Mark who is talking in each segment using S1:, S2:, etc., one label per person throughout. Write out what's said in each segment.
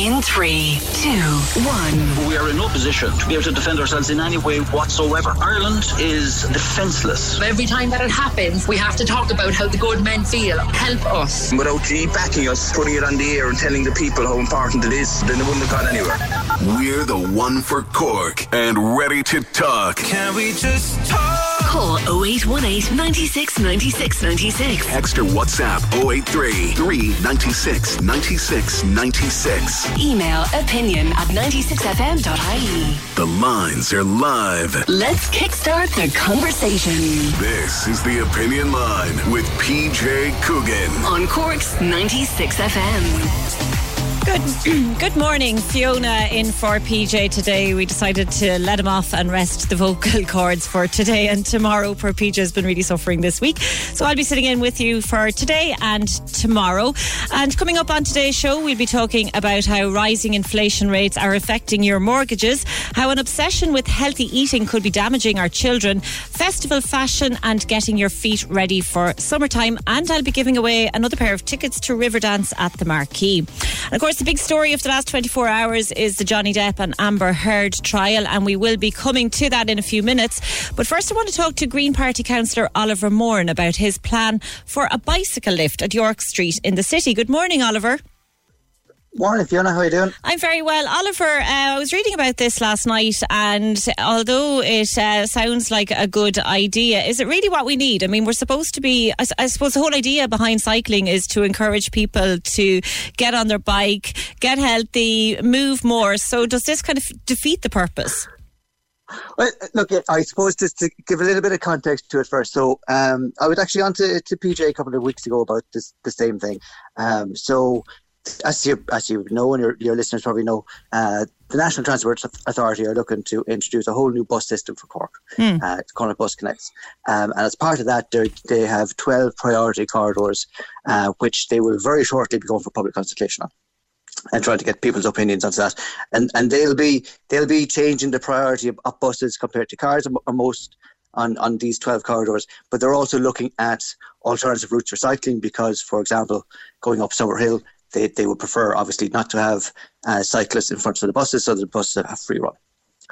S1: In three, two, one.
S2: We are in no position to be able to defend ourselves in any way whatsoever. Ireland is defenceless.
S3: Every time that it happens, we have to talk about how the good men feel. Help us.
S2: Without G backing us, putting it on the air and telling the people how important it is, then it wouldn't have gone anywhere.
S4: We're the one for Cork and ready to talk.
S5: Can we just talk?
S1: Call 0818 96 96 96.
S4: Text or WhatsApp 083 396 96 96.
S1: Email opinion at 96fm.ie.
S4: The lines are live.
S1: Let's kickstart the conversation
S4: This is the Opinion Line with PJ Coogan.
S1: on Cork's 96FM.
S6: Good, good morning, Fiona. In for PJ today. We decided to let him off and rest the vocal cords for today and tomorrow. Poor PJ has been really suffering this week, so I'll be sitting in with you for today and tomorrow. And coming up on today's show, we'll be talking about how rising inflation rates are affecting your mortgages, how an obsession with healthy eating could be damaging our children, festival fashion, and getting your feet ready for summertime. And I'll be giving away another pair of tickets to Riverdance at the Marquee. And of course, the big story of the last 24 hours is the Johnny Depp and Amber Heard trial, and we will be coming to that in a few minutes. But first, I want to talk to Green Party councillor Oliver Moran about his plan for a bicycle lift at York Street in the city. Good morning, Oliver.
S7: Morning, Fiona. How are you doing?
S6: I'm very well. Oliver, uh, I was reading about this last night, and although it uh, sounds like a good idea, is it really what we need? I mean, we're supposed to be—I suppose the whole idea behind cycling is to encourage people to get on their bike, get healthy, move more. So does this kind of defeat the purpose?
S7: Well, look, I suppose just to give a little bit of context to it first. So, um, I was actually on to, to PJ a couple of weeks ago about this the same thing. Um, so, as you as you know, and your, your listeners probably know, uh, the National Transport Authority are looking to introduce a whole new bus system for Cork.
S6: Hmm.
S7: Uh, Bus Connects, um, and as part of that, they they have twelve priority corridors, uh, which they will very shortly be going for public consultation on and trying to get people's opinions on that. And and they'll be they'll be changing the priority of, of buses compared to cars on, on most on, on these 12 corridors. But they're also looking at alternative routes for cycling because, for example, going up Summer Hill, they, they would prefer obviously not to have uh, cyclists in front of the buses so the buses have free run.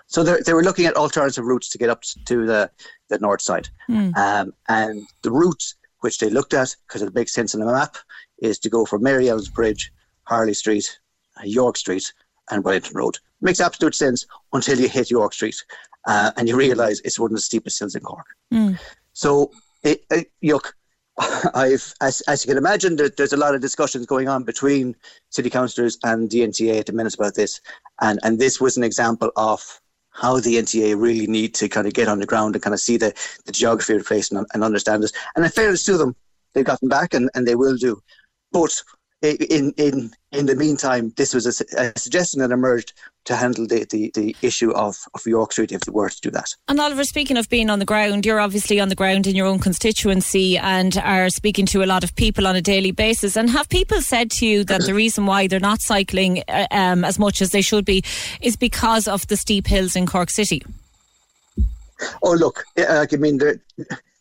S7: So they they were looking at alternative routes to get up to the, the north side. Um, and the route which they looked at, because it makes sense on the map, is to go from Mary Elmes Bridge, Harley Street, uh, York Street, and Wellington Road. Makes absolute sense until you hit York Street uh, and you realise it's one of the steepest hills in Cork. So, it, it, look, I've, as, as you can imagine, there, there's a lot of discussions going on between city councillors and the NTA at the minute about this, and and this was an example of how the NTA really need to kind of get on the ground and kind of see the, the geography of the place and, and understand this. And in fairness to them, they've gotten back and, and they will do. But in in in the meantime, this was a, a suggestion that emerged to handle the, the, the issue of, of York Street if they were to do that.
S6: And Oliver, speaking of being on the ground, you're obviously on the ground in your own constituency and are speaking to a lot of people on a daily basis. And have people said to you that the reason why they're not cycling uh, um, as much as they should be is because of the steep hills in Cork City?
S7: Oh, look, I mean, the,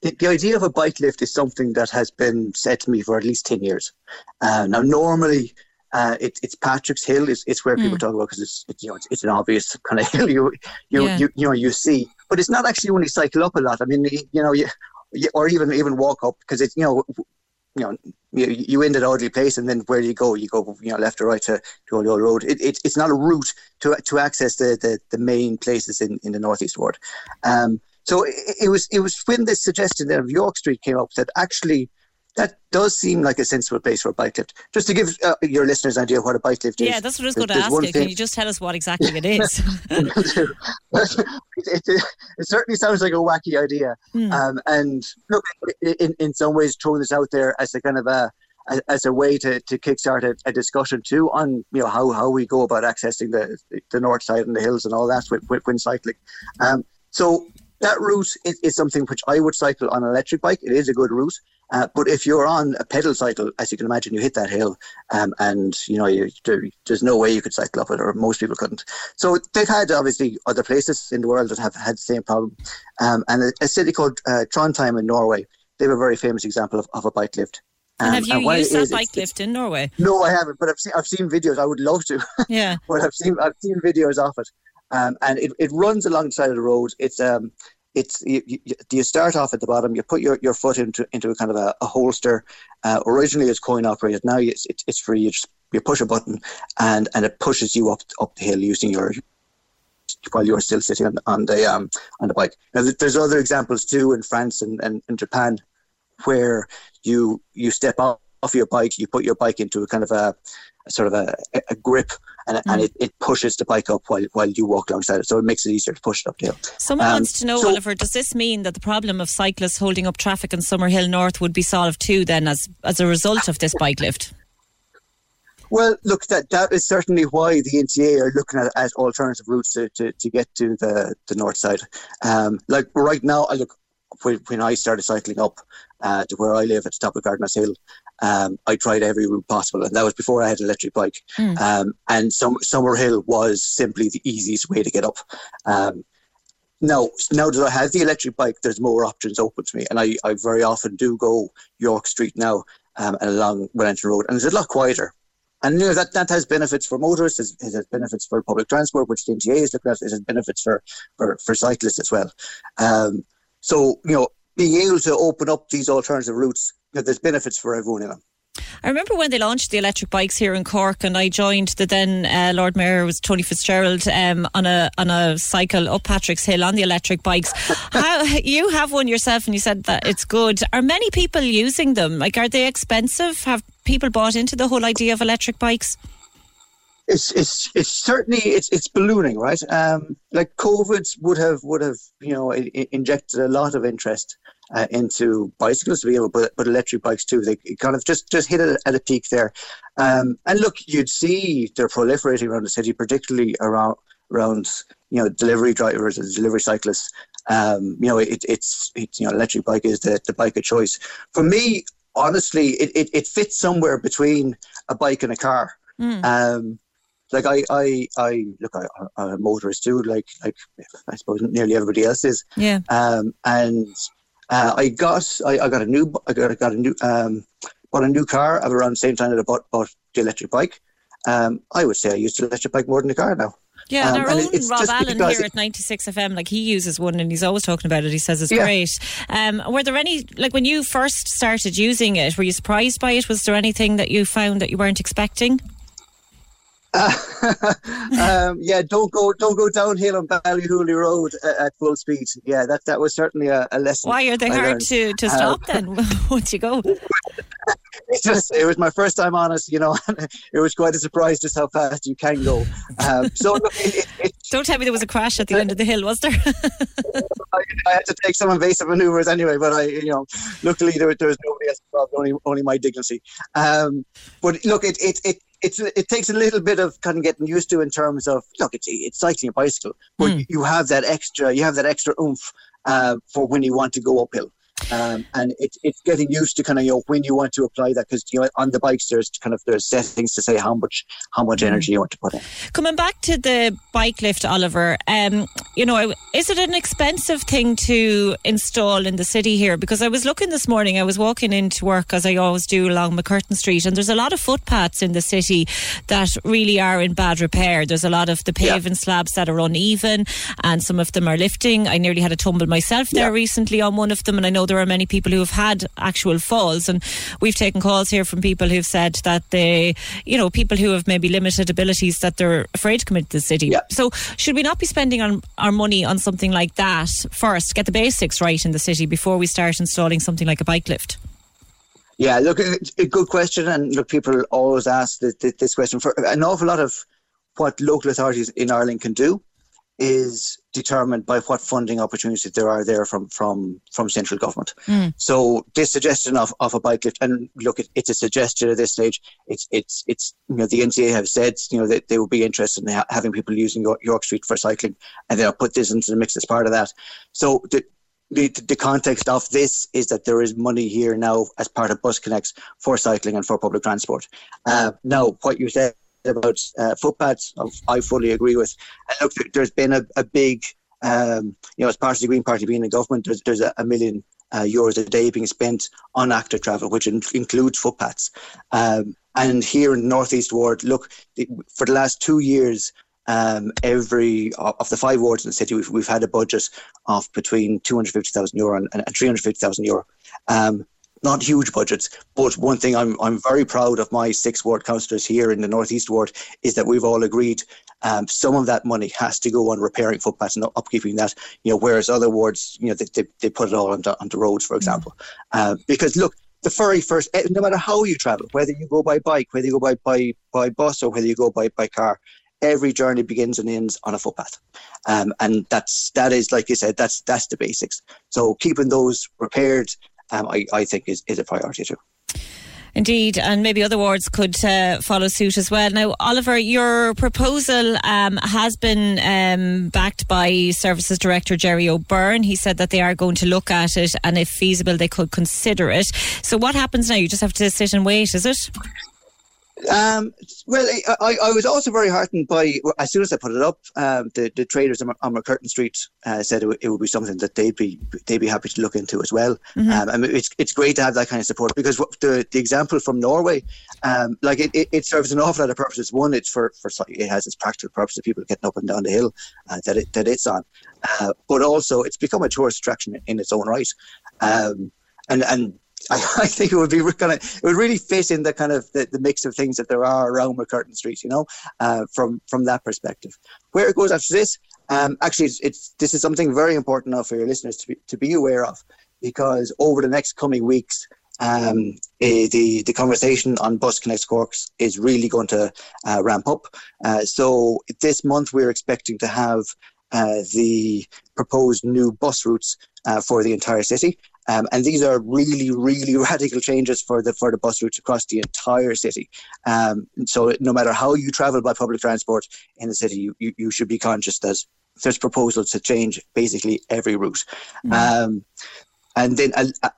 S7: the, the idea of a bike lift is something that has been said to me for at least 10 years. Uh, now, normally, uh, it, it's Patrick's Hill. It's, it's where people talk about because it's, it's you know it's, it's an obvious kind of hill you you,
S6: Yeah.
S7: you you know you see. but it's not actually when you cycle up a lot. I mean, you know, you, you or even even walk up because it's you know you know, you, you end at Audley Place, and then where do you go? You go, you know, left or right to, to Old Road. It, it, it's not a route to to access the, the, the main places in, in the northeast ward. Um, so it, it was it was when this suggestion of York Street came up that actually that does seem like a sensible place for a bike lift. Just to give uh, your listeners an idea of what a bike lift
S6: is.
S7: Yeah,
S6: that's what I was going to ask you. Can you just tell us what exactly it is? it,
S7: it, it, certainly sounds like a wacky idea. Hmm. Um, and look, in, in some ways, throwing this out there as a kind of a as a way to, to kickstart a, a discussion too on you know how, how we go about accessing the the north side and the hills and all that with, with, when cycling. Um, so that route is, is, something which I would cycle on an electric bike. It is a good route. Uh, but if you're on a pedal cycle, as you can imagine, you hit that hill, um, and you know you, there's no way you could cycle up it, or most people couldn't. So they've had obviously other places in the world that have had the same problem, um, and a, a, city called uh, Trondheim in Norway, they have a very famous example of, of a bike lift.
S6: Um, and have you and used that bike lift in Norway?
S7: No, I haven't, but I've seen I've seen videos. I would love to.
S6: Yeah,
S7: but I've seen I've seen videos of it, um, and it, it runs alongside of the road. It's um it's you, you, you, start off at the bottom. You put your, your foot into into a kind of a, a holster. Uh, originally, it's coin operated. Now it's it's, it's free. You just you push a button, and and it pushes you up up the hill using your while you're still sitting on, on the um on the bike. Now, there's other examples too in France and, and, and Japan, where you you step off your bike, you put your bike into a kind of a sort of a, a grip and, mm. and it, it pushes the bike up while, while you walk alongside it. So it makes it easier to push it up the hill.
S6: Someone um, wants to know, so, Oliver, does this mean that the problem of cyclists holding up traffic in Summerhill North would be solved too then as, as a result of this bike lift?
S7: Well, look, that that is certainly why the NTA are looking at, at alternative routes to, to, to get to the, the north side. Um, like right now, I look when, when I started cycling up uh, to where I live at the top of Gardiner's Hill, um, I tried every route possible, and that was before I had an electric bike. Mm. Um, and some, Summerhill was simply the easiest way to get up. Um, now, now that I have the electric bike, there's more options open to me, and I, I very often do go York Street now um, and along Wellington Road, and it's a lot quieter. And you know that, that has benefits for motorists, it has benefits for public transport, which the NTA is looking at. It has benefits for, for, for cyclists as well. Um, so you know, being able to open up these alternative routes there's benefits for everyone in them.
S6: I remember when they launched the electric bikes here in Cork, and I joined the then uh, Lord Mayor was Tony Fitzgerald um, on a on a cycle up Patrick's Hill on the electric bikes. How you have one yourself, and you said that it's good. Are many people using them? Like, are they expensive? Have people bought into the whole idea of electric bikes?
S7: It's it's it's certainly it's it's ballooning, right? Um, like COVID would have would have you know injected a lot of interest uh, into bicycles, but, but electric bikes too. They kind of just, just hit it at a peak there. Um, and look, you'd see they're proliferating around the city, particularly around around you know delivery drivers and delivery cyclists. Um, you know, it, it's it's you know electric bike is the, the bike of choice. For me, honestly, it, it, it fits somewhere between a bike and a car. Mm. Um, like I, I, I look, I, I'm a motorist too. Like, like I suppose nearly everybody else is.
S6: Yeah.
S7: Um, and uh, I got I, I, got a new I got, I got a new um, bought a new car at around the same time that I bought, bought the electric bike. Um, I would say I use the electric bike more than the car now.
S6: Yeah, um, and our own Rob Allen here at 96 FM, like he uses one and he's always talking about it. He says it's yeah. great. Um, were there any, like when you first started using it, were you surprised by it? Was there anything that you found that you weren't expecting?
S7: um, yeah, don't go don't go downhill on Ballyhooly Road at, full speed. Yeah, that that was certainly a, a lesson.
S6: Why are they I hard learned. to, to stop um, then once you go?
S7: It's just it was my first time on it, you know. it was quite a surprise just how fast you can go. Um, so look, it,
S6: it, don't tell me there was a crash at the end of the hill, was there?
S7: I, I, had to take some invasive manoeuvres anyway, but I, you know, luckily there, there was nobody else involved, only only my dignity. Um, but look, it it it it's it takes a little bit of kind of getting used to in terms of look, it's it's cycling a bicycle, but mm. you have that extra you have that extra oomph uh, for when you want to go uphill. Um, and it, it's getting used to kind of you know when you want to apply that because you know on the bikes there's kind of there's settings to say how much how much
S6: Mm.
S7: energy you want to put in.
S6: Coming back to the bike lift, Oliver, um, you know, is it an expensive thing to install in the city here? Because I was looking this morning, I was walking into work as I always do along MacCurtain Street, and there's a lot of footpaths in the city that really are in bad repair. There's a lot of the
S7: Yeah.
S6: paving slabs that are uneven, and some of them are lifting. I nearly had a tumble myself there
S7: Yeah.
S6: recently on one of them, and I know there are many people who have had actual falls. And we've taken calls here from people who've said that they, you know, people who have maybe limited abilities that they're afraid to come into the city.
S7: Yeah.
S6: So should we not be spending on our money on something like that first? Get the basics right in the city before we start installing something like a bike lift.
S7: Yeah, look, a good question, and look, people always ask this question. For an awful lot of what local authorities in Ireland can do is determined by what funding opportunities there are there from from from central government. So this suggestion of, of a bike lift, and look, it, it's a suggestion at this stage. It's it's it's you know the NTA have said you know that they would be interested in ha- having people using York, York Street for cycling, and they'll put this into the mix as part of that. So the, the, the context of this is that there is money here now as part of Bus Connects for cycling and for public transport. Uh, now, what you said about uh, footpaths, I fully agree with. And look, there- there's been a, a big, um, you know, as part of the Green Party being in government, there's, there's a, a million uh, euros a day being spent on active travel, which in, includes footpaths. Um, and here in the Northeast Ward, look, the, for the last two years, um, every of the five wards in the city, we've, we've had a budget of between 250,000 euro and, and 350,000 euro. Um, not huge budgets, but one thing I'm I'm very proud of my six ward councillors here in the northeast ward is that we've all agreed um, some of that money has to go on repairing footpaths and upkeeping that. You know, whereas other wards, you know, they, they, they put it all onto, onto roads, for example. Uh, because look, the very first, eh, no matter how you travel, whether you go by bike, whether you go by by, by bus, or whether you go by by car, every journey begins and ends on a footpath. Um, and that's that is like you said, that's that's the basics. So keeping those repaired, um, I, I think is, is a priority too.
S6: Indeed, and maybe other wards could uh, follow suit as well. Now, Oliver, your proposal um, has been um, backed by Services Director Jerry O'Byrne. He said that they are going to look at it, and if feasible, they could consider it. So, what happens now? You just have to sit and wait, is it?
S7: Um, well, I, I, was also very heartened by as soon as I put it up, um, the, the traders on, on MacCurtain Street uh, said it, would- it would be something that they'd be they'd be happy to look into as well. Um, I mean, it's it's great to have that kind of support because the the example from Norway, um, like it, it, it serves an awful lot of purposes. One, it's for for it has its practical purpose of people getting up and down the hill uh, that it that it's on, uh, but also it's become a tourist attraction in its own right, um, and and I, I think it would be kind of it would really fit in the kind of the, the mix of things that there are around MacCurtain Street, you know, uh, from from that perspective. Where it goes after this, um, actually, it's, it's this is something very important now for your listeners to be to be aware of, because over the next coming weeks. Um, eh, the the conversation on Bus Connects Cork is really going to uh, ramp up. Uh, so this month we're expecting to have uh, the proposed new bus routes uh, for the entire city. Um, and these are really, really radical changes for the for the bus routes across the entire city. Um, so no matter how you travel by public transport in the city, you, you, you should be conscious that there's proposals to change basically every route. Um, and then uh, uh,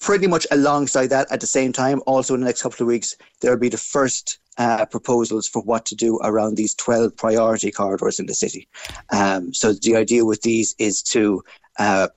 S7: pretty much alongside that, at the same time, also in the next couple of weeks, there will be the first uh, proposals for what to do around these 12 priority corridors in the city. Um, so the idea with these is to uh,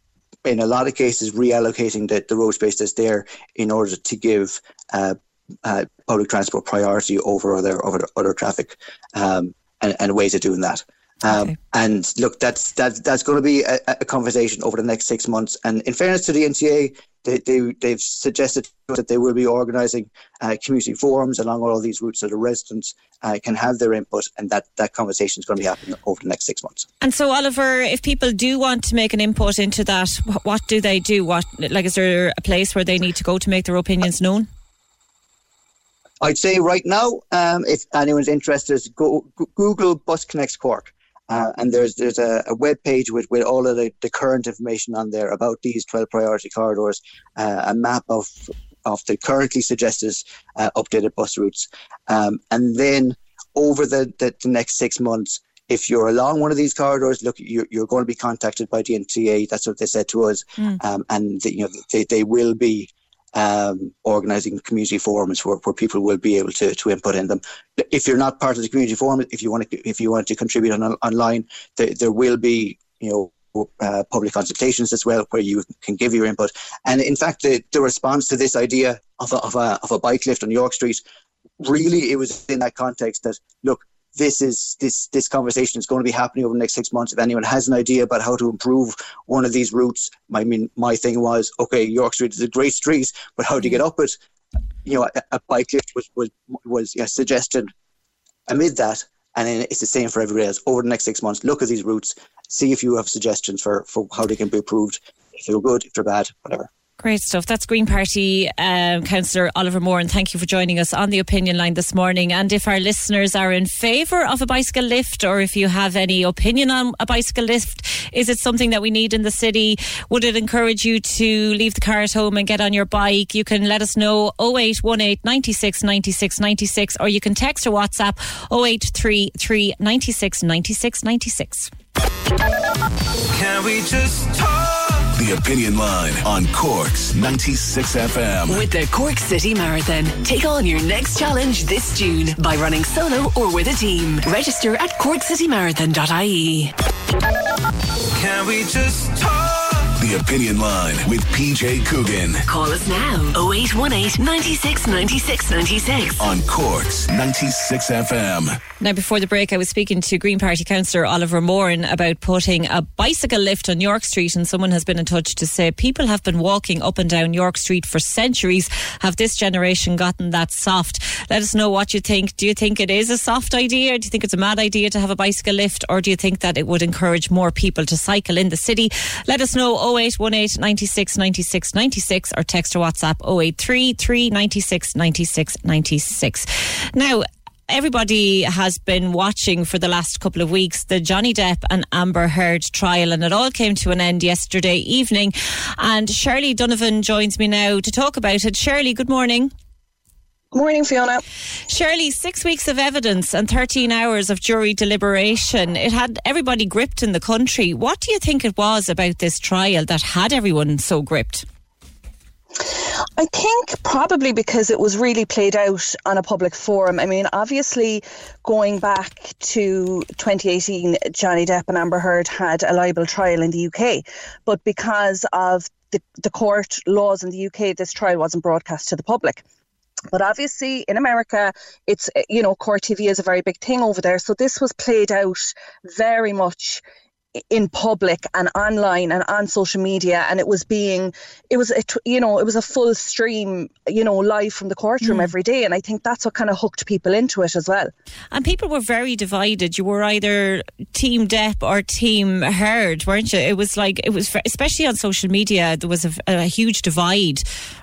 S7: in a lot of cases, reallocating the, the road space that's there in order to give uh, uh, public transport priority over other over other traffic, um, and, and ways of doing that. Um,
S6: Okay.
S7: And look, that's that's that's going to be a, a conversation over the next six months. And in fairness to the NTA, they, they they've suggested that they will be organising uh, community forums along all these routes, so the residents uh, can have their input, and that that conversation is going to be happening over the next six months.
S6: And so, Oliver, if people do want to make an input into that, what do they do? What like is there a place where they need to go to make their opinions known?
S7: I'd say right now, um, if anyone's interested, go, go Google Bus Connects Cork. Uh, and there's there's a, a web page with, with all of the, the current information on there about these 12 priority corridors, uh, a map of of the currently suggested uh, updated bus routes. Um, and then over the, the, the next six months, if you're along one of these corridors, look, you're, you're going to be contacted by the NTA. That's what they said to us,
S6: Mm.
S7: um, and the, you know they, they will be um, organising community forums where, where people will be able to, to input in them. If you're not part of the community forum, if you want to if you want to contribute on, online, there, there will be you know uh, public consultations as well where you can give your input. And in fact, the, the response to this idea of a, of a of a bike lift on York Street, really, it was in that context that look. This is this this conversation is going to be happening over the next six months. If anyone has an idea about how to improve one of these routes, I mean, my thing was okay. York Street is a great street, but how do you get mm. up it? You know, a, a bike lift was was was yeah, suggested amid that, and then it's the same for everybody else. Over the next six months, look at these routes, see if you have suggestions for for how they can be improved. If they're good, if they're bad, whatever.
S6: Great stuff. That's Green Party um, Councillor Oliver Moore, and thank you for joining us on the opinion line this morning. And if our listeners are in favour of a bicycle lift, or if you have any opinion on a bicycle lift, is it something that we need in the city? Would it encourage you to leave the car at home and get on your bike? You can let us know 0818 96 96 96, or you can text or WhatsApp 0833 96 96 96.
S4: Can we just talk? The Opinion Line on Cork's 96 FM.
S1: With the Cork City Marathon, take on your next challenge this June by running solo or with a team. Register at corkcitymarathon.ie.
S4: Can we just talk? The Opinion Line with PJ Coogan
S1: Call us now 0818 96 96 96.
S4: on Cork's 96 FM.
S6: Now, before the break, I was speaking to Green Party councillor Oliver Moran about putting a bicycle lift on York Street, and someone has been in touch to say people have been walking up and down York Street for centuries. Have this generation gotten that soft? Let us know what you think. Do you think it is a soft idea? Do you think it's a mad idea to have a bicycle lift, or do you think that it would encourage more people to cycle in the city? Let us know oh 0818 96 96 96 or text or WhatsApp 083 396 96 96. Now, Everybody has been watching for the last couple of weeks the Johnny Depp and Amber Heard trial, and it all came to an end yesterday evening. And Shirley Donovan joins me now to talk about it. Shirley, good morning.
S5: Morning, Fiona.
S6: Shirley, six weeks of evidence and 13 hours of jury deliberation. It had everybody gripped in the country. What do you think it was about this trial that had everyone so gripped?
S5: I think probably because it was really played out on a public forum. I mean, obviously, going back to 2018, Johnny Depp and Amber Heard had a libel trial in the UK, but because of the, the court laws in the UK, this trial wasn't broadcast to the public. But obviously, in America, it's you know, court TV is a very big thing over there. So this was played out very much in public and online and on social media and it was being it was a you know it was a full stream you know live from the courtroom
S6: Mm.
S5: every day and i think that's what kind of hooked people into it as well
S6: And people were very divided. You were either Team Depp or Team Heard, weren't you? It was like, it was, especially on social media, there was a, a huge divide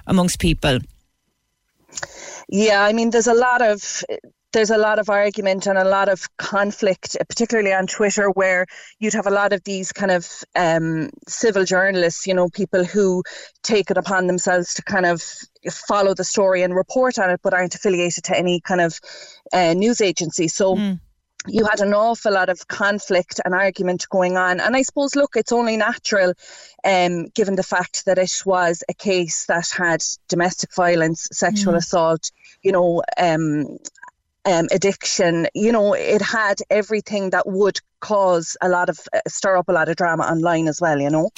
S6: amongst people.
S5: Yeah i mean there's a lot of there's a lot of argument and a lot of conflict, particularly on Twitter, where you'd have a lot of these kind of um, civil journalists, you know, people who take it upon themselves to kind of follow the story and report on it, but aren't affiliated to any kind of uh, news agency. So. You had an awful lot of conflict and argument going on, and I suppose, look, it's only natural, um, given the fact that it was a case that had domestic violence, sexual
S6: Mm.
S5: assault, you know, um, um, addiction. You know, it had everything that would cause a lot of uh, stir up a lot of drama online as well. You know.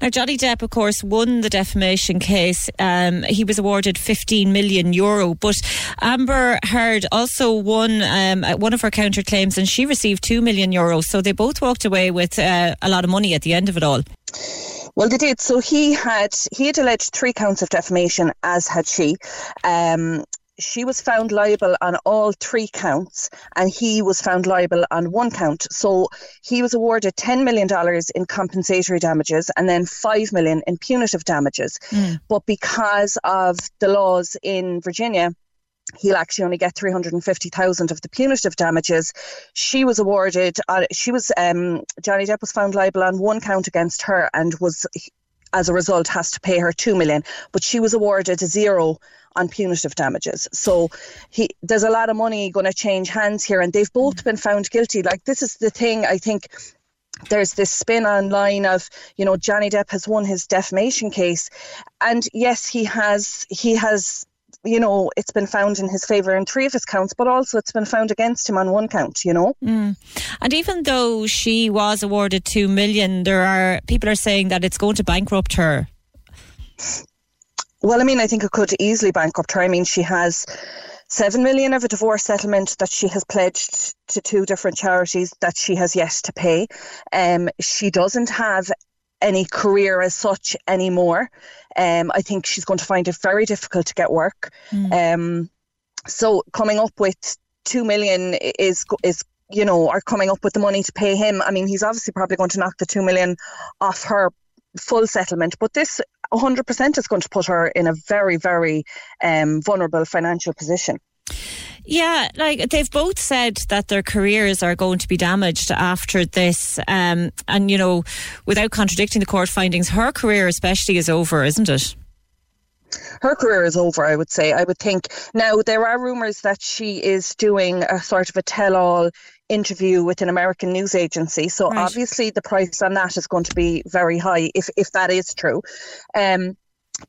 S6: Now, Johnny Depp, of course, won the defamation case. Um, he was awarded 15 million euro, but Amber Heard also won um, uh, one of her counterclaims, and she received 2 million euro. So they both walked away with uh, a lot of money at the end of it all.
S5: Well, they did. So he had he had alleged three counts of defamation, as had she. Um, she was found liable on all three counts, and he was found liable on one count. So he was awarded ten million dollars in compensatory damages, and then five million in punitive damages. But because of the laws in Virginia, he'll actually only get 350,000 of the punitive damages. She was awarded, uh, she was, um, Johnny Depp was found liable on one count against her and was as a result has to pay her 2 million but she was awarded zero on punitive damages. So he there's a lot of money going to change hands here and they've both been found guilty. Like this is the thing i think there's this spin online of you know Johnny Depp has won his defamation case and yes he has he has you know it's been found in his favor in three of his counts but also it's been found against him on one count you know
S6: mm. and even though she was awarded 2 million there are people are saying that it's going to bankrupt her
S5: well i mean i think it could easily bankrupt her i mean she has 7 million of a divorce settlement that she has pledged to two different charities that she has yet to pay. Um, she doesn't have any career as such anymore. Um, I think she's going to find it very difficult to get work. Mm. Um, so coming up with two million is is you know, are coming up with the money to pay him. I mean, he's obviously probably going to knock the two million off her full settlement, but this 100% is going to put her in a very, very um, vulnerable financial position.
S6: Yeah, like they've both said that their careers are going to be damaged after this. Um, and, you know, without contradicting the court findings, her career especially is over, isn't it?
S5: her career is over, I would say. I would think. Now, there are rumours that she is doing a sort of a tell all interview with an American news agency. So right. obviously the price on that is going to be very high if, if that is true. Um,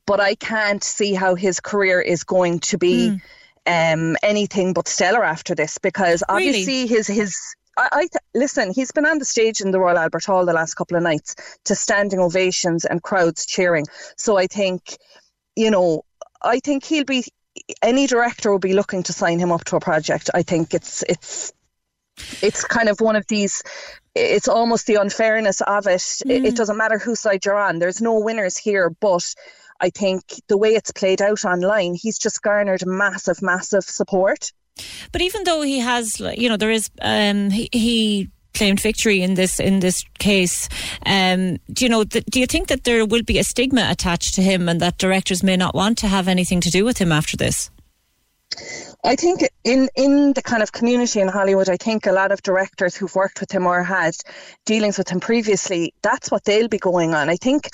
S5: but I can't see how his career is going to be mm. Um, anything but stellar after this because obviously really? his his I, I th- listen. He's been on the stage in the Royal Albert Hall the last couple of nights to standing ovations and crowds cheering. So I think, you know, I think he'll be. Any director will be looking to sign him up to a project. I think it's it's it's kind of one of these it's almost the unfairness of it. Mm. it. It doesn't matter whose side you're on. There's no winners here, but I think the way it's played out online, he's just garnered massive, massive support.
S6: But even though he has, you know, there is, um, he, he claimed victory in this in this case. Um, do you know? Th- do you think that there will be a stigma attached to him, and that directors may not want to have anything to do with him after this?
S5: I think in in the kind of community in Hollywood, I think a lot of directors who've worked with him or had dealings with him previously, that's what they'll be going on. I think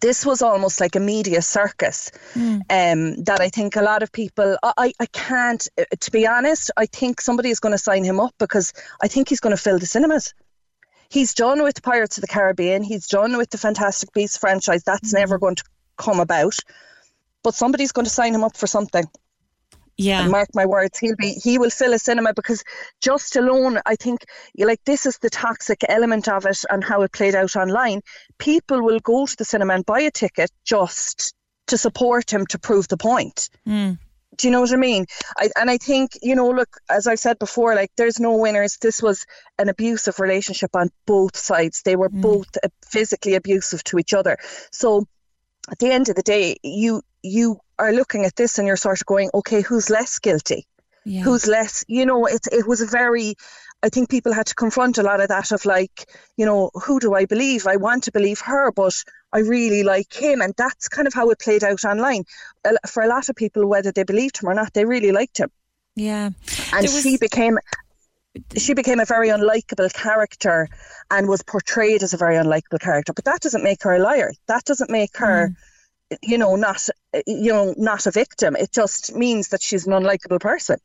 S5: this was almost like a media circus mm. um, that I think a lot of people, I, I can't, uh, to be honest, I think somebody is going to sign him up because I think he's going to fill the cinemas. He's done with Pirates of the Caribbean, he's done with the Fantastic Beasts franchise. That's mm. never going to come about. But somebody's going to sign him up for something.
S6: Yeah.
S5: And mark my words, he'll be he will fill a cinema because just alone, I think like this is the toxic element of it and how it played out online. People will go to the cinema and buy a ticket just to support him to prove the point. Mm. Do you know what I mean? I, and I think, you know, look, as I've said before, like there's no winners. This was an abusive relationship on both sides. They were mm. both physically abusive to each other. So at the end of the day, you you are looking at this and you're sort of going, okay, who's less guilty? Yeah. Who's less, you know, it, it was a very, I think people had to confront a lot of that of like, you know, who do I believe? I want to believe her, but I really like him. And that's kind of how it played out online. For a lot of people, whether they believed him or not, they really liked him.
S6: Yeah.
S5: And was... she became she became a very unlikable character and was portrayed as a very unlikable character. But that doesn't make her a liar. That doesn't make her mm you know, not you know, not a victim. It just means that she's an unlikable person.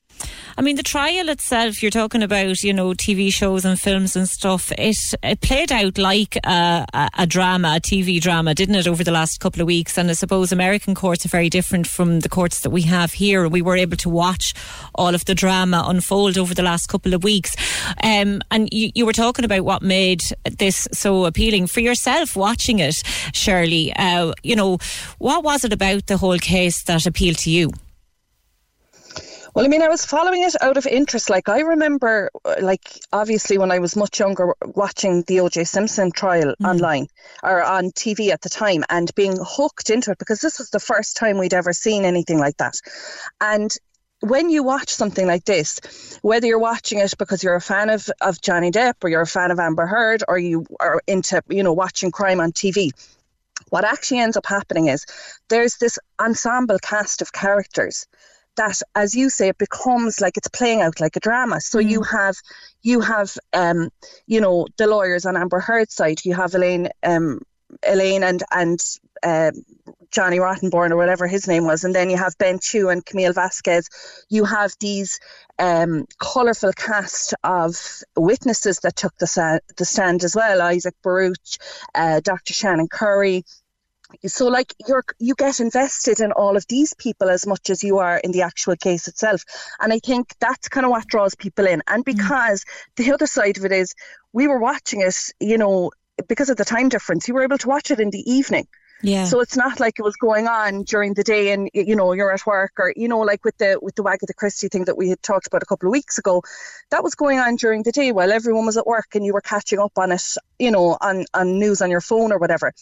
S6: I mean, the trial itself, you're talking about, you know, TV shows and films and stuff. It, it played out like a, a, drama, a TV drama, didn't it, over the last couple of weeks? And I suppose American courts are very different from the courts that we have here. We were able to watch all of the drama unfold over the last couple of weeks. Um, and you, you, were talking about what made this so appealing for yourself watching it, Shirley. Uh, you know, what was it about the whole case that appealed to you?
S5: Well, I mean, I was following it out of interest. Like, I remember, like, obviously, when I was much younger, watching the OJ Simpson trial mm. online or on TV at the time and being hooked into it because this was the first time we'd ever seen anything like that. And when you watch something like this, whether you're watching it because you're a fan of, of Johnny Depp or you're a fan of Amber Heard or you are into, you know, watching crime on TV, what actually ends up happening is there's this ensemble cast of characters that as you say it becomes like it's playing out like a drama so mm. you have you have um you know the lawyers on amber heard's side you have elaine um elaine and and uh, Johnny Rottenborn or whatever his name was, and then you have Ben Chew and Camille Vasquez. You have these um, colourful cast of witnesses that took the, sa- the stand as well. Isaac Baruch, uh, Dr. Shannon Curry. So, like you're you get invested in all of these people as much as you are in the actual case itself, and I think that's kind of what draws people in. And because mm. the other side of it is, we were watching it, you know, because of the time difference, you were able to watch it in the evening.
S6: Yeah.
S5: So it's not like it was going on during the day and you know you're at work or you know like with the with the Wagatha Christie thing that we had talked about a couple of weeks ago, that was going on during the day while everyone was at work and you were catching up on it, you know, on on news on your phone or whatever.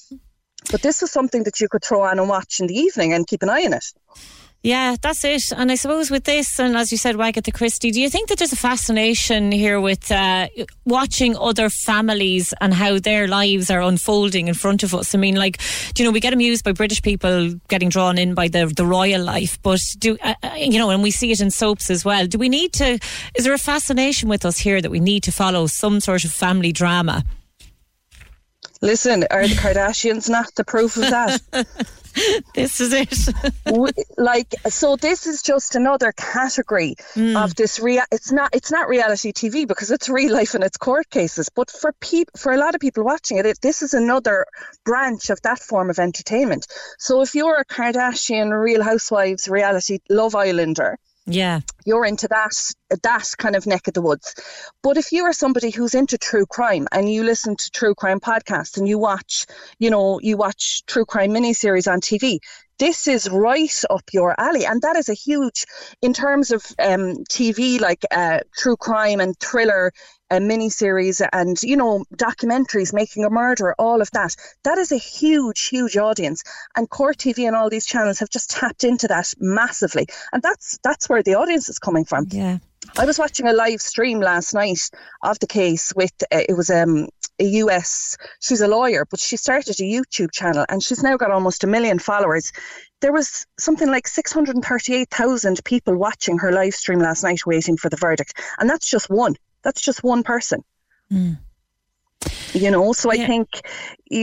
S5: But this was something that you could throw on and watch in the evening and keep an eye on it.
S6: Yeah, that's it. And I suppose with this, and as you said, Wagatha Christie, do you think that there's a fascination here with uh, watching other families and how their lives are unfolding in front of us? I mean, like, do you know, we get amused by British people getting drawn in by the the royal life, but do uh, uh, you know, and we see it in soaps as well. Do we need to? Is there a fascination with us here that we need to follow some sort of family drama?
S5: Listen, are the Kardashians not the proof of that?
S6: this is it.
S5: like so, this is just another category mm. of this. Rea- it's not. It's not reality TV because it's real life and it's court cases. But for people, for a lot of people watching it, it, this is another branch of that form of entertainment. So if you're a Kardashian, Real Housewives, reality Love Islander,
S6: yeah.
S5: You're into that that kind of neck of the woods. But if you are somebody who's into true crime and you listen to true crime podcasts and you watch, you know, you watch true crime miniseries on TV, this is right up your alley. And that is a huge, in terms of um, TV, like uh, true crime and thriller uh, miniseries and, you know, documentaries, making a murder, all of that. That is a huge, huge audience. And Court TV and all these channels have just tapped into that massively. And that's that's where the audience is coming from.
S6: Yeah.
S5: I was watching a live stream last night of the case with uh, it was um, a US. She's a lawyer, but she started a YouTube channel and she's now got almost a million followers. There was something like 638,000 people watching her live stream last night waiting for the verdict, and that's just one. That's just one person.
S6: Mm.
S5: You know, so yeah. I think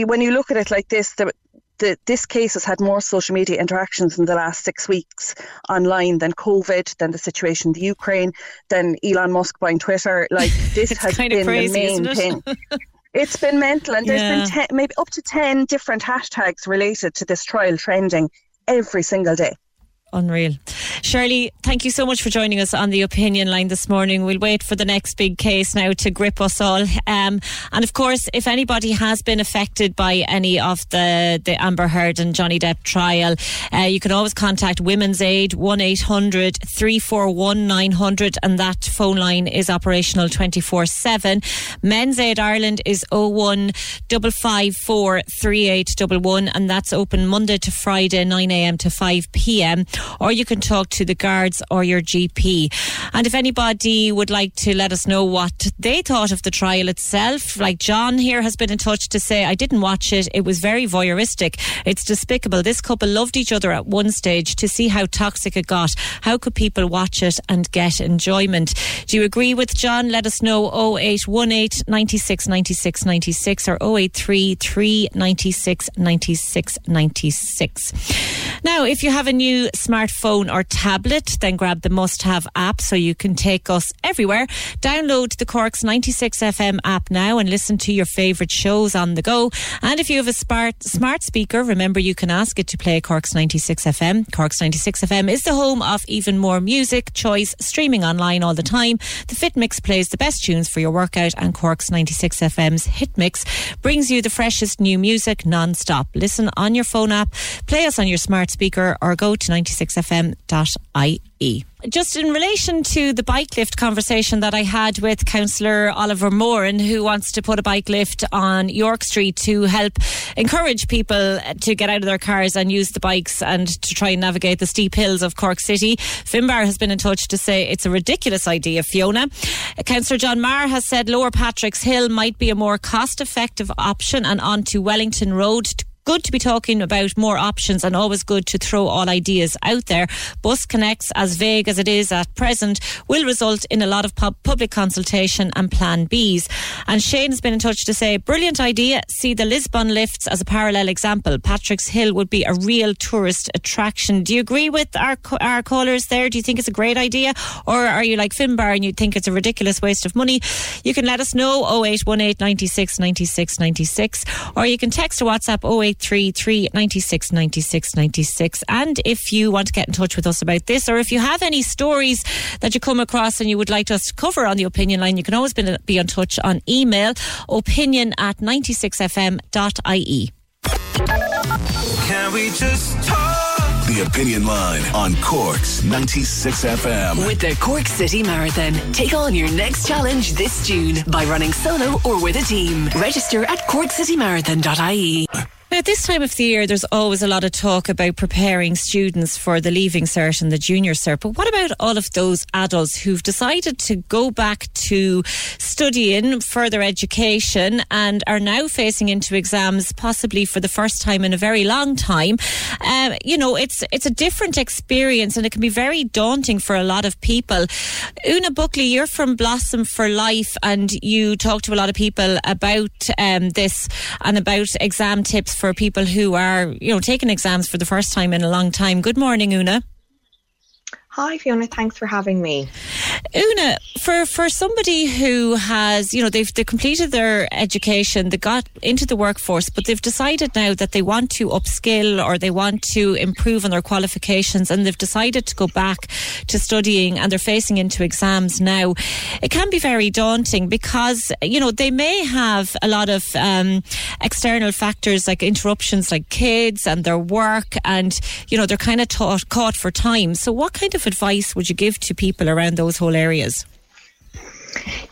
S5: when you look at it like this, the, the, this case has had more social media interactions in the last six weeks online than COVID, than the situation in the Ukraine, than Elon Musk buying Twitter. Like this has been
S6: crazy,
S5: the main thing. It's been mental, and there's yeah. been ten, maybe up to 10 different hashtags related to this trial trending every single day.
S6: Unreal. Shirley, thank you so much for joining us on the opinion line this morning. We'll wait for the next big case now to grip us all. Um, and of course, if anybody has been affected by any of the, the Amber Heard and Johnny Depp trial, uh, you can always contact Women's Aid 1 800 341 900, and that phone line is operational 24 7. Men's Aid Ireland is 01 554 3811, and that's open Monday to Friday, 9 a.m. to 5 p.m or you can talk to the guards or your GP. And if anybody would like to let us know what they thought of the trial itself, like John here has been in touch to say, I didn't watch it. It was very voyeuristic. It's despicable. This couple loved each other at one stage to see how toxic it got. How could people watch it and get enjoyment? Do you agree with John? Let us know 0818 96 96 96 or 0833 96 96 96. Now, if you have a new smartphone or tablet, then grab the must have app so you can take us everywhere. Download the Corks 96 FM app now and listen to your favourite shows on the go. And if you have a smart, smart speaker, remember you can ask it to play Corks 96 FM. Corks 96 FM is the home of even more music, choice, streaming online all the time. The Fit Mix plays the best tunes for your workout, and Corks 96 FM's Hit Mix brings you the freshest new music non stop. Listen on your phone app, play us on your smart speaker, or go to 96 96fm.ie. Just in relation to the bike lift conversation that I had with Councillor Oliver Moran, who wants to put a bike lift on York Street to help encourage people to get out of their cars and use the bikes and to try and navigate the steep hills of Cork City. Finbar has been in touch to say it's a ridiculous idea, Fiona. Councillor John Marr has said Lower Patrick's Hill might be a more cost effective option and on to Wellington Road to good to be talking about more options and always good to throw all ideas out there. Bus Connects, as vague as it is at present, will result in a lot of pub- public consultation and Plan Bs. And Shane has been in touch to say, brilliant idea. See the Lisbon lifts as a parallel example. Patrick's Hill would be a real tourist attraction. Do you agree with our our callers there? Do you think it's a great idea, or are you like Finbar and you think it's a ridiculous waste of money? You can let us know 0818 96 96 96, or you can text or WhatsApp oh 0833 96 96 96. And if you want to get in touch with us about this, or if you have any stories that you come across and you would like us to cover on the opinion line, you can always be, be in touch on email opinion at 96fm.ie.
S4: Can we just talk? The Opinion Line on Cork's 96 FM.
S1: With the Cork City Marathon, take on your next challenge this June by running solo or with a team. Register at corkcitymarathon.ie.
S6: At this time of the year, there's always a lot of talk about preparing students for the Leaving Cert and the Junior Cert. But what about all of those adults who've decided to go back to studying further education and are now facing into exams, possibly for the first time in a very long time? Uh, you know, it's it's a different experience, and it can be very daunting for a lot of people. Una Buckley, you're from Blossom for Life, and you talk to a lot of people about um, this and about exam tips for people who are, you know, taking exams for the first time in a long time. Good morning, Una.
S8: Hi, Fiona. Thanks for having me.
S6: Una, for, for somebody who has, you know, they've they completed their education, they got into the workforce, but they've decided now that they want to upskill or they want to improve on their qualifications and they've decided to go back to studying and they're facing into exams now. It can be very daunting because, you know, they may have a lot of um, external factors like interruptions like kids and their work and, you know, they're kind of taught, caught for time. So what kind of of advice would you give to people around those whole areas?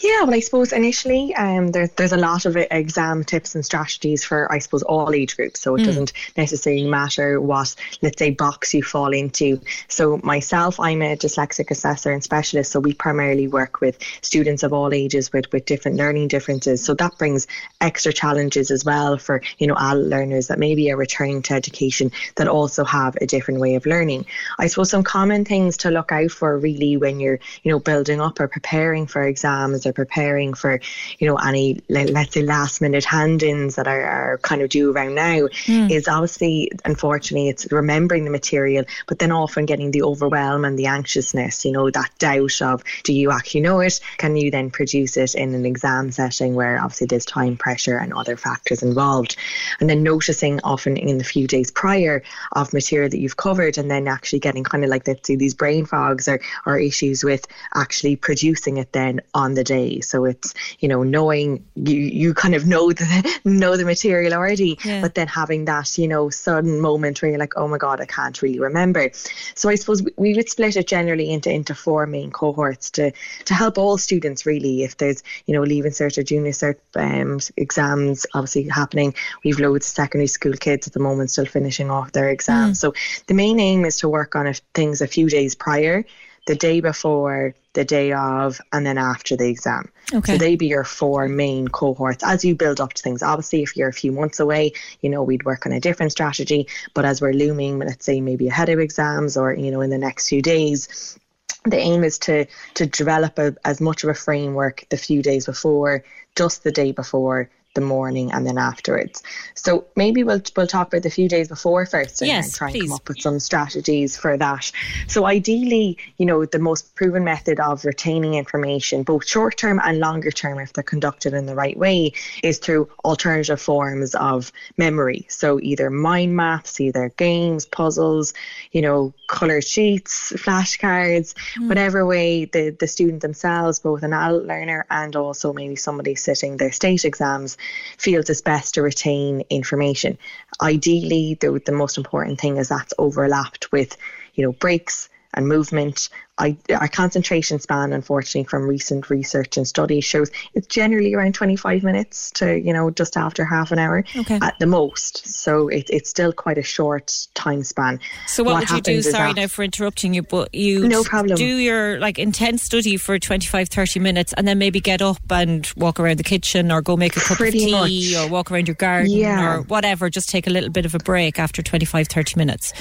S8: Yeah, well, I suppose initially um, there, there's a lot of exam tips and strategies for, I suppose, all age groups. So it mm. doesn't necessarily matter what, let's say, box you fall into. So myself, I'm a dyslexic assessor and specialist. So we primarily work with students of all ages with, with different learning differences. So that brings extra challenges as well for, you know, adult learners that maybe are returning to education that also have a different way of learning. I suppose some common things to look out for really when you're, you know, building up or preparing for exams exams or preparing for, you know, any let's say last minute hand-ins that are, are kind of due around now mm. is obviously unfortunately it's remembering the material, but then often getting the overwhelm and the anxiousness, you know, that doubt of do you actually know it? Can you then produce it in an exam setting where obviously there's time pressure and other factors involved? And then noticing often in the few days prior of material that you've covered and then actually getting kind of like let's say these brain fogs or, or issues with actually producing it then on the day. So it's you know knowing you you kind of know the know the material already, yeah. but then having that you know sudden moment where you're like, oh my god, I can't really remember. So I suppose we would split it generally into into four main cohorts to to help all students really. If there's you know leaving cert or junior cert um, exams obviously happening, we've loads of secondary school kids at the moment still finishing off their exams. Mm. So the main aim is to work on things a few days prior the day before, the day of, and then after the exam. Okay. So they be your four main cohorts as you build up to things. Obviously, if you're a few months away, you know, we'd work on a different strategy. But as we're looming, let's say maybe ahead of exams or, you know, in the next few days, the aim is to to develop a, as much of a framework the few days before, just the day before, the morning and then afterwards. So maybe we'll we'll talk about the few days before first and,
S6: yes,
S8: and try
S6: please.
S8: and come up with some strategies for that. So ideally, you know, the most proven method of retaining information, both short term and longer term, if they're conducted in the right way, is through alternative forms of memory. So either mind maps, either games, puzzles, you know, colored sheets, flashcards, mm. whatever way the, the student themselves, both an adult learner and also maybe somebody sitting their state exams, feels it's best to retain information. Ideally, the, the most important thing is that's overlapped with, you know, breaks and movement I, our concentration span, unfortunately, from recent research and studies shows it's generally around 25 minutes to, you know, just after half an hour
S6: okay.
S8: at the most. So it, it's still quite a short time span.
S6: So what, what would you do? Sorry now for interrupting you, but you
S8: no problem.
S6: do your like intense study for 25, 30 minutes and then maybe get up and walk around the kitchen or go make a cup
S8: Pretty
S6: of tea
S8: much.
S6: or walk around your garden
S8: Yeah.
S6: or whatever. Just take a little bit of a break after 25, 30 minutes.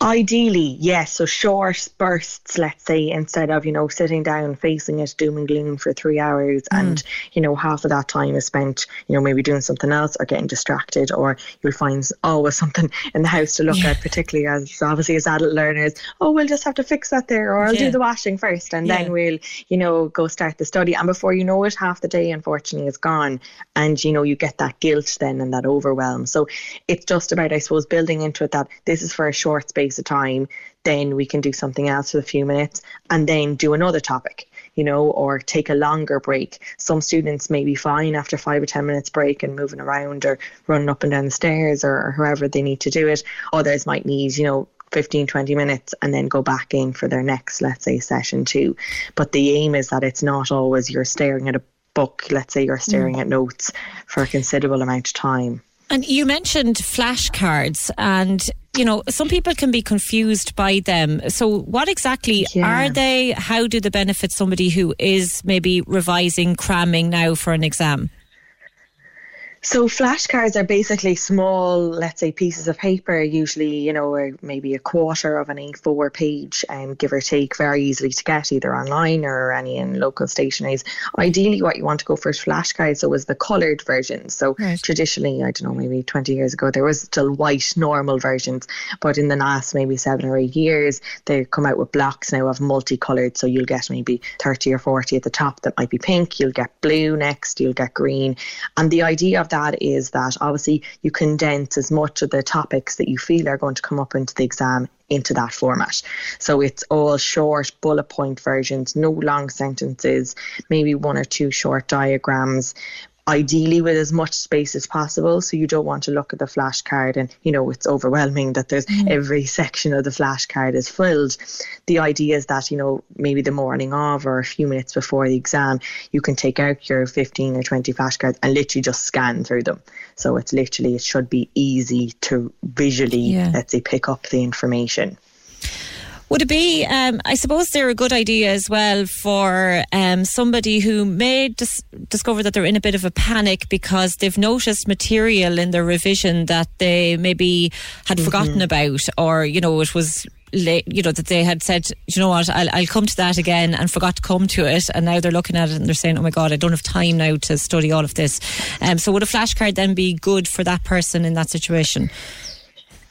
S8: Ideally, yes. So short bursts, let's say, instead of, you know, sitting down facing it doom and gloom for three hours hmm. and, you know, half of that time is spent, you know, maybe doing something else or getting distracted or you'll find always oh, something in the house to look at, particularly as obviously as adult learners. Oh, we'll just have to fix that there or I'll
S6: Yeah.
S8: do the washing first and
S6: Yeah.
S8: then we'll, you know, go start the study. And before you know it, half the day unfortunately is gone. And, you know, you get that guilt then and that overwhelm. So it's just about, I suppose, building into it that this is for a short space of time, then we can do something else for a few minutes and then do another topic, you know, or take a longer break. Some students may be fine after five or 10 minutes break and moving around or running up and down the stairs or, or however they need to do it. Others might need, you know, 15 20 minutes and then go back in for their next let's say session two but the aim is that it's not always you're staring at a book let's say you're staring mm. at notes for a considerable amount of time
S6: And you mentioned flashcards, and you know some people can be confused by them. So, what exactly
S8: Yeah.
S6: are they? How do they benefit somebody who is maybe revising, cramming now for an exam?
S8: So flashcards are basically small, let's say, pieces of paper, usually, you know, or maybe a quarter of an A4 page, um, give or take, very easily to get either online or any in local stationaries. Ideally, what you want to go for is flashcards, so is the coloured version. So
S6: Right.
S8: traditionally, I don't know, maybe 20 years ago, there was still white normal versions, but in the last maybe seven or eight years, they come out with blocks now of multicoloured. So you'll get maybe 30 or 40 at the top that might be pink, you'll get blue next, you'll get green. And the idea of that is that obviously you condense as much of the topics that you feel are going to come up into the exam into that format. So it's all short bullet point versions, no long sentences, maybe one or two short diagrams. Ideally, with as much space as possible, so you don't want to look at the flashcard and you know it's overwhelming that there's mm. every section of the flashcard is filled. The idea is that you know maybe the morning of or a few minutes before the exam, you can take out your 15 or 20 flashcards and literally just scan through them. So it's literally it should be easy to visually,
S6: Yeah.
S8: let's say, pick up the information.
S6: Would it be? Um, I suppose they're a good idea as well for um, somebody who may dis- discover that they're in a bit of a panic because they've noticed material in their revision that they maybe had forgotten about, or you know, it was. Late, you know that they had said, you know what, I'll, I'll come to that again, and forgot to come to it, and now they're looking at it and they're saying, oh my god, I don't have time now to study all of this. Um, so would a flashcard then be good for that person in that situation?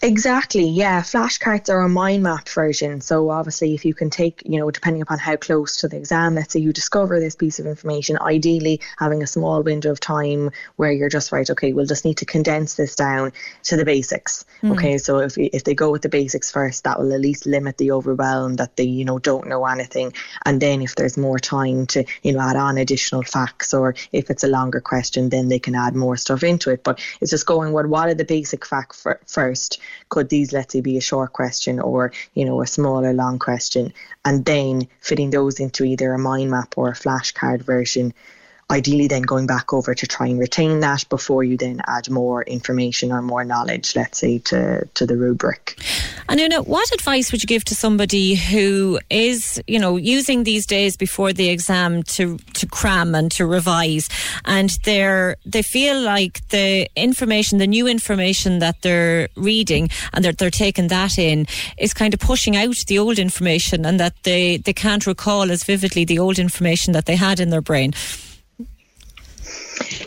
S8: Exactly, yeah. Flashcards are a mind map version. So obviously if you can take, you know, depending upon how close to the exam, let's say you discover this piece of information, ideally having a small window of time where you're just right, okay, we'll just need to condense this down to the basics. Hmm. Okay, so if if they go with the basics first, that will at least limit the overwhelm that they, you know, don't know anything. And then if there's more time to, you know, add on additional facts or if it's a longer question, then they can add more stuff into it. But it's just going, well, what are the basic facts first? Could these, let's say, be a short question or, you know, a small or long question? And then fitting those into either a mind map or a flashcard version. Ideally, then going back over to try and retain that before you then add more information or more knowledge, let's say, to, to the rubric.
S6: And Una, what advice would you give to somebody who is, you know, using these days before the exam to to cram and to revise, and they're they feel like the information, the new information that they're reading, and they're they're taking that in, is kind of pushing out the old information, and that they they can't recall as vividly the old information that they had in their brain.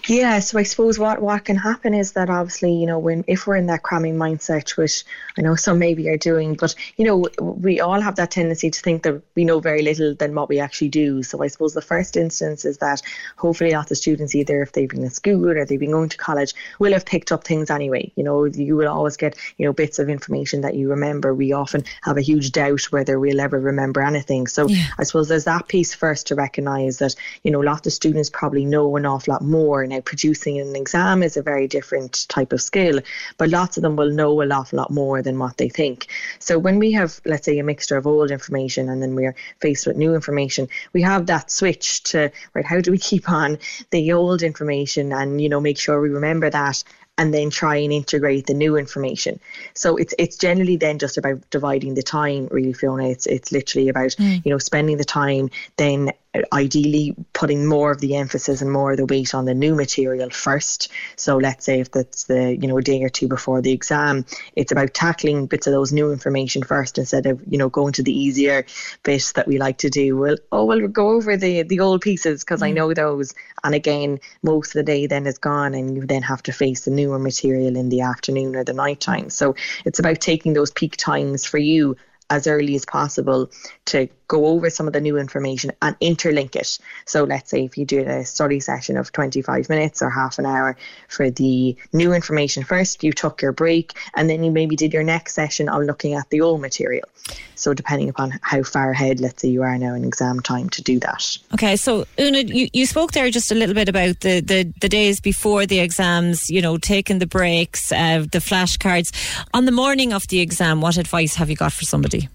S8: Yeah, so I suppose what what can happen is that obviously, you know, when if we're in that cramming mindset, which I know some maybe are doing, but you know, we all have that tendency to think that we know very little than what we actually do. So I suppose the first instance is that hopefully lots of students, either if they've been in school or they've been going to college, will have picked up things anyway. You know, you will always get, you know, bits of information that you remember. We often have a huge doubt whether we'll ever remember anything. So I suppose there's that piece first to recognise that, you know, lots of students probably know an awful lot more more. Now, producing an exam is a very different type of skill, but lots of them will know a awful lot more than what they think. So when we have, let's say, a mixture of old information and then we're faced with new information, we have that switch to, right, how do we keep on the old information and, you know, make sure we remember that and then try and integrate the new information. So it's it's generally then just about dividing the time, really, Fiona. It's it's literally about mm. you know spending the time, then ideally putting more of the emphasis and more of the weight on the new material first. So let's say if that's the you know a day or two before the exam, it's about tackling bits of those new information first instead of you know going to the easier bits that we like to do. Well, oh well, we'll go over the the old pieces because mm. I know those. And again, most of the day then is gone, and you then have to face the newer material in the afternoon or the night time. So it's about taking those peak times for you as early as possible to go over some of the new information and interlink it. So let's say if you do a study session of 25 minutes or half an hour for the new information first, you took your break and then you maybe did your next session on looking at the old material. So depending upon how far ahead, let's say you are now in exam time to do that.
S6: Okay, so Una, you, you spoke there just a little bit about the, the, the days before the exams, you know, taking the breaks, uh, the flashcards. On the morning of the exam, what advice have you got for somebody?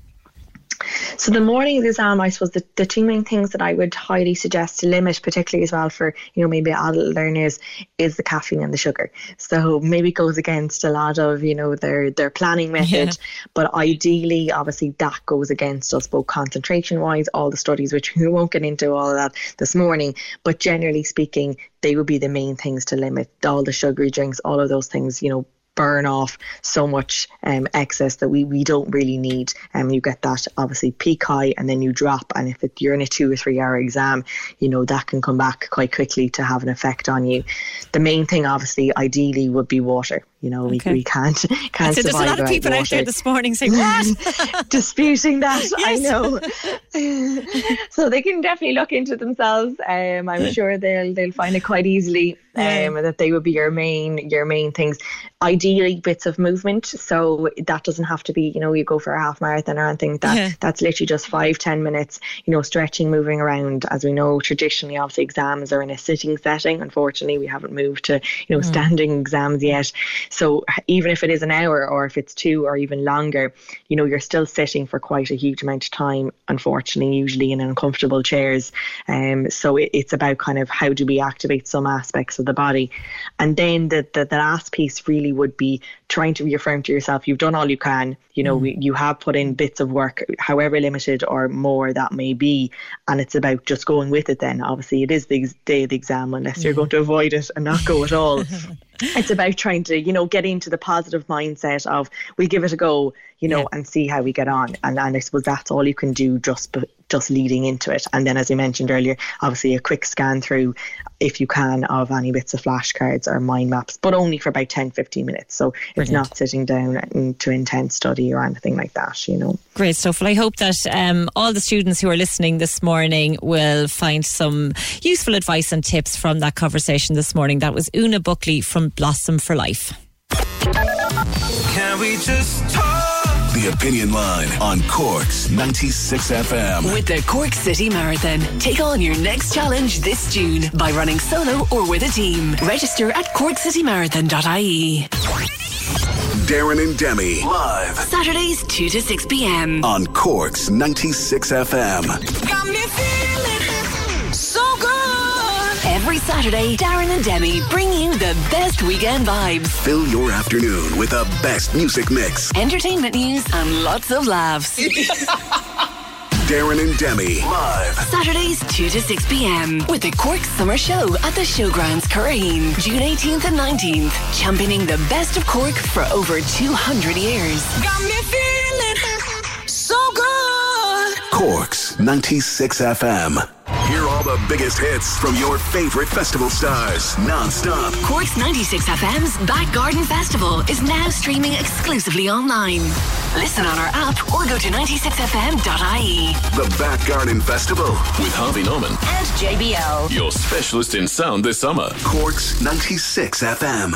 S8: So the morning exam, I suppose the, the two main things that I would highly suggest to limit, particularly as well for, you know, maybe adult learners, is the caffeine and the sugar. So maybe goes against a lot of, you know, their their planning method. Yeah. But ideally, obviously that goes against us both concentration wise, all the studies, which we won't get into all of that this morning. But generally speaking, they would be the main things to limit all the sugary drinks, all of those things, you know, burn off so much um, excess that we, we don't really need. And um, you get that obviously peak high and then you drop. And if it, you're in a two or three hour exam, you know, that can come back quite quickly to have an effect on you. The main thing, obviously, ideally would be water. You know, okay. we, we can't can't
S6: so
S8: There's
S6: a lot of people
S8: water.
S6: out there this morning saying what
S8: disputing that. I know. so they can definitely look into themselves. Um, I'm sure they'll they'll find it quite easily. Um, that they would be your main your main things. Ideally, bits of movement. So that doesn't have to be you know you go for a half marathon or anything. That yeah. that's literally just five ten minutes. You know, stretching, moving around. As we know, traditionally, obviously exams are in a sitting setting. Unfortunately, we haven't moved to you know mm. standing exams yet. So even if it is an hour or if it's two or even longer, you know, you're still sitting for quite a huge amount of time, unfortunately, usually in uncomfortable chairs. Um, so it, it's about kind of how do we activate some aspects of the body. And then the, the, the last piece really would be trying to reaffirm to yourself you've done all you can. You know, mm. you have put in bits of work, however limited or more that may be. And it's about just going with it then. Obviously, it is the day of the exam unless you're going to avoid it and not go at all. it's about trying to you know get into the positive mindset of we give it a go you know yeah. and see how we get on and, and i suppose that's all you can do just just leading into it and then as i mentioned earlier obviously a quick scan through if you can of any bits of flashcards or mind maps but only for about 10 15 minutes so Brilliant. it's not sitting down to intense study or anything like that you know
S6: great stuff well i hope that um, all the students who are listening this morning will find some useful advice and tips from that conversation this morning that was una buckley from Blossom for Life.
S4: Can we just talk? The Opinion Line on Cork's 96 FM.
S1: With the Cork City Marathon. Take on your next challenge this June by running solo or with a team. Register at corkcitymarathon.ie.
S4: Darren and Demi live
S1: Saturdays 2 to 6 p.m.
S4: on Cork's 96 FM.
S1: Every Saturday, Darren and Demi bring you the best weekend vibes.
S4: Fill your afternoon with the best music mix,
S1: entertainment news, and lots of laughs.
S4: Darren and Demi live
S1: Saturdays 2 to 6 p.m. with the Cork Summer Show at the Showgrounds Curraheen, June 18th and 19th, championing the best of Cork for over 200 years. Got me feeling
S4: so good. Cork's 96 FM. Hear all the biggest hits from your favorite festival stars non-stop.
S1: Cork's 96 FM's Back Garden Festival is now streaming exclusively online. Listen on our app or go to 96fm.ie.
S4: The Back Garden Festival with Harvey Norman
S1: and JBL.
S4: Your specialist in sound this summer. Cork's 96 FM.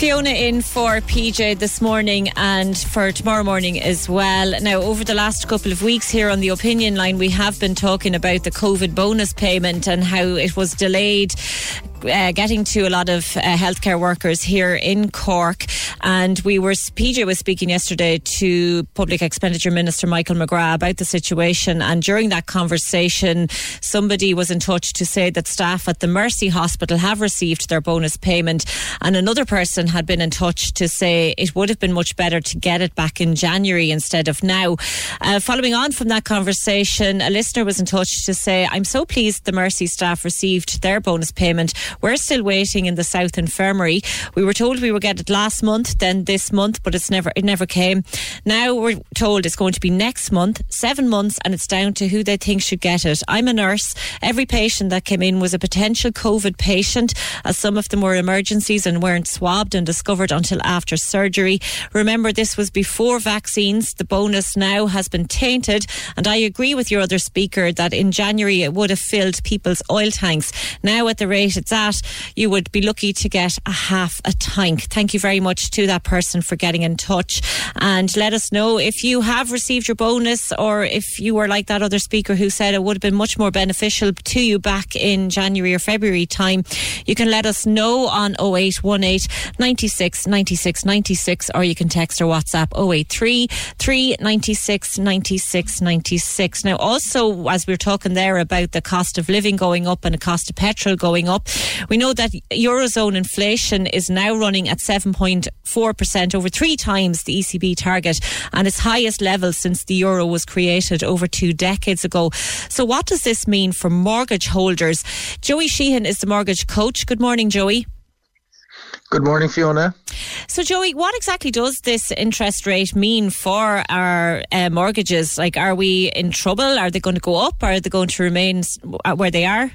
S6: Fiona in for PJ this morning and for tomorrow morning as well. Now, over the last couple of weeks here on the opinion line, we have been talking about the COVID bonus payment and how it was delayed uh, getting to a lot of uh, healthcare workers here in Cork. And we were, PJ was speaking yesterday to Public Expenditure Minister Michael McGrath about the situation. And during that conversation, somebody was in touch to say that staff at the Mercy Hospital have received their bonus payment. And another person had been in touch to say it would have been much better to get it back in January instead of now. Uh, following on from that conversation, a listener was in touch to say, I'm so pleased the Mercy staff received their bonus payment. We're still waiting in the South Infirmary. We were told we would get it last month, then this month, but it's never it never came. Now we're told it's going to be next month, seven months, and it's down to who they think should get it. I'm a nurse. Every patient that came in was a potential COVID patient, as some of them were emergencies and weren't swabbed and discovered until after surgery. Remember, this was before vaccines. The bonus now has been tainted, and I agree with your other speaker that in January it would have filled people's oil tanks. Now at the rate it's at, you would be lucky to get a half a tank. Thank you very much to that person for getting in touch and let us know if you have received your bonus or if you were like that other speaker who said it would have been much more beneficial to you back in January or February time. You can let us know on 0818 96 96 96 or you can text or WhatsApp 083 396 96 96. Now, also, as we are talking there about the cost of living going up and the cost of petrol going up, we know that Eurozone inflation is now running at 7.4%, over three times the ECB target, and its highest level since the euro was created over two decades ago. So, what does this mean for mortgage holders? Joey Sheehan is the mortgage coach. Good morning, Joey.
S9: Good morning, Fiona.
S6: So, Joey, what exactly does this interest rate mean for our uh, mortgages? Like, are we in trouble? Are they going to go up? Are they going to remain where they are?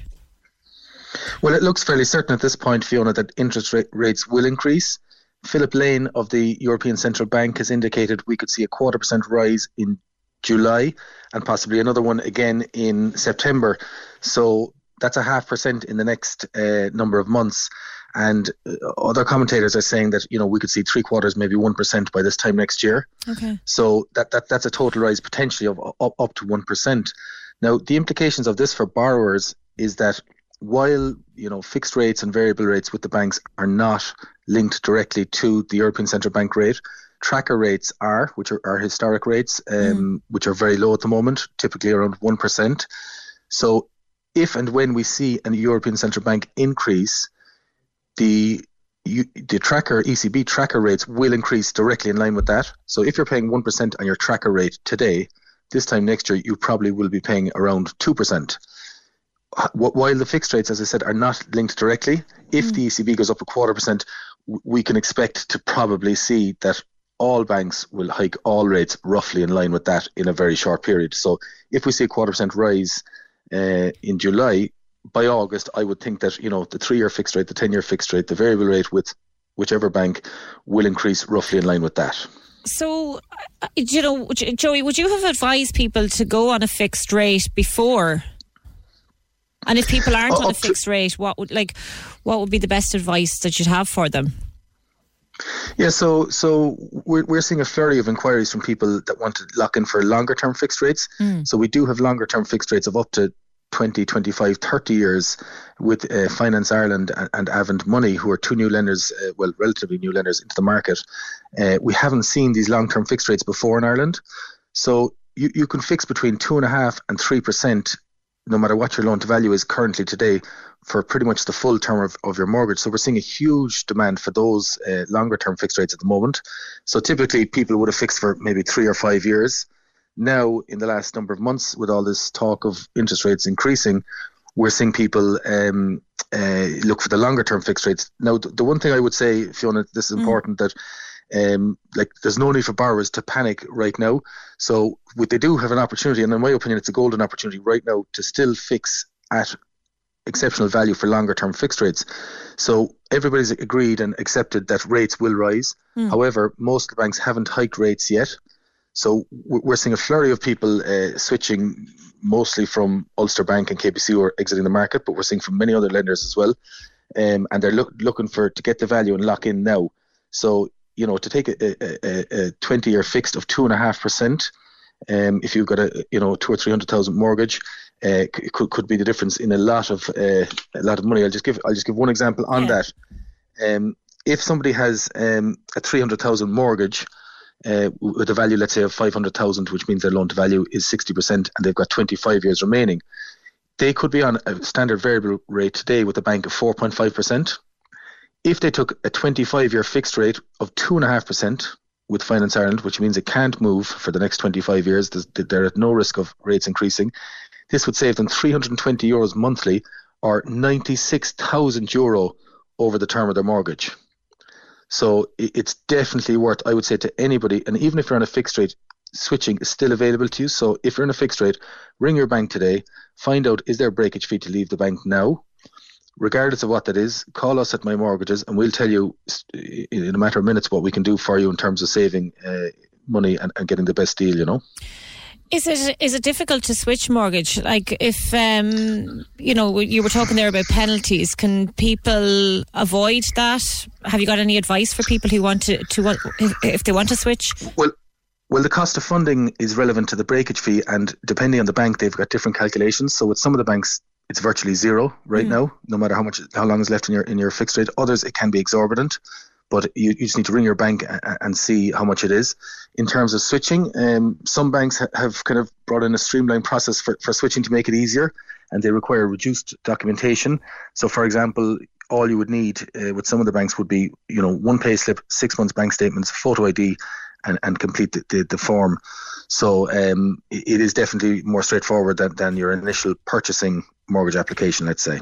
S9: Well, it looks fairly certain at this point, Fiona, that interest rate rates will increase. Philip Lane of the European Central Bank has indicated we could see a quarter percent rise in July and possibly another one again in September. So that's a half percent in the next uh, number of months. And uh, other commentators are saying that you know we could see three quarters, maybe one percent by this time next year.
S6: Okay.
S9: So that, that that's a total rise potentially of up, up to one percent. Now the implications of this for borrowers is that while you know fixed rates and variable rates with the banks are not linked directly to the European Central Bank rate, tracker rates are, which are, are historic rates, um, mm. which are very low at the moment, typically around one percent. So, if and when we see a European Central Bank increase, the you, the tracker ECB tracker rates will increase directly in line with that. So, if you're paying one percent on your tracker rate today, this time next year you probably will be paying around two percent while the fixed rates, as I said, are not linked directly, if mm. the ECB goes up a quarter percent, we can expect to probably see that all banks will hike all rates roughly in line with that in a very short period. So if we see a quarter percent rise uh, in July, by August, I would think that you know the three-year fixed rate, the ten-year fixed rate, the variable rate with whichever bank will increase roughly in line with that.
S6: So, uh, you know, Joey, would you have advised people to go on a fixed rate before and if people aren't on a oh, fixed rate, what would like what would be the best advice that you'd have for them?
S9: Yeah, so so we're, we're seeing a flurry of inquiries from people that want to lock in for longer term fixed rates. Mm. So we do have longer term fixed rates of up to 20, 25, 30 years with uh, Finance Ireland and, and Avant Money, who are two new lenders, uh, well, relatively new lenders into the market. Uh, we haven't seen these long term fixed rates before in Ireland. So you, you can fix between 2.5 and 3% no matter what your loan to value is currently today for pretty much the full term of, of your mortgage. So we're seeing a huge demand for those uh, longer term fixed rates at the moment. So typically people would have fixed for maybe three or five years. Now, in the last number of months, with all this talk of interest rates increasing, we're seeing people um, uh, look for the longer term fixed rates. Now, the, the, one thing I would say, Fiona, this is mm. important that um, like there's no need for borrowers to panic right now. So what they do have an opportunity, and in my opinion, it's a golden opportunity right now to still fix at exceptional value for longer term fixed rates. So everybody's agreed and accepted that rates will rise. Mm. However, most banks haven't hiked rates yet. So we're seeing a flurry of people uh, switching mostly from Ulster Bank and KBC who are exiting the market, but we're seeing from many other lenders as well. Um, and they're look, looking for to get the value and lock in now. So you know to take a, a, a 20 year fixed of two and a half percent, um, if you've got a you know two or three hundred thousand mortgage, uh, could could be the difference in a lot of uh, a lot of money. I'll just give I'll just give one example on yeah. that. Um, if somebody has um, a three hundred thousand mortgage uh, with a value, let's say, of 500,000, which means their loan to value is 60%, and they've got 25 years remaining. They could be on a standard variable rate today with a bank of 4.5%. If they took a 25 year fixed rate of 2.5% with Finance Ireland, which means it can't move for the next 25 years, they're at no risk of rates increasing, this would save them 320 euros monthly or 96,000 euro over the term of their mortgage. So it's definitely worth, I would say, to anybody, and even if you're on a fixed rate, switching is still available to you. So if you're in a fixed rate, ring your bank today, find out is there a breakage fee to leave the bank now. Regardless of what that is, call us at My Mortgages and we'll tell you in a matter of minutes what we can do for you in terms of saving uh, money and, and getting the best deal, you know.
S6: Is it is it difficult to switch mortgage? Like if um, you know you were talking there about penalties, can people avoid that? Have you got any advice for people who want to to want if, if they want to switch?
S9: Well, well, the cost of funding is relevant to the breakage fee, and depending on the bank, they've got different calculations. So with some of the banks, it's virtually zero right mm. now, no matter how much how long is left in your in your fixed rate. Others, it can be exorbitant but you, you just need to ring your bank and, and see how much it is. In terms of switching, um, some banks ha- have kind of brought in a streamlined process for, for switching to make it easier, and they require reduced documentation. So, for example, all you would need uh, with some of the banks would be, you know, one pay slip, six months bank statements, photo ID, and, and complete the, the, the form. So um, it is definitely more straightforward than, than your initial purchasing mortgage application, let's say.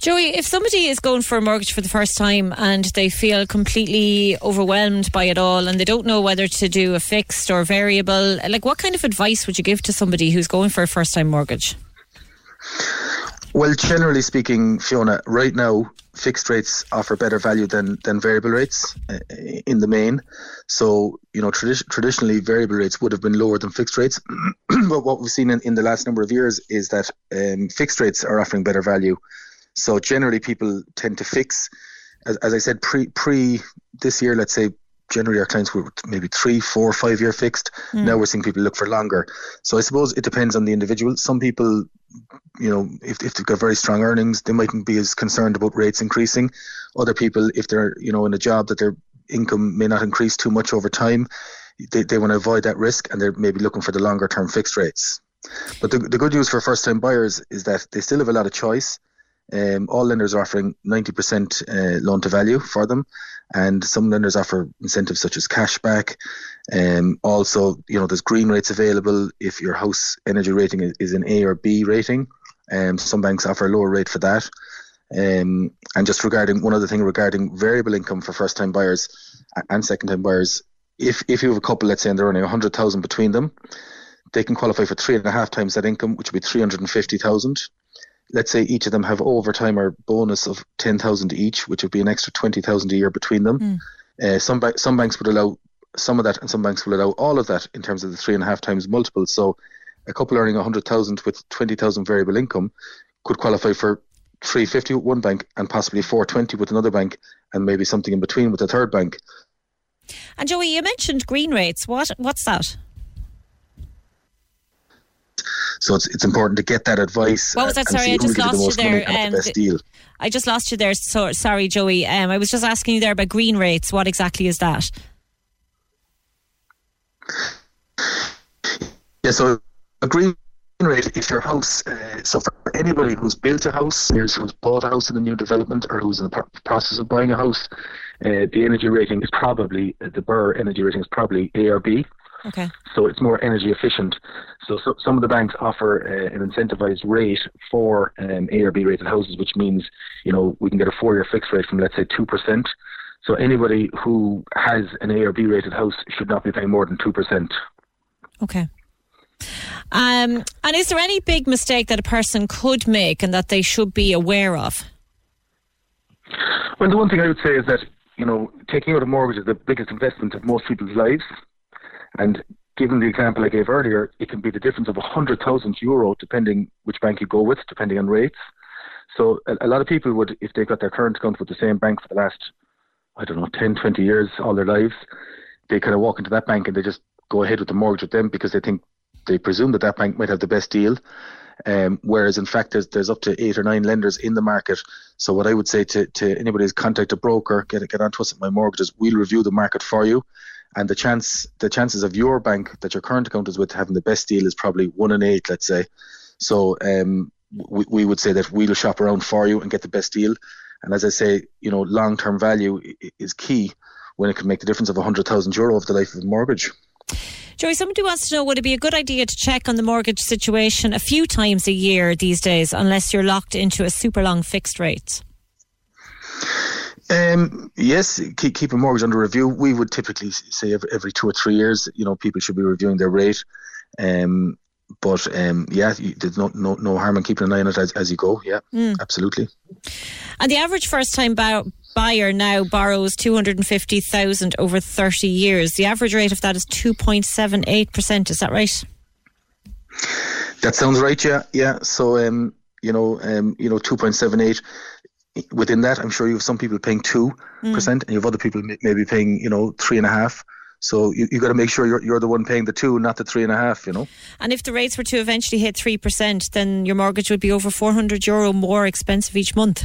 S6: Joey, if somebody is going for a mortgage for the first time and they feel completely overwhelmed by it all and they don't know whether to do a fixed or variable, like what kind of advice would you give to somebody who's going for a first time mortgage?
S9: Well, generally speaking, Fiona, right now fixed rates offer better value than than variable rates uh, in the main. So, you know, tradi- traditionally variable rates would have been lower than fixed rates. but what we've seen in, in the last number of years is that um, fixed rates are offering better value so generally, people tend to fix. As, as I said, pre pre this year, let's say generally our clients were maybe three, four, five year fixed. Mm. Now we're seeing people look for longer. So I suppose it depends on the individual. Some people, you know, if, if they've got very strong earnings, they mightn't be as concerned about rates increasing. Other people, if they're, you know, in a job that their income may not increase too much over time, they, they want to avoid that risk and they're maybe looking for the longer term fixed rates. But the, the good news for first time buyers is that they still have a lot of choice. Um, all lenders are offering 90% uh, loan to value for them, and some lenders offer incentives such as cashback. Um, also, you know, there's green rates available if your house energy rating is an A or B rating. Um, some banks offer a lower rate for that. Um, and just regarding one other thing regarding variable income for first time buyers and second time buyers, if if you have a couple, let's say, and they're earning 100,000 between them, they can qualify for three and a half times that income, which would be 350,000 let's say each of them have overtime or bonus of 10,000 each, which would be an extra 20,000 a year between them. Mm. Uh, some, ba- some banks would allow some of that and some banks will allow all of that in terms of the three and a half times multiple. So a couple earning 100,000 with 20,000 variable income could qualify for 350 with one bank and possibly 420 with another bank and maybe something in between with a third bank.
S6: And Joey, you mentioned green rates. What What's that?
S9: So it's it's important to get that advice.
S6: What was that? Sorry, I just lost you there. Um, the I just lost you there. So sorry, Joey. Um, I was just asking you there about green rates. What exactly is that?
S9: Yeah, so a green rate if your house uh, so for anybody who's built a house who's bought a house in a new development or who's in the process of buying a house uh, the energy rating is probably the BER energy rating is probably A or B
S6: Okay.
S9: So it's more energy efficient. So, so some of the banks offer uh, an incentivized rate for um, A or B rated houses, which means you know we can get a four year fixed rate from let's say two percent. So anybody who has an A or B rated house should not be paying more than two percent.
S6: Okay. Um, and is there any big mistake that a person could make and that they should be aware of?
S9: Well, the one thing I would say is that you know taking out a mortgage is the biggest investment of most people's lives, and given the example I gave earlier, it can be the difference of hundred thousand euro depending which bank you go with, depending on rates. So a, a, lot of people would, if they've got their current account with the same bank for the last, I don't know, 10, 20 years, all their lives, they kind of walk into that bank and they just go ahead with the mortgage with them because they think they presume that that bank might have the best deal. Um, whereas in fact there's, there's up to eight or nine lenders in the market. So what I would say to, to anybody is contact a broker, get get onto us at my mortgages. We'll review the market for you, and the chance the chances of your bank that your current account is with having the best deal is probably one in eight, let's say. So um, we, we would say that we'll shop around for you and get the best deal. And as I say, you know, long term value is key when it can make the difference of 100,000 euro of the life of a mortgage.
S6: Joey, somebody wants to know would it be a good idea to check on the mortgage situation a few times a year these days, unless you're locked into a super long fixed rate?
S9: Um, yes, keep, keep a mortgage under review. We would typically say every, every two or three years, you know, people should be reviewing their rate. Um, but um, yeah, there's no, no no harm in keeping an eye on it as, as you go. Yeah, mm. absolutely.
S6: And the average first time buyer now borrows 250,000 over 30 years. The average rate of that is 2.78%. Is that right?
S9: That sounds right. Yeah, yeah. So um, you know, um, you know, 2.78 within that, I'm sure you have some people paying two mm. percent, mm. and you have other people maybe paying, you know, three and a half. So you, you got to make sure you're, you're the one paying the two, not the three and a half, you know.
S6: And if the rates were to eventually hit 3%, then your mortgage would be over 400 euro more expensive each month.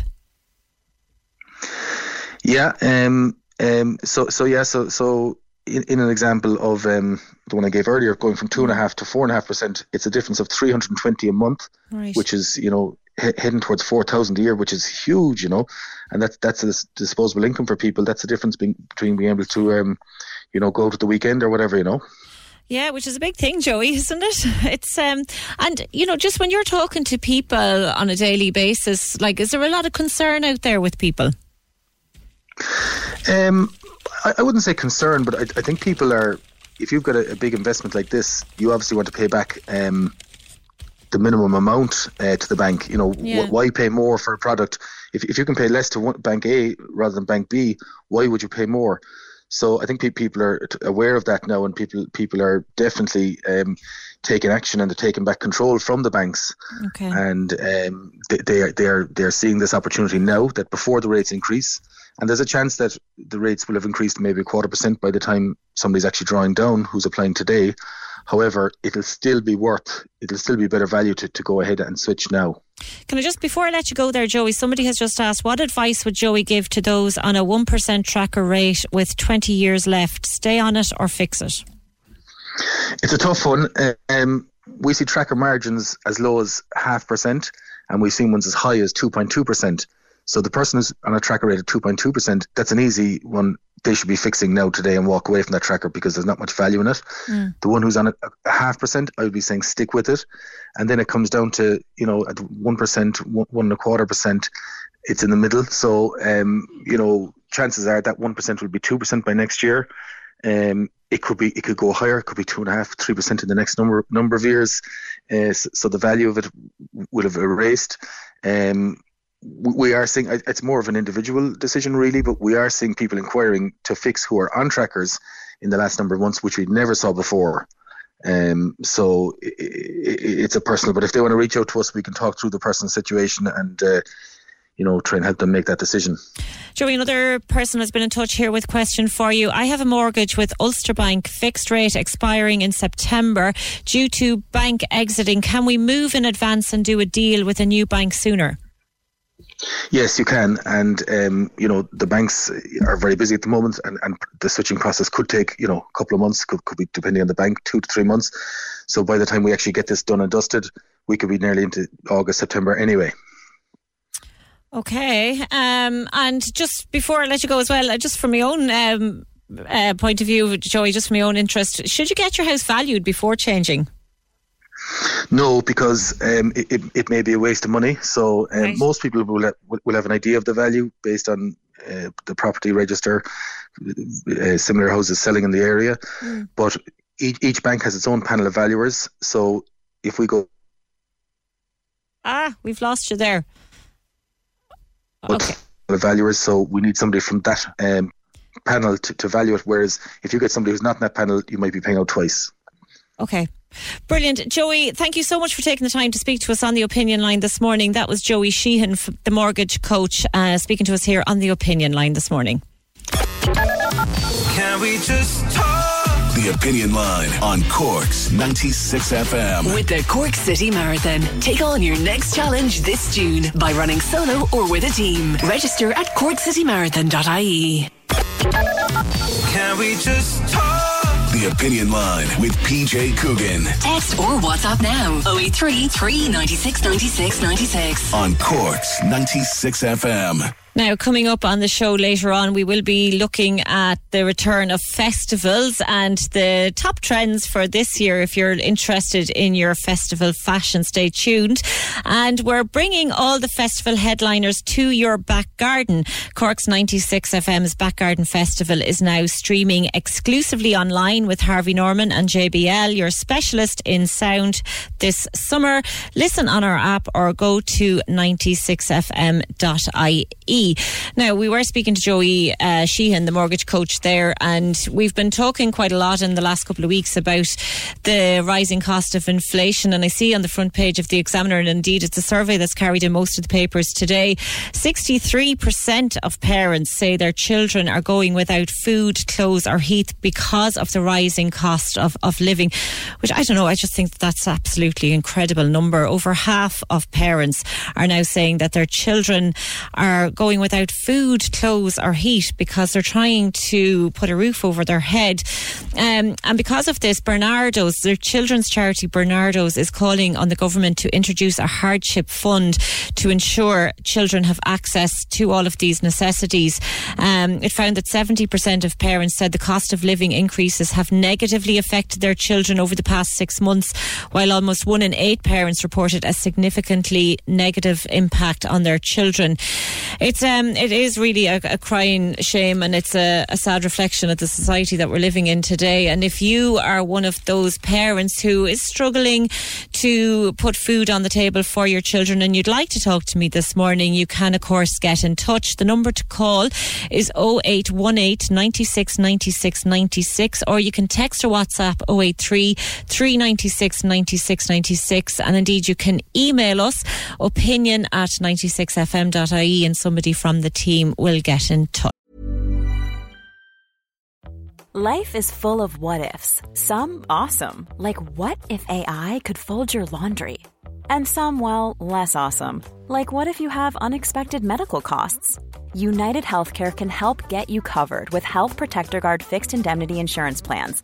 S9: Yeah. Um, um, so, so yeah, so, so in, in an example of um, the one I gave earlier, going from two and a half to four and a half percent, it's a difference of 320 a month, right. which is, you know, heading towards 4,000 a year, which is huge, you know, and that's, that's a disposable income for people. That's the difference being, between being able to, um, you know, go to the weekend or whatever, you know.
S6: Yeah, which is a big thing, Joey, isn't it? It's um and you know, just when you're talking to people on a daily basis, like is there a lot of concern out there with people?
S9: Um I, I wouldn't say concern, but I, I think people are if you've got a, a, big investment like this, you obviously want to pay back um the minimum amount uh, to the bank. You know, yeah. wh- why pay more for a product if if you can pay less to one, bank A rather than bank B? Why would you pay more? So I think people are aware of that now, and people people are definitely um, taking action and they're taking back control from the banks. Okay. And um, they, they are they are they are seeing this opportunity now that before the rates increase, and there's a chance that the rates will have increased maybe a quarter percent by the time somebody's actually drawing down who's applying today. However, it'll still be worth, it'll still be better value to, to go ahead and switch now.
S6: Can I just, before I let you go there, Joey, somebody has just asked, what advice would Joey give to those on a 1% tracker rate with 20 years left? Stay on it or fix it?
S9: It's a tough one. Um, we see tracker margins as low as half percent, and we've seen ones as high as 2.2%. So the person who's on a tracker rate of 2.2%, that's an easy one they should be fixing now today and walk away from that tracker because there's not much value in it. Mm. The one who's on a, a, half percent, I would be saying stick with it. And then it comes down to, you know, at 1%, one, one and a quarter percent, it's in the middle. So, um, you know, chances are that 1% will be 2% by next year. Um, it could be, it could go higher. It could be two and a half, three percent in the next number number of years. Uh, so, so, the value of it would have erased. Um, we are seeing it's more of an individual decision really but we are seeing people inquiring to fix who are on trackers in the last number of months which we never saw before um, so it's a personal but if they want to reach out to us we can talk through the personal situation and uh, you know, try and help them make that decision.
S6: Joey, another person has been in touch here with question for you. I have a mortgage with Ulster Bank, fixed rate expiring in September. Due to bank exiting, can we move in advance and do a deal with a new bank sooner?
S9: Yes, you can, and um, you know the banks are very busy at the moment, and, and the switching process could take you know a couple of months, could, could be depending on the bank, two to three months. So by the time we actually get this done and dusted, we could be nearly into August, September anyway.
S6: Okay, um, and just before I let you go as well, uh, just from my own um, uh, point of view, Joey, just from my own interest, should you get your house valued before changing?
S9: No, because um, it, it, it, may be a waste of money. So um, right. most people will, will have an idea of the value based on uh, the property register, uh, similar houses selling in the area. Mm. But each, each bank has its own panel of valuers. So if we go.
S6: Ah, we've lost you there. Okay.
S9: The Valuers, so we need somebody from that um, panel to, to value it. Whereas if you get somebody who's not in that panel, you might be paying out twice.
S6: Okay. Brilliant. Joey, thank you so much for taking the time to speak to us on the opinion line this morning. That was Joey Sheehan, the mortgage coach, uh, speaking to us here on the opinion line this morning.
S4: Can we just talk? The Opinion Line on Cork's 96 FM.
S1: With the Cork City Marathon. Take on your next challenge this June by running solo or with a team. Register at corkcitymarathon.ie.
S4: Can we just talk? The Opinion Line with PJ Coogan.
S1: Text or WhatsApp now 083 396 96 96.
S4: On Cork's 96 FM.
S6: Now, coming up on the show later on, we will be looking at the return of festivals and the top trends for this year. If you're interested in your festival fashion, stay tuned. And we're bringing all the festival headliners to your back garden. Cork's 96 FM's Back Garden Festival is now streaming exclusively online with Harvey Norman and JBL, your specialist in sound this summer. Listen on our app or go to 96fm.ie. Now, we were speaking to Joey uh, Sheehan, the mortgage coach there, and we've been talking quite a lot in the last couple of weeks about the rising cost of inflation. And I see on the front page of the Examiner, and indeed it's a survey that's carried in most of the papers today, 63% of parents say their children are going without food, clothes, or heat because of the rising cost of, of living, which I don't know, I just think that that's absolutely incredible number. Over half of parents are now saying that their children are going without food, clothes, or heat because they're trying to put a roof over their head. Um, and because of this, Barnardos, their children's charity Barnardos, is calling on the government to introduce a hardship fund to ensure children have access to all of these necessities. Um, it found that 70% of parents said the cost of living increases have negatively affected their children over the past six months, while almost one in eight parents reported a significantly negative impact on their children. It's um, it is really a, a crying shame, and it's a, a sad reflection of the society that we're living in today. And if you are one of those parents who is struggling to put food on the table for your children, and you'd like to talk to me this morning, you can of course get in touch. The number to call is 0818 96 96 96, or you can text or WhatsApp 083 396 96 96. And indeed, you can email us opinion at 96fm.ie, and somebody from the team will get in touch.
S10: Life is full of what ifs. Some awesome, like what if AI could fold your laundry? And some, well, less awesome, like what if you have unexpected medical costs? United Healthcare can help get you covered with Health Protector Guard fixed indemnity insurance plans.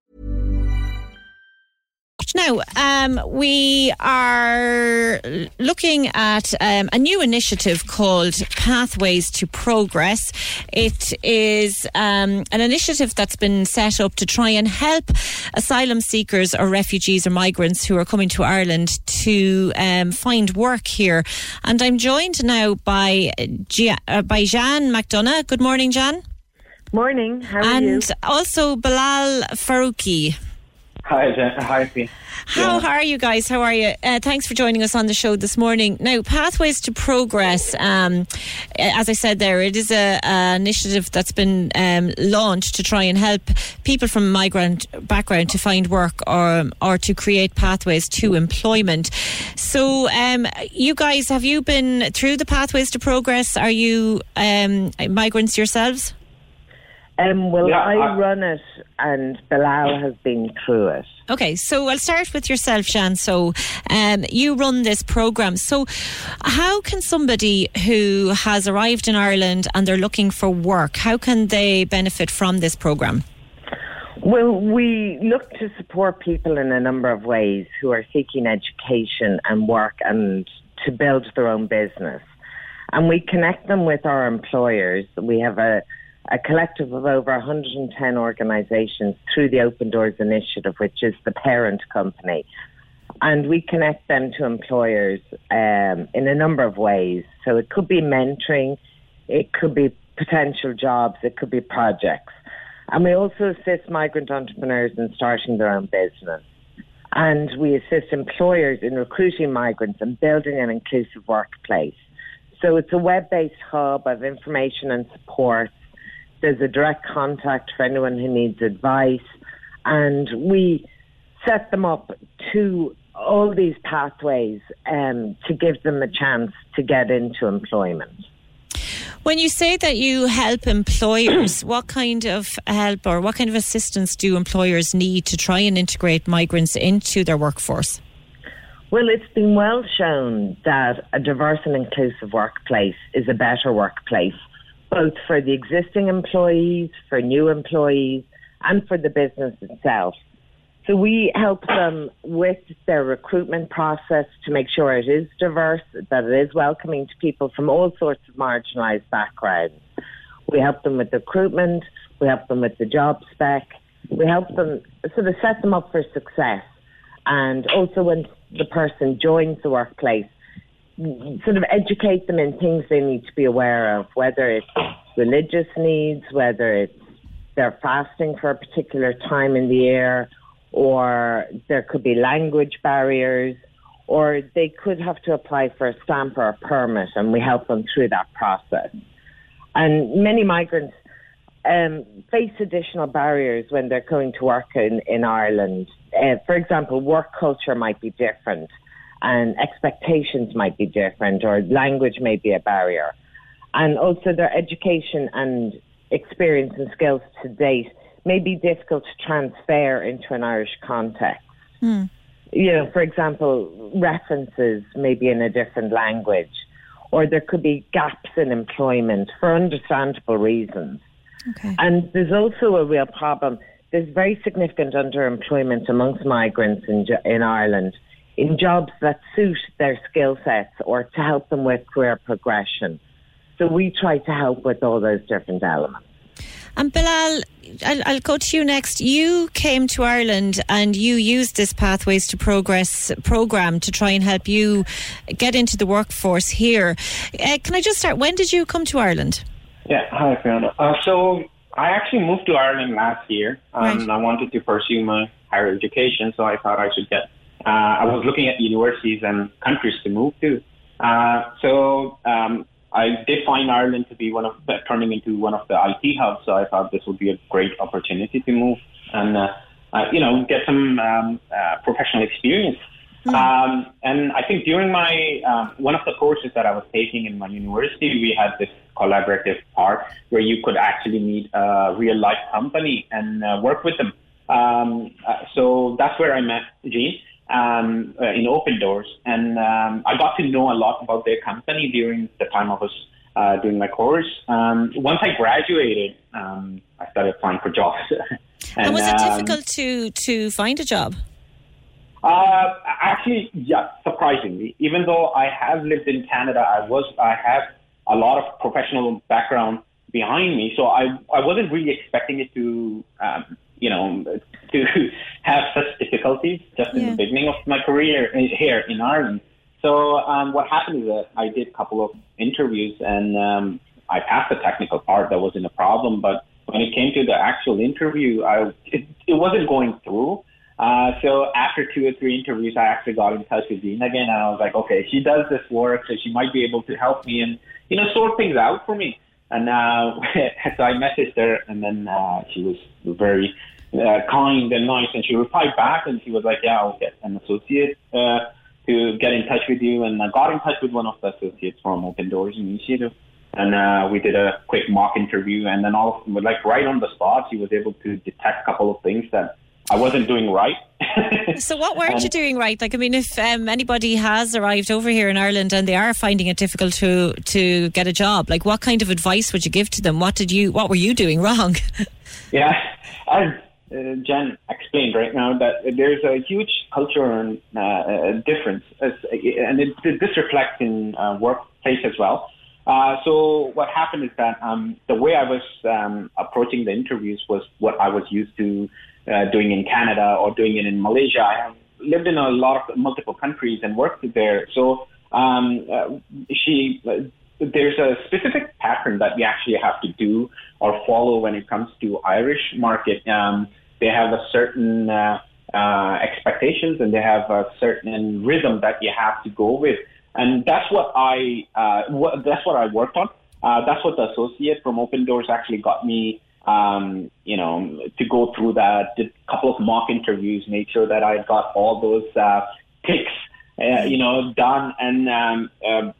S6: Now, um, we are looking at um, a new initiative called Pathways to Progress. It is um, an initiative that's been set up to try and help asylum seekers or refugees or migrants who are coming to Ireland to um, find work here. And I'm joined now by, Gia- uh, by Jan McDonough. Good morning, Jan.
S11: Morning. How are
S6: and
S11: you?
S6: also Bilal Farouki.
S11: Hi, Jen. Hi.
S6: How are you guys? How are you? Uh, thanks for joining us on the show this morning. Now, Pathways to Progress, um, as I said there, it is a, a initiative that's been um, launched to try and help people from migrant background to find work or or to create pathways to employment. So, um, you guys, have you been through the Pathways to Progress? Are you um, migrants yourselves?
S12: Um, well,
S11: Yeah,
S12: I,
S11: I-
S12: run it, and Bilal has been through it.
S6: Okay, so I'll start with yourself, Jean. So, um, you run this program. So, how can somebody who has arrived in Ireland and they're looking for work, how can they benefit from this program?
S12: Well, we look to support people in a number of ways who are seeking education and work and to build their own business. And we connect them with our employers. We have a, a collective of over 110 organisations through the Open Doors Initiative, which is the parent company. And we connect them to employers um, in a number of ways. So it could be mentoring, it could be potential jobs, it could be projects. And we also assist migrant entrepreneurs in starting their own business. And we assist employers in recruiting migrants and building an inclusive workplace. So it's a web based hub of information and support. There's a direct contact for anyone who needs advice. And we set them up to all these pathways um, to give them a chance to get into employment.
S6: When you say that you help employers, what kind of help or what kind of assistance do employers need to try and integrate migrants into their workforce?
S12: Well, it's been well shown that a diverse and inclusive workplace is a better workplace, both for the existing employees, for new employees, and for the business itself. So we help them with their recruitment process to make sure it is diverse, that it is welcoming to people from all sorts of marginalised backgrounds. We help them with recruitment, we help them with the job spec, we help them sort of set them up for success. And also when the person joins the workplace, sort of educate them in things they need to be aware of, whether it's religious needs, whether it's they're fasting for a particular time in the year, or there could be language barriers, or they could have to apply for a stamp or a permit, and we help them through that process. And many migrants um, face additional barriers when they're going to work in, in Ireland. Uh, for example, work culture might be different, and expectations might be different, or language may be a barrier. And also, their education and experience and skills to date may be difficult to transfer into an Irish context.
S6: Hmm.
S12: You know, for example, references may be in a different language, or there could be gaps in employment for understandable reasons.
S6: Okay.
S12: And there's also a real problem. There's very significant underemployment amongst migrants in, in Ireland in jobs that suit their skill sets or to help them with career progression. So we try to help with all those different elements.
S6: And Bilal, I'll, I'll go to you next. You came to Ireland and you used this Pathways to Progress program to try and help you get into the workforce here. Uh, can I just start? When did you come to Ireland?
S11: Yeah, hi Fiona. Uh, so I actually moved to Ireland last year, and I wanted to pursue my higher education. So I thought I should get. Uh, I was looking at universities and countries to move to. Uh, so um, I did find Ireland to be one of the, turning into one of the IT hubs. So I thought this would be a great opportunity to move and uh, uh, you know get some um, uh, professional experience. Um, and I think during my um, one of the courses that I was taking in my university, we had this collaborative part where you could actually meet a real life company and uh, work with them. Um, uh, so that's where I met Jean um, uh, in Open Doors, and um, I got to know a lot about their company during the time I was uh, doing my course. Um, once I graduated, um, I started applying for jobs.
S6: And, was it
S11: um,
S6: difficult to, to find a job?
S11: uh, actually, yeah, surprisingly. Even though I have lived in Canada, I was I have a lot of professional background behind me, so I I wasn't really expecting it to um, you know to have such difficulties just in
S13: Yeah.
S11: the beginning of my career here in Ireland. So um, what happened is that I did a couple of interviews and um, I passed the technical part. That wasn't a problem, but when it came to the actual interview, I it, it wasn't going through. Uh, so after two or three interviews, I actually got in touch with Jean again, and I was like, okay, she does this work, so she might be able to help me and you know sort things out for me. And uh, so I messaged her, and then uh, she was very uh, kind and nice, and she replied back, and she was like, yeah, I'll get an associate uh, to get in touch with you, and I got in touch with one of the associates from Open Doors Initiative. And uh, we did a quick mock interview, and then all of, like right on the spot, she was able to detect a couple of things that I wasn't doing right.
S6: so what weren't you doing right? Like, I mean, if um, anybody has arrived over here in Ireland and they are finding it difficult to to get a job, like, what kind of advice would you give to them? What did you, what were you doing wrong?
S11: yeah, as uh, Jen explained right now, that there's a huge cultural uh, difference, as, and it, this reflects in uh, workplace as well. Uh, so what happened is that um, the way I was um, approaching the interviews was what I was used to uh, doing in Canada or doing it in Malaysia. I have lived in a lot of multiple countries and worked there. So um, uh, she, uh, there's a specific pattern that we actually have to do or follow when it comes to Irish market. Um, they have a certain uh, uh, expectations and they have a certain rhythm that you have to go with, and that's what I uh, what, that's what I worked on. Uh, that's what the associate from Open Doors actually got me um, you know, to go through that, did a couple of mock interviews, made sure that I got all those uh, ticks, uh, you know, done. And um, uh,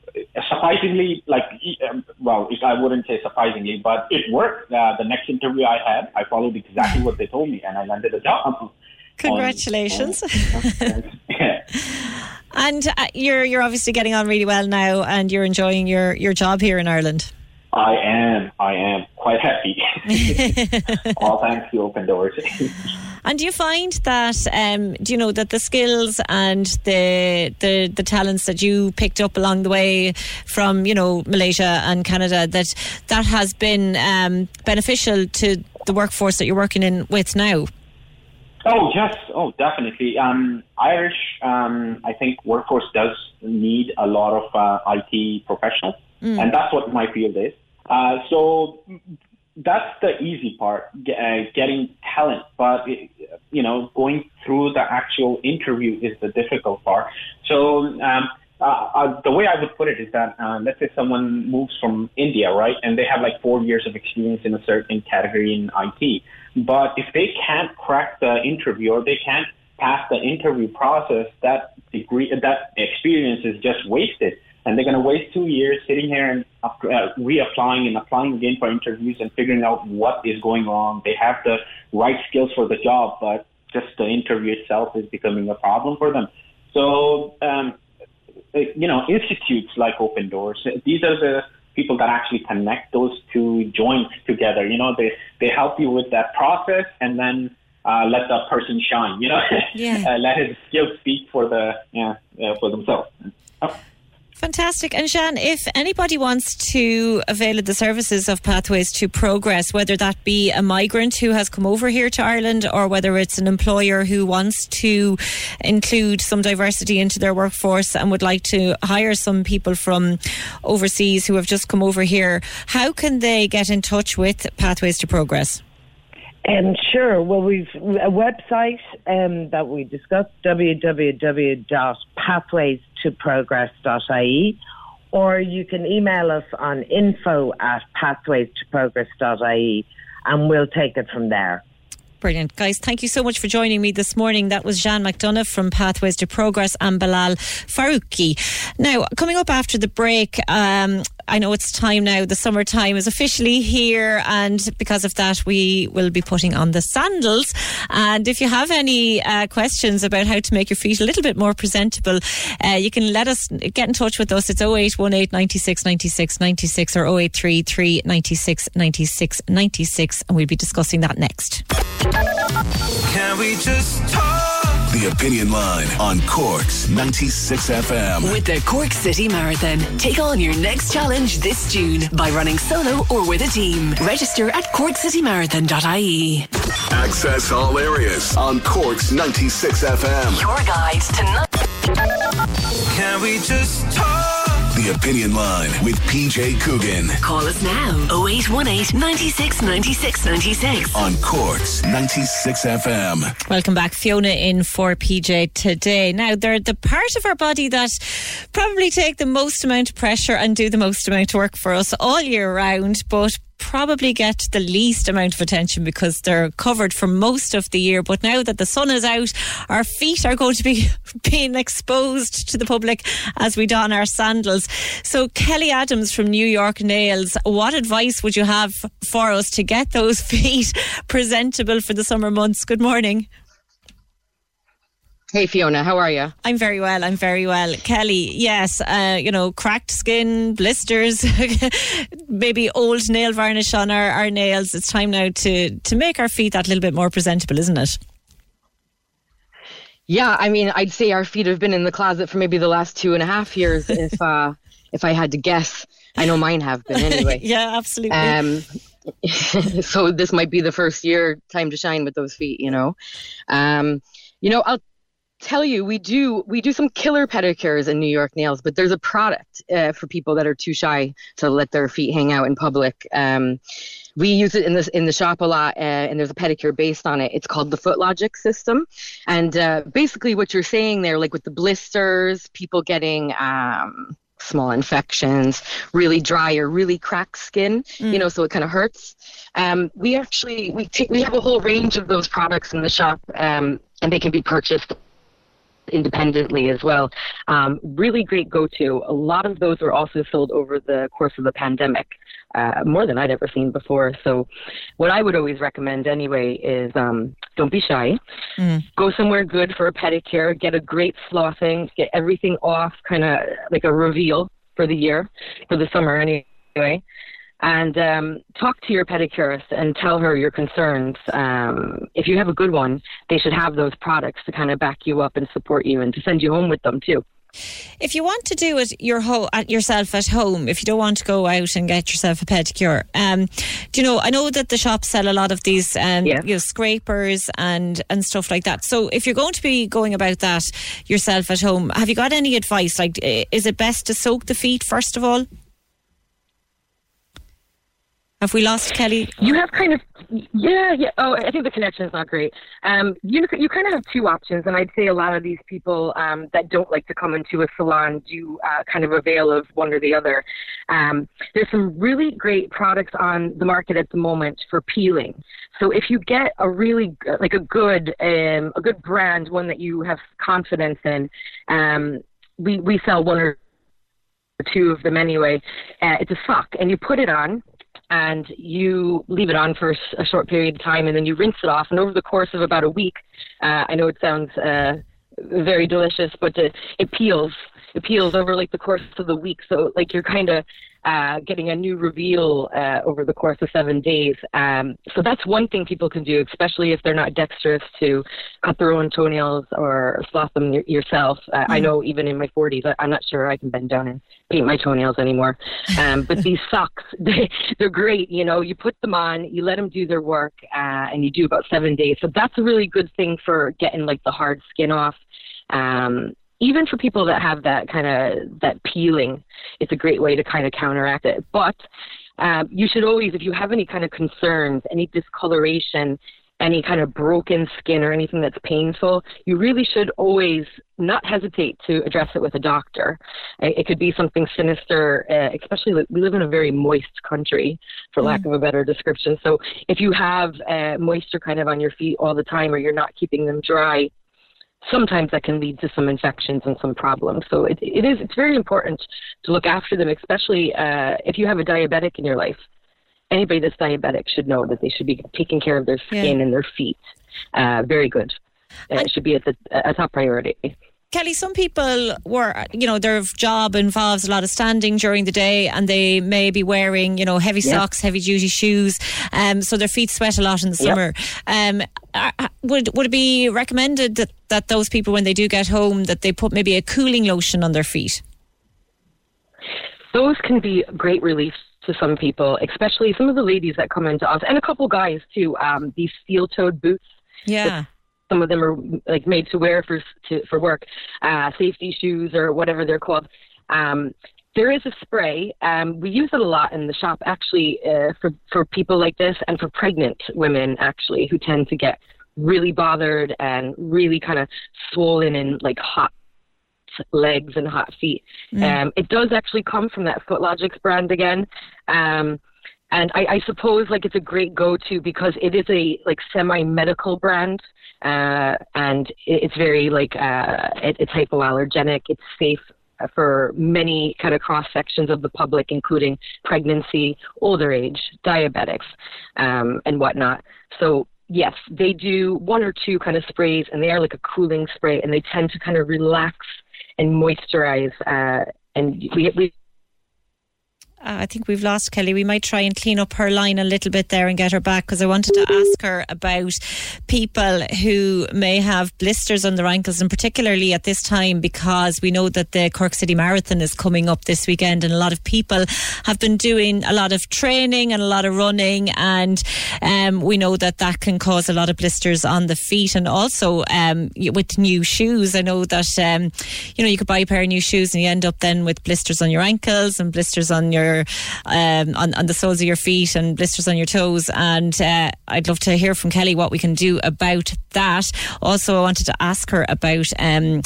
S11: surprisingly, like, um, well, I wouldn't say surprisingly, but it worked. Uh, the next interview I had, I followed exactly what they told me, and I landed a job.
S6: Congratulations. On, and uh, you're you're obviously getting on really well now, and you're enjoying your your job here in Ireland.
S11: I am. I am quite happy. All thanks to Open Doors.
S6: and do you find that um, do you know that the skills and the, the the talents that you picked up along the way from you know Malaysia and Canada that that has been um, beneficial to the workforce that you're working in with now?
S11: Oh yes, oh definitely. Um, Irish, um, I think workforce does need a lot of uh, IT professionals, mm. and that's what my field is. Uh, so that's the easy part, uh, getting talent. But you know, going through the actual interview is the difficult part. So um, uh, uh, the way I would put it is that uh, let's say someone moves from India, right, and they have like four years of experience in a certain category in IT. But if they can't crack the interview or they can't pass the interview process, that degree, that experience is just wasted and they're going to waste two years sitting here and uh, reapplying and applying again for interviews and figuring out what is going on. They have the right skills for the job, but just the interview itself is becoming a problem for them. So, um, you know, institutes like Open Doors, these are the people that actually connect those two joints together. You know, they, they help you with that process and then uh, let the person shine, you know, yeah. uh, let his skills speak for the, yeah, uh, for themselves. Oh.
S6: Fantastic. And Jean, if anybody wants to avail of the services of Pathways to Progress, whether that be a migrant who has come over here to Ireland or whether it's an employer who wants to include some diversity into their workforce and would like to hire some people from overseas who have just come over here, how can they get in touch with Pathways to Progress?
S12: Um, sure. Well, we've a website um, that we discussed, www.pathwaystoprogress.ie, or you can email us on info at pathwaystoprogress.ie, and we'll take it from there.
S6: Brilliant. Guys, thank you so much for joining me this morning. That was Jean McDonough from Pathways to Progress and Bilal Farouki. Now, coming up after the break, um, I know it's time now. The summertime is officially here, and because of that, we will be putting on the sandals. And if you have any uh, questions about how to make your feet a little bit more presentable, uh, you can let us get in touch with us. It's 0818 96 96 96 or 0833 96 96 96, and we'll be discussing that next. Can we
S4: just talk? The Opinion Line on Cork's 96 FM.
S1: With the Cork City Marathon. Take on your next challenge this June by running solo or with a team. Register at corkcitymarathon.ie.
S4: Access all areas on Cork's 96 FM.
S1: Your guide to.
S4: Can we just talk?
S14: The Opinion Line with PJ Coogan.
S1: Call us now 0818 96 96 96
S14: on Corks 96 FM.
S6: Welcome back, Fiona, in for PJ today. Now, they're the part of our body that probably take the most amount of pressure and do the most amount of work for us all year round, but probably get the least amount of attention because they're covered for most of the year. But now that the sun is out, our feet are going to be being exposed to the public as we don our sandals. So, Kelly Adams from New York Nails, what advice would you have for us to get those feet presentable for the summer months? Good morning.
S15: Hey Fiona, how are you?
S6: I'm very well. I'm very well. Kelly, yes, uh, you know, cracked skin, blisters, maybe old nail varnish on our, our nails. It's time now to to make our feet that little bit more presentable, isn't it?
S15: Yeah, I mean, I'd say our feet have been in the closet for maybe the last two and a half years, if uh, if I had to guess. I know mine have been anyway.
S6: yeah, absolutely.
S15: Um, so this might be the first year time to shine with those feet, you know. Um, you know, I'll tell you we do we do some killer pedicures in New York Nails, but there's a product uh, for people that are too shy to let their feet hang out in public. Um, we use it in the in the shop a lot, uh, and there's a pedicure based on it. It's called the Footlogix system, and uh, basically what you're saying there, like with the blisters, people getting. Um, small infections, really dry or really cracked skin, mm. you know, so it kind of hurts. Um, we actually we take we have a whole range of those products in the shop, um, and they can be purchased independently as well. Um, really great go to. A lot of those were also sold over the course of the pandemic, uh, more than I'd ever seen before. So, what I would always recommend anyway is um, don't be shy. Mm. Go somewhere good for a pedicure, get a great flossing, get everything off, kind of like a reveal for the year, for the summer anyway and um, talk to your pedicurist and tell her your concerns. Um, if you have a good one, they should have those products to kind of back you up and support you and to send you home with them too.
S6: If you want to do it your ho- at yourself at home, if you don't want to go out and get yourself a pedicure, um, do you know? I know that the shops sell a lot of these, um, yeah. you know, scrapers and and stuff like that. So if you're going to be going about that yourself at home, have you got any advice? Like, is it best to soak the feet first of all? Have we lost Kelly?
S15: You have kind of, yeah, yeah. Oh, I think the connection is not great. Um, you you kind of have two options, and I'd say a lot of these people um, that don't like to come into a salon do uh, kind of avail of one or the other. Um, there's some really great products on the market at the moment for peeling. So if you get a really like a good um, a good brand, one that you have confidence in, um, we we sell one or two of them anyway. Uh, it's a sock, and you put it on and you leave it on for a short period of time and then you rinse it off. And over the course of about a week, uh, I know it sounds uh, very delicious, but it, it peels. It peels over like the course of the week. So like you're kind of uh, getting a new reveal uh, over the course of seven days. Um, so that's one thing people can do, especially if they're not dexterous to cut their own toenails or floss them y- yourself. Uh, mm. I know even in my 40s, I- am not sure I can bend down and paint my toenails anymore. Um, but these socks, they, they're great. You know, you put them on, you let them do their work, uh, and you do about seven days. So that's a really good thing for getting like the hard skin off. Um, even for people that have that kind of that peeling, it's a great way to kind of counteract it. But um, you should always, if you have any kind of concerns, any discoloration, any kind of broken skin or anything that's painful, you really should always not hesitate to address it with a doctor. It could be something sinister, uh, especially we live in a very moist country, for mm. lack of a better description. So if you have uh, moisture kind of on your feet all the time or you're not keeping them dry, sometimes that can lead to some infections and some problems. So it, it is it's very important to look after them, especially uh, if you have a diabetic in your life. Anybody that's diabetic should know that they should be taking care of their skin yeah. and their feet. Uh, very good. Uh, it should be at the a top priority.
S6: Kelly, some people were, you know, their job involves a lot of standing during the day and they may be wearing, you know, heavy socks, heavy duty shoes, um, so their feet sweat a lot in the summer. Um, uh, uh, would, would it be recommended that, that those people, when they do get home, that they put maybe a cooling lotion on their feet?
S15: Those can be great relief to some people, especially some of the ladies that come into us, and a couple guys too. Um, these steel-toed boots.
S6: Yeah
S15: some of them are like made to wear for to, for work, uh, safety shoes or whatever they're called. Um,
S13: there is a spray. Um, we use it a lot in the shop, actually, uh, for for people like this, and for pregnant women, actually, who tend to get really bothered and really kind of swollen and like hot legs and hot feet. Mm. Um, it does actually come from that Footlogix brand again. Um, and I, I suppose like it's a great go-to because it is a like semi-medical brand, uh, and it, it's very like uh, it, it's hypoallergenic. It's safe for many kind of cross sections of the public, including pregnancy, older age, diabetics, um, and whatnot. So yes, they do one or two kind of sprays, and they are like a cooling spray, and they tend to kind of relax and moisturize. Uh, and we, we
S6: uh, I think we've lost Kelly. We might try and clean up her line a little bit there and get her back because I wanted to ask her about people who may have blisters on their ankles, and particularly at this time because we know that the Cork City Marathon is coming up this weekend, and a lot of people have been doing a lot of training and a lot of running, and um, we know that that can cause a lot of blisters on the feet, and also um, with new shoes. I know that um, you know you could buy a pair of new shoes and you end up then with blisters on your ankles and blisters on your um, on, on the soles of your feet and blisters on your toes. And uh, I'd love to hear from Kelly what we can do about that. Also, I wanted to ask her about um,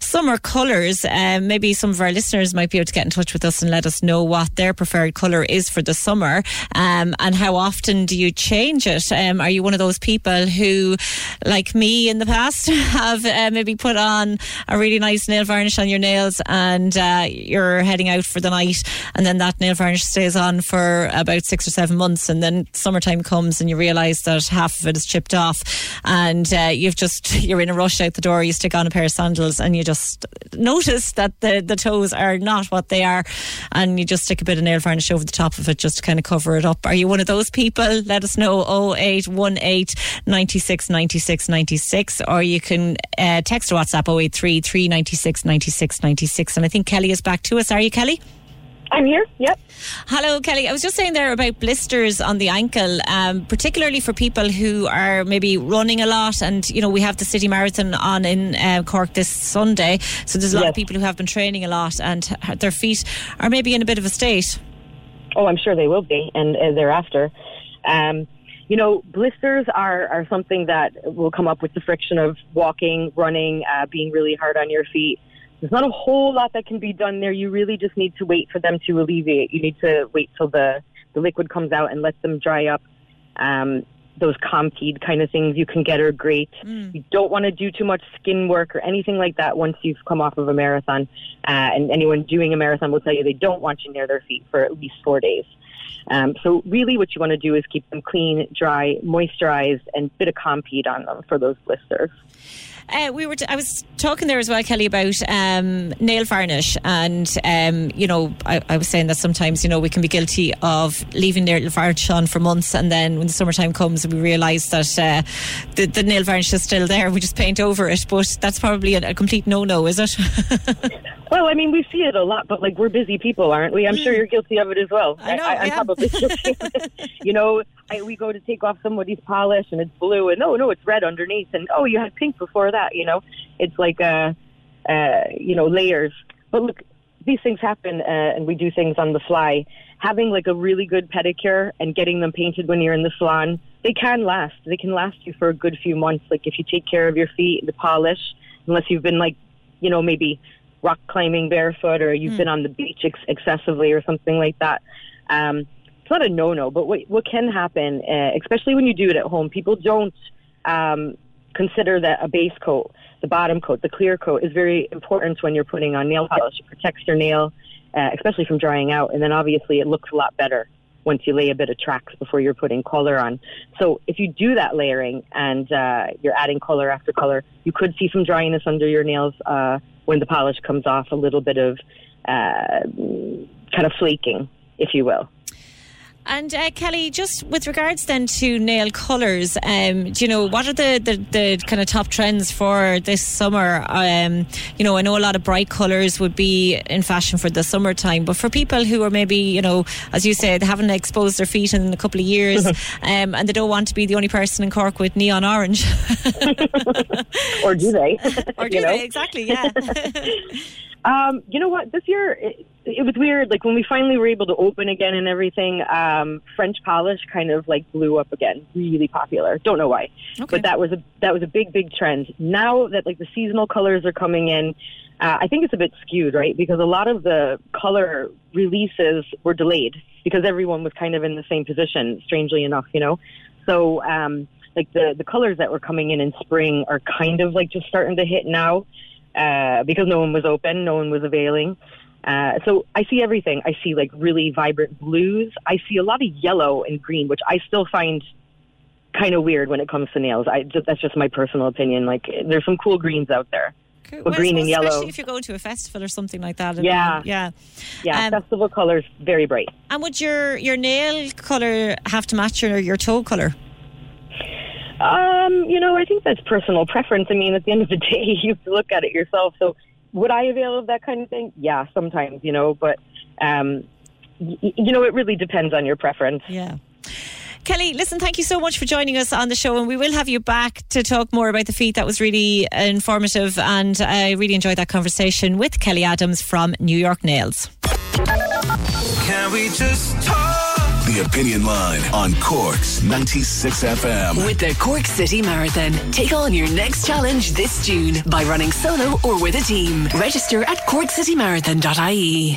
S6: summer colours. Um, maybe some of our listeners might be able to get in touch with us and let us know what their preferred colour is for the summer um, and how often do you change it? Um, are you one of those people who, like me in the past, have uh, maybe put on a really nice nail varnish on your nails and uh, you're heading out for the night and then that nail varnish stays on for about six or seven months and then summertime comes and you realise that half of it is chipped off and uh, you've just you're in a rush out the door. You stick on a pair of sandals, and you just notice that the the toes are not what they are, and you just stick a bit of nail varnish over the top of it just to kind of cover it up. Are you one of those people? Let us know 0818 96 96 96, or you can uh, text or WhatsApp 083 396 96 96. And I think Kelly is back to us. Are you, Kelly?
S15: I'm here. Yep.
S6: Hello, Kelly. I was just saying there about blisters on the ankle, um, particularly for people who are maybe running a lot. And, you know, we have the City Marathon on in uh, Cork this Sunday. So there's a lot yes. of people who have been training a lot and their feet are maybe in a bit of a state.
S15: Oh, I'm sure they will be, and uh, thereafter. Um, you know, blisters are, are something that will come up with the friction of walking, running, uh, being really hard on your feet. There's not a whole lot that can be done there. You really just need to wait for them to alleviate. You need to wait till the, the liquid comes out and let them dry up. Um, those Compeed kind of things you can get are great. Mm. You don't want to do too much skin work or anything like that once you've come off of a marathon. Uh, and anyone doing a marathon will tell you they don't want you near their feet for at least four days. Um, so really what you want to do is keep them clean, dry, moisturized, and a bit of Compeed on them for those blisters.
S6: Uh, we were. T- I was talking there as well, Kelly, about um, nail varnish, and um, you know, I, I, was saying that sometimes you know we can be guilty of leaving nail varnish on for months, and then when the summertime comes, we realise that uh, the, the, nail varnish is still there. We just paint over it, but that's probably a, a complete no-no, is it?
S15: well, I mean, we see it a lot, but like we're busy people, aren't we? I'm mm. sure you're guilty of it as well.
S6: I know. I,
S15: am probably, you know, I, we go to take off somebody's polish and it's blue, and oh no, it's red underneath, and oh, you had pink before that that. You know, it's like uh, uh, you know layers. But look, these things happen, uh, and we do things on the fly. Having like a really good pedicure and getting them painted when you're in the salon, they can last. They can last you for a good few months. Like if you take care of your feet, the polish, unless you've been like, you know, maybe rock climbing barefoot or you've mm. been on the beach ex- excessively or something like that. Um, it's not a no-no, but what what can happen, uh, especially when you do it at home, people don't um, consider that a base coat, the bottom coat, the clear coat, is very important when you're putting on nail polish. It protects your nail, uh, especially from drying out, and then obviously it looks a lot better once you lay a bit of tracks before you're putting color on. So if you do that layering and uh, you're adding color after color, you could see some dryness under your nails uh, when the polish comes off, a little bit of uh, kind of flaking, if you will.
S6: And uh, Kelly, just with regards then to nail colours, um, do you know what are the, the, the, kind of top trends for this summer? Um, you know, I know a lot of bright colours would be in fashion for the summertime, but for people who are maybe, you know, as you said, haven't exposed their feet in a couple of years, um, and they don't want to be the only person in Cork with neon orange,
S15: or do they?
S6: or do they? Exactly, yeah.
S15: Um, you know what? This year it, it, was weird. Like when we finally were able to open again and everything, um, French polish kind of like blew up again, really popular. Don't know why, okay. but that was a that was a big big trend. Now that like the seasonal colors are coming in, uh, I think it's a bit skewed, right? Because a lot of the color releases were delayed because everyone was kind of in the same position. Strangely enough, you know. So um, like the the colors that were coming in in spring are kind of like just starting to hit now uh, because no one was open, no one was availing. Uh, so I see everything. I see like really vibrant blues. I see a lot of yellow and green, which I still find kind of weird when it comes to nails. I that's just my personal opinion. Like there's some cool greens out there.
S6: But well, green and yellow. Especially if you go to a festival or something like that.
S15: Yeah,
S6: yeah,
S15: yeah. Um, festival colors very bright.
S6: And would your your nail color have to match your your toe color?
S15: Um, you know, I think that's personal preference. I mean, at the end of the day, you have to look at it yourself. So, would I avail of that kind of thing? Yeah, sometimes, you know, but, um, y- you know, it really depends on your preference.
S6: Yeah. Kelly, listen, thank you so much for joining us on the show, and we will have you back to talk more about the feet. That was really informative, and I really enjoyed that conversation with Kelly Adams from New York Nails. Can we
S4: just talk? The Opinion Line on Cork's 96 FM.
S1: With the Cork City Marathon, take on your next challenge this June by running solo or with a team. Register at corkcitymarathon.ie.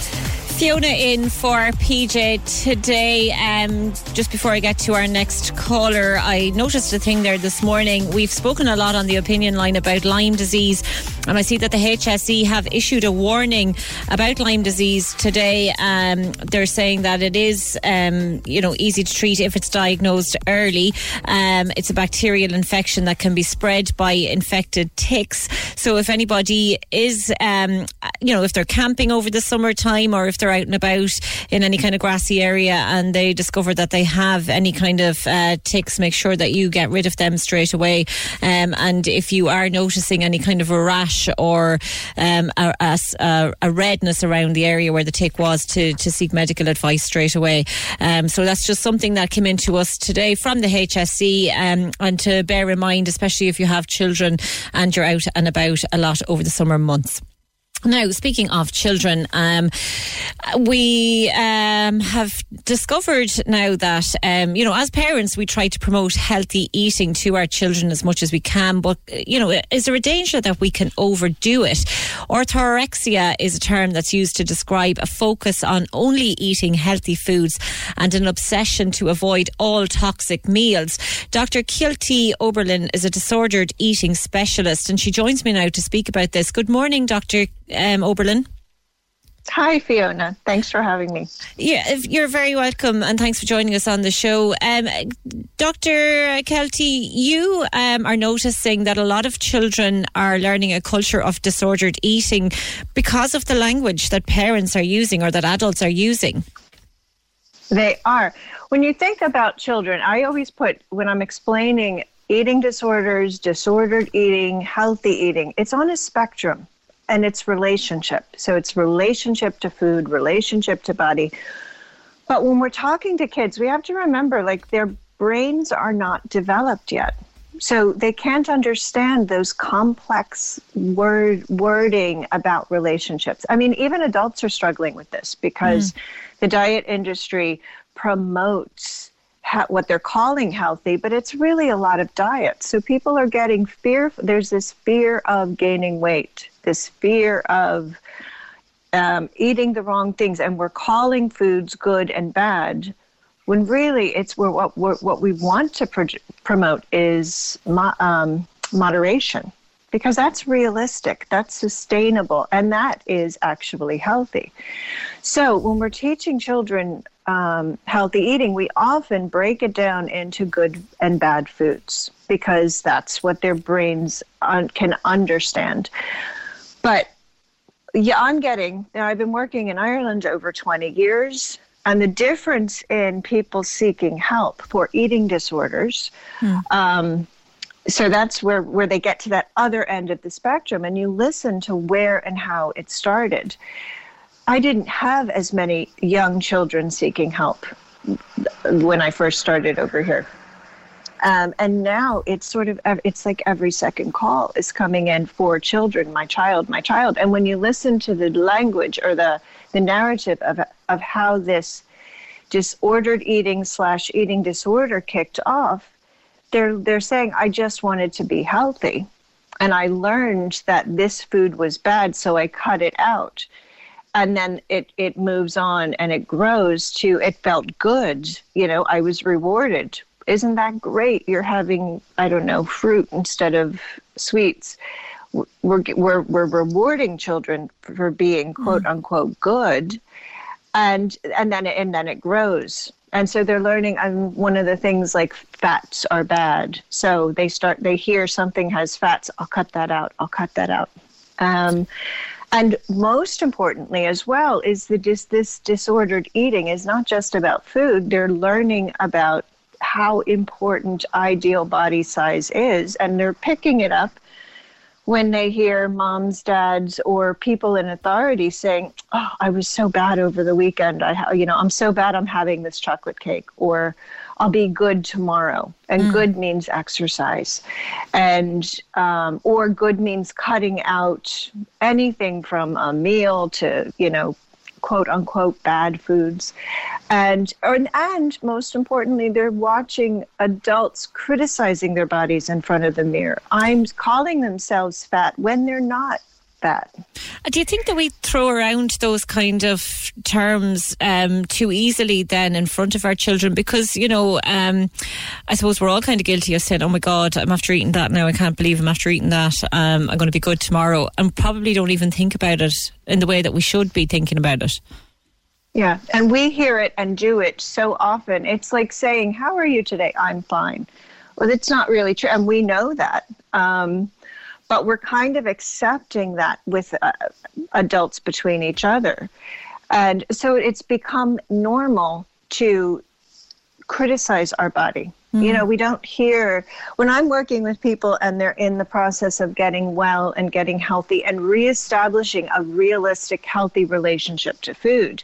S6: Fiona in for PJ today. Um, just before I get to our next caller, I noticed a thing there this morning. We've spoken a lot on the opinion line about Lyme disease and I see that the HSE have issued a warning about Lyme disease today. Um, they're saying that it is, um, you know, easy to treat if it's diagnosed early. Um, it's a bacterial infection that can be spread by infected ticks. So if anybody is, um, you know, if they're camping over the summertime or if they're out and about in any kind of grassy area and they discover that they have any kind of uh, ticks, make sure that you get rid of them straight away. Um, and if you are noticing any kind of a rash or um, a, a, a, redness around the area where the tick was to, to seek medical advice straight away. Um, so that's just something that came into us today from the HSE um, and to bear in mind, especially if you have children and you're out and about a lot over the summer months. Now, speaking of children, um, we um, have discovered now that, um, you know, as parents, we try to promote healthy eating to our children as much as we can. But, you know, is there a danger that we can overdo it? Orthorexia is a term that's used to describe a focus on only eating healthy foods and an obsession to avoid all toxic meals. Dr. Kilty Oberlin is a disordered eating specialist, and she joins me now to speak about this. Good morning, Dr um, Oberlin.
S16: Hi, Fiona. Thanks for having me.
S6: Yeah, you're very welcome, and thanks for joining us on the show. Um, Dr. Kelty, you um, are noticing that a lot of children are learning a culture of disordered eating because of the language that parents are using or that adults are using.
S16: They are. When you think about children, I always put, when I'm explaining eating disorders, disordered eating, healthy eating, it's on a spectrum and it's relationship. So it's relationship to food, relationship to body. But when we're talking to kids, we have to remember like their brains are not developed yet. So they can't understand those complex word wording about relationships. I mean, even adults are struggling with this because mm. the diet industry promotes ha- what they're calling healthy, but it's really a lot of diet. So people are getting fear. There's this fear of gaining weight this fear of um, eating the wrong things, and we're calling foods good and bad, when really it's where what what we want to pro- promote is mo- um, moderation, because that's realistic, that's sustainable, and that is actually healthy. So when we're teaching children um, healthy eating, we often break it down into good and bad foods because that's what their brains un- can understand. But yeah, I'm getting, I've been working in Ireland over 20 years. and the difference in people seeking help for eating disorders. Um, so that's where, where they get to that other end of the spectrum, and you listen to where and how it started. I didn't have as many young children seeking help when I first started over here. Um, and now it's sort of it's like every second call is coming in for children my child my child. And when you listen to the language or the the narrative of of how this disordered eating slash eating disorder kicked off they're they're saying i just wanted to be healthy. And i learned that this food was bad so i cut it out and then it it moves on and it grows to it felt good you know i was rewarded. Isn't that great? You're having i don't know fruit instead of sweets. We're we're, we're rewarding children for being quote unquote good and and then it, and then it grows. And so they're learning and one of the things like fats are bad. So they start they hear something has fats i'll cut that out i'll cut that out. Um, and most importantly as well is that dis- this disordered eating is not just about food. They're learning about how important ideal body size is and they're picking it up when they hear moms dads or people in authority saying oh i was so bad over the weekend. I ha- you know i'm so bad i'm having this chocolate cake or i'll be good tomorrow. And mm. good means exercise. And um, or good means cutting out anything from a meal to you know quote unquote bad foods. And and, and most importantly they're watching adults criticizing their bodies in front of the mirror. I'm calling themselves fat when they're not fat
S6: do you think that we throw around those kind of terms um, too easily then in front of our children because you know um, i suppose we're all kind of guilty of saying oh my god i'm after eating that now i can't believe i'm after eating that um, i'm going to be good tomorrow and probably don't even think about it in the way that we should be thinking about it
S16: yeah, and we hear it and do it so often. It's like saying, How are you today? I'm fine. Well, it's not really true. And we know that. Um, but we're kind of accepting that with uh, adults between each other. And so it's become normal to criticize our body. Mm-hmm. You know, we don't hear when I'm working with people and they're in the process of getting well and getting healthy and reestablishing a realistic, healthy relationship to food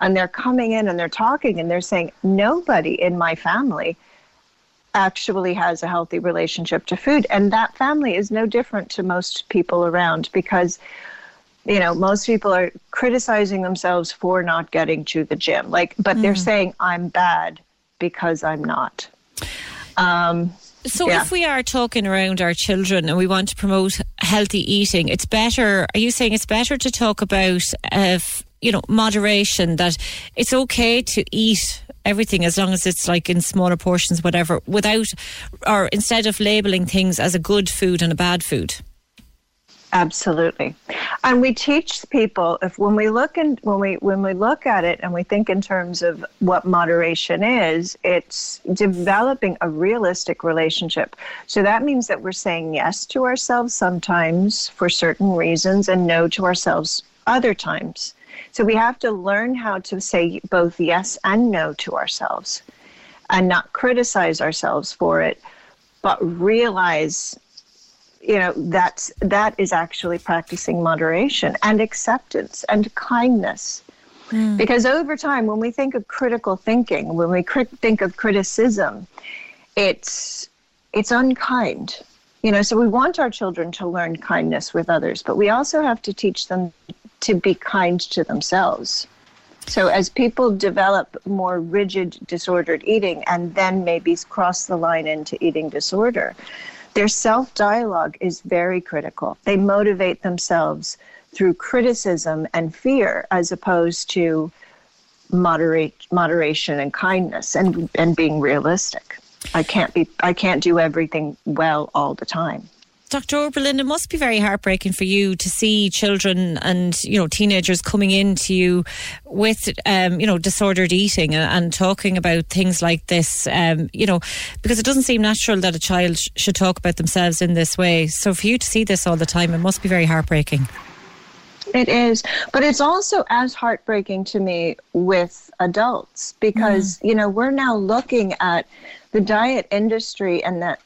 S16: and they're coming in and they're talking and they're saying nobody in my family actually has a healthy relationship to food and that family is no different to most people around because you know most people are criticizing themselves for not getting to the gym like but mm. they're saying i'm bad because i'm not um,
S6: so
S16: yeah.
S6: if we are talking around our children and we want to promote healthy eating it's better are you saying it's better to talk about uh, you know, moderation that it's okay to eat everything as long as it's like in smaller portions, whatever, without or instead of labeling things as a good food and a bad food.
S16: Absolutely. And we teach people if when we look and when we when we look at it and we think in terms of what moderation is, it's developing a realistic relationship. So that means that we're saying yes to ourselves sometimes for certain reasons and no to ourselves other times. So we have to learn how to say both yes and no to ourselves and not criticize ourselves for it, but realize you know that's that is actually practicing moderation and acceptance and kindness mm. because over time when we think of critical thinking when we cri- think of criticism it's it's unkind you know so we want our children to learn kindness with others but we also have to teach them to be kind to themselves. So, as people develop more rigid disordered eating and then maybe cross the line into eating disorder, their self dialogue is very critical. They motivate themselves through criticism and fear as opposed to moderate moderation and kindness and and being realistic. I can't be I can't do everything well all the time.
S6: Dr. Oberlin, it must be very heartbreaking for you to see children and you know teenagers coming into you with um, you know disordered eating and, and, talking about things like this. Um, you know, because it doesn't seem natural that a child sh- should talk about themselves in this way. So for you to see this all the time, it must be very heartbreaking.
S16: It is, but it's also as heartbreaking to me with adults because mm. you know we're now looking at the diet industry and that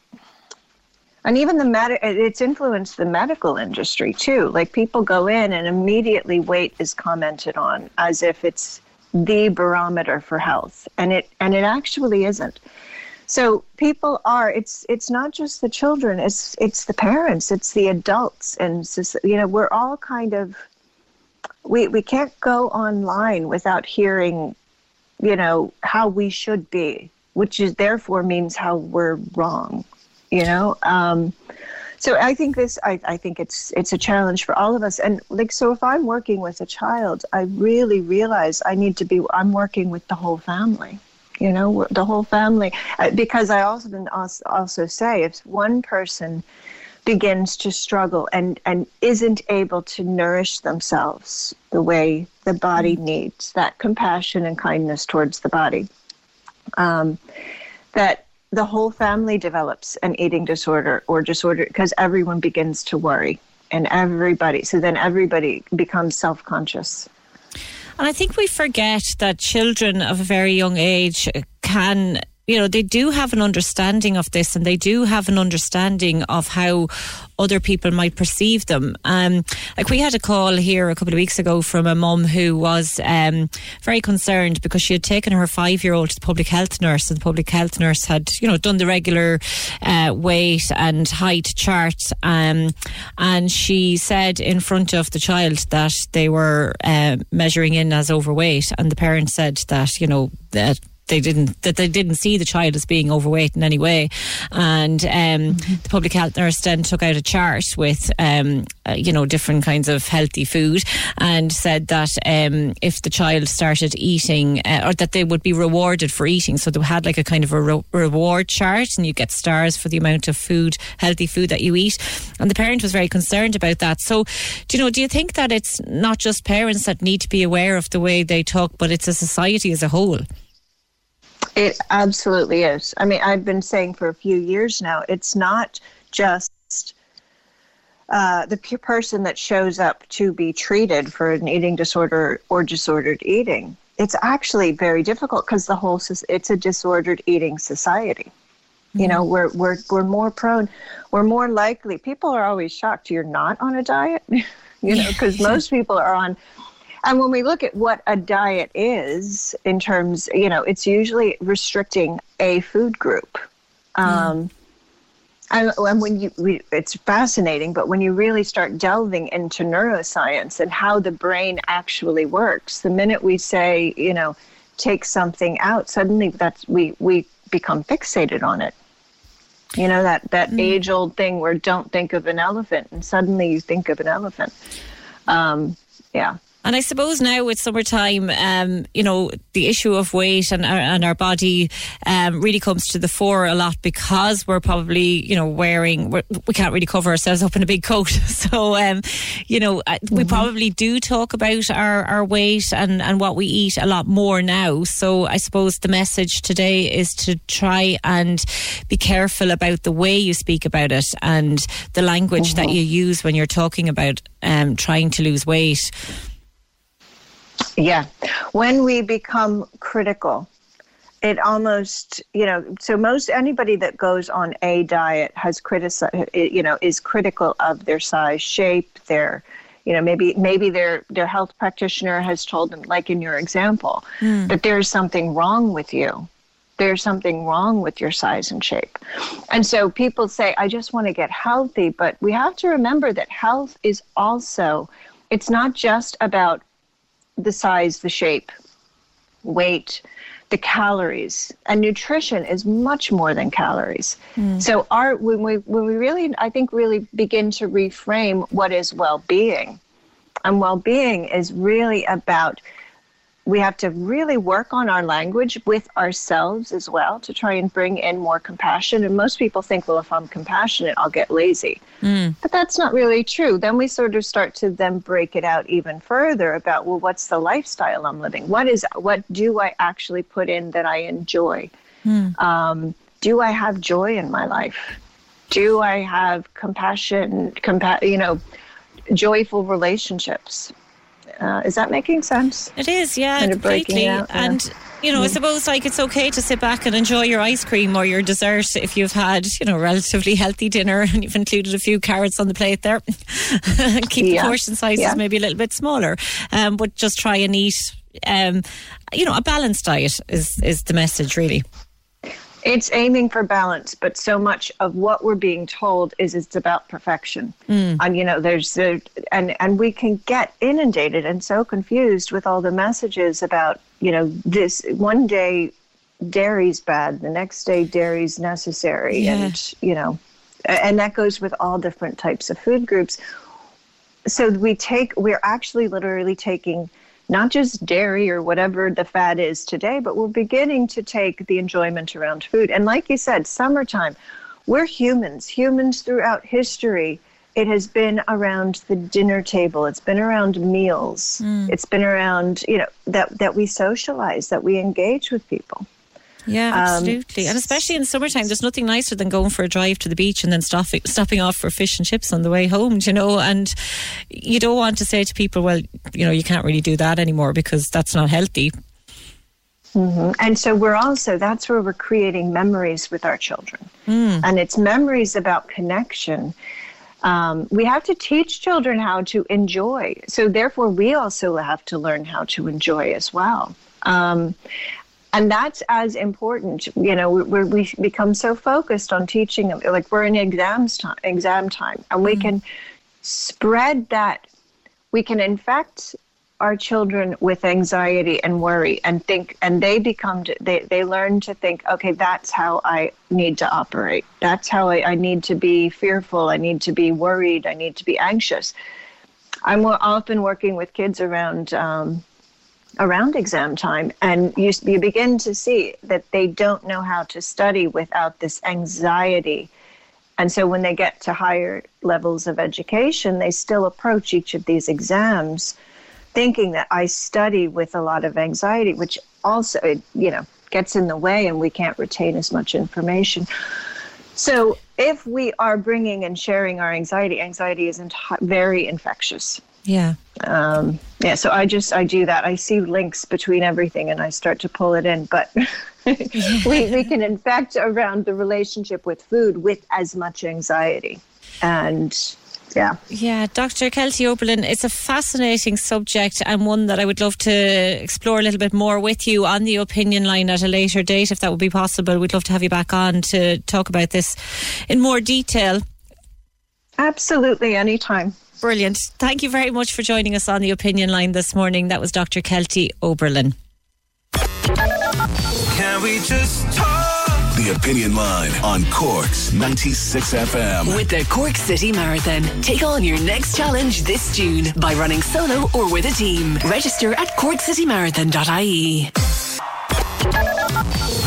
S16: and even the med- it's influenced the medical industry too. Like people go in and immediately weight is commented on as if it's the barometer for health. And it and it actually isn't. So people are it's it's not just the children it's it's the parents it's the adults and you know we're all kind of we we can't go online without hearing you know how we should be which is therefore means how we're wrong you know? Um, so i think this I, I think it's it's a challenge for all of us. And like so if i'm working with a child i really realize i need to be i'm working with the whole family you know the whole family. Uh, because i also also say if one person begins to struggle and and isn't able to nourish themselves the way the body mm-hmm. needs that compassion and kindness towards the body um, that the whole family develops an eating disorder or disorder because everyone begins to worry and everybody so then everybody becomes self-conscious.
S6: And i think we forget that children of a very young age can you know, they do have an understanding of this and they do have an understanding of how other people might perceive them. Um, like we had a call here a couple of weeks ago from a mum who was um, very concerned because she had taken her five year old to the public health nurse and the public health nurse had, you know, done the regular uh, weight and height chart. Um, and she said in front of the child that they were uh, measuring in as overweight and the parent said that, you know, that they didn't that they didn't see the child as being overweight in any way, and um, mm-hmm. the public health nurse then took out a chart with um, uh, you know different kinds of healthy food and said that um, if the child started eating uh, or that they would be rewarded for eating, so they had like a kind of a re- reward chart, and you get stars for the amount of food, healthy food that you eat, and the parent was very concerned about that. So, do you know? Do you think that it's not just parents that need to be aware of the way they talk, but it's a society as a whole?
S16: It absolutely is. I mean, I've been saying for a few years now, it's not just uh, the person that shows up to be treated for an eating disorder or disordered eating. It's actually very difficult because the whole it's a disordered eating society. Mm-hmm. You know, we're we're we're more prone, we're more likely. People are always shocked you're not on a diet. you know, because most people are on and when we look at what a diet is in terms, you know, it's usually restricting a food group. Um, and, and, when you, we, it's fascinating, but when you really start delving into neuroscience and how the brain actually works, the minute we say, you know, take something out, suddenly that's we we become fixated on it. You know that that mm. age old thing where don't think of an elephant, and suddenly you think of an elephant. Um, yeah.
S6: And I suppose now with summertime, um, you know, the issue of weight and our, and our body um, really comes to the fore a lot because we're probably, you know, wearing, we're, we can not really cover ourselves up in a big coat. So, um, you know, mm-hmm. we probably do talk about our, our weight and, and what we eat a lot more now. So I suppose the message today is to try and be careful about the way you speak about it and the language mm-hmm. that you use when you're talking about um, trying to lose weight.
S16: Yeah. When we become critical, it almost, you know, so most anybody that goes on a diet has criticized, you know, is critical of their size, shape, their, you know, maybe maybe their their health practitioner has told them, like in your example, mm. that there's something wrong with you. There's something wrong with your size and shape. And so people say, I just want to get healthy, but we have to remember that health is also, it's not just about the size, the shape, weight, the calories. And nutrition is much more than calories. Mm. So our when we when we really I think really begin to reframe what is well-being. And well-being is really about we have to really work on our language with ourselves as well to try and bring in more compassion. And most people think, well, if I'm compassionate, I'll get lazy. Mm. But that's not really true. Then we sort of start to then break it out even further about, well, what's the lifestyle I'm living? What is what do I actually put in that I enjoy? Mm. Um, do I have joy in my life? Do I have compassion? Compa- you know, joyful relationships. Uh, is that making sense?
S6: It is, yeah,
S16: Kind of
S6: completely.
S16: out, yeah.
S6: And you know, I suppose like it's okay to sit back and enjoy your ice cream or your dessert if you've had, you know, relatively healthy dinner and you've included a few carrots on the plate there. Keep the portion sizes
S16: Yeah.
S6: maybe a little bit smaller, um, but just try and eat. Um, you know, a balanced diet is is the message really.
S16: It's aiming for balance, but so much of what we're being told is it's about perfection.
S6: Mm.
S16: And you know, there's a, and and we can get inundated and so confused with all the messages about you know this one day dairy's bad, the next day dairy's necessary,
S6: Yeah.
S16: and you know, and that goes with all different types of food groups. So we take we're actually literally taking not just dairy or whatever the fad is today, but we're beginning to take the enjoyment around food. And like you said, summertime, we're humans, humans throughout history. It has been around the dinner table. It's been around meals.
S6: Mm.
S16: It's been around, you know, that, that we socialize, that we engage with people.
S6: Yeah,
S16: Um,
S6: absolutely. and especially in summertime, there's nothing nicer than going for a drive to the beach and then stopping stopping off for fish and chips on the way home, you know. And you don't want to say to people, well, you know, you can't really do that anymore because that's not healthy.
S16: hmm And so we're also, that's where we're creating memories with our children. And it's memories about connection. Um, we have to teach children how to enjoy. So therefore, we also have to learn how to enjoy as well. Um, and that's as important. You know, we, we become so focused on teaching them, like we're in exams time, exam time, and we can spread that. We can infect our children with anxiety and worry, and think, and they become they they learn to think, okay, that's how I need to operate. That's how I, I need to be fearful. I need to be worried. I need to be anxious. I'm more often working with kids around. Um, around exam time and you, you begin to see that they don't know how to study without this anxiety. And so when they get to higher levels of education they still approach each of these exams thinking that i study with a lot of anxiety which also you know gets in the way and we can't retain as much information. So if we are bringing and sharing our anxiety anxiety is enti- very infectious
S6: Yeah.
S16: um, yeah, so I just I do that. I see links between everything, and I start to pull it in. But we we can infect around the relationship with food with as much anxiety, and yeah.
S6: Yeah, Dr. Kelty Oberlin, it's a fascinating subject and one that I would love to explore a little bit more with you on the opinion line at a later date, if that would be possible. We'd love to have you back on to talk about this in more detail.
S16: Absolutely, anytime.
S6: Brilliant. Thank you very much for joining us on the opinion line this morning. That was Dr. Kelty Oberlin.
S4: Can we just talk? The Opinion Line on Cork's 96 FM.
S1: With the Cork City Marathon, take on your next challenge this June by running solo or with a team. Register at corkcitymarathon.ie.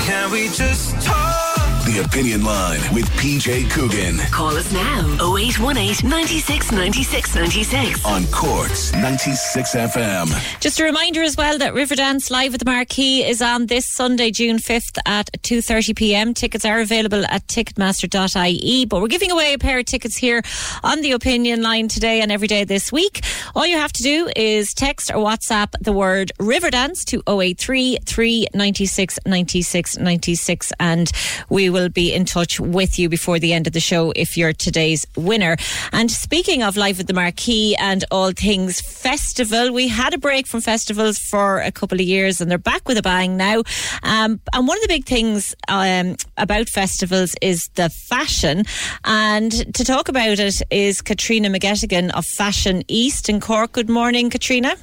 S4: Can we just talk? The Opinion Line with PJ Coogan
S1: Call us now 0818 96 96 96.
S4: on Cork's 96 FM.
S6: Just a reminder as well that Riverdance Live at the Marquee is on this Sunday, June 5th at 2.30 p.m. Tickets are available at ticketmaster.ie, but we're giving away a pair of tickets here on the opinion line today and every day this week. All you have to do is text or WhatsApp the word Riverdance to 083 396 96 96 and we will be in touch with you before the end of the show if you're today's winner. And speaking of Live at the Marquee and all things festival, we had a break from festivals for a couple of years and they're back with a bang now. Um, and one of the big things um, about festivals is the fashion. And to talk about it is Katrina McGettigan of Fashion East in Cork. Good morning, Katrina.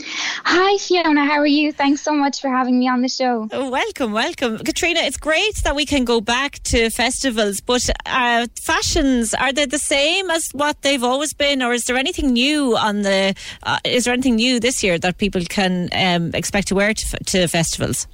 S17: Hi, Fiona. How are you? Thanks so much for having me on the show.
S6: Oh, welcome, welcome. Katrina, it's great that we can go back to festivals, but uh, fashions, are they the same as what they've always been, or is there anything new on the, uh, is there anything new this year that people can um, expect to wear to, to festivals?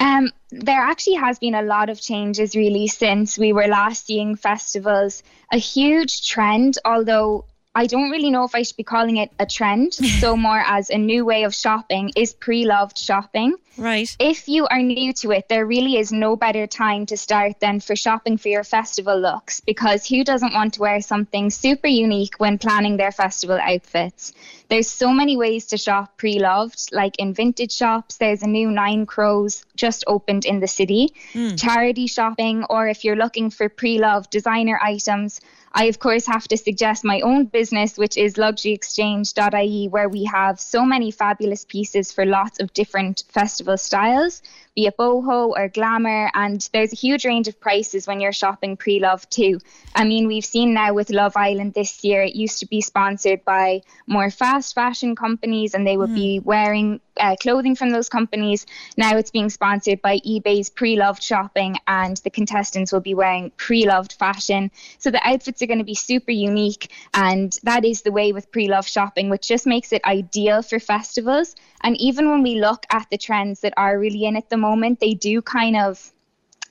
S17: Um, there actually has been a lot of changes really since we were last seeing festivals. A huge trend, although I don't really know if I should be calling it a trend, so more as a new way of shopping, is pre loved shopping.
S6: Right.
S17: If you are new to it, there really is no better time to start than for shopping for your festival looks because who doesn't want to wear something super unique when planning their festival outfits? There's so many ways to shop pre-loved, like in vintage shops. There's a new Nine Crows just opened in the city.
S6: Hmm.
S17: Charity shopping, or if you're looking for pre-loved designer items, I of course have to suggest my own business, which is luxuryexchange.ie, where we have so many fabulous pieces for lots of different festival styles, be it boho or glamour, and there's a huge range of prices when you're shopping pre-love too. I mean, we've seen now with Love Island this year, it used to be sponsored by more fast fashion companies, and they would be wearing uh, clothing from those companies. Now it's being sponsored by eBay's pre-loved shopping, and the contestants will be wearing pre-loved fashion. So the outfits are going to be super unique, and that is the way with pre-loved shopping, which just makes it ideal for festivals. And even when we look at the trends that are really in at the moment, they do kind of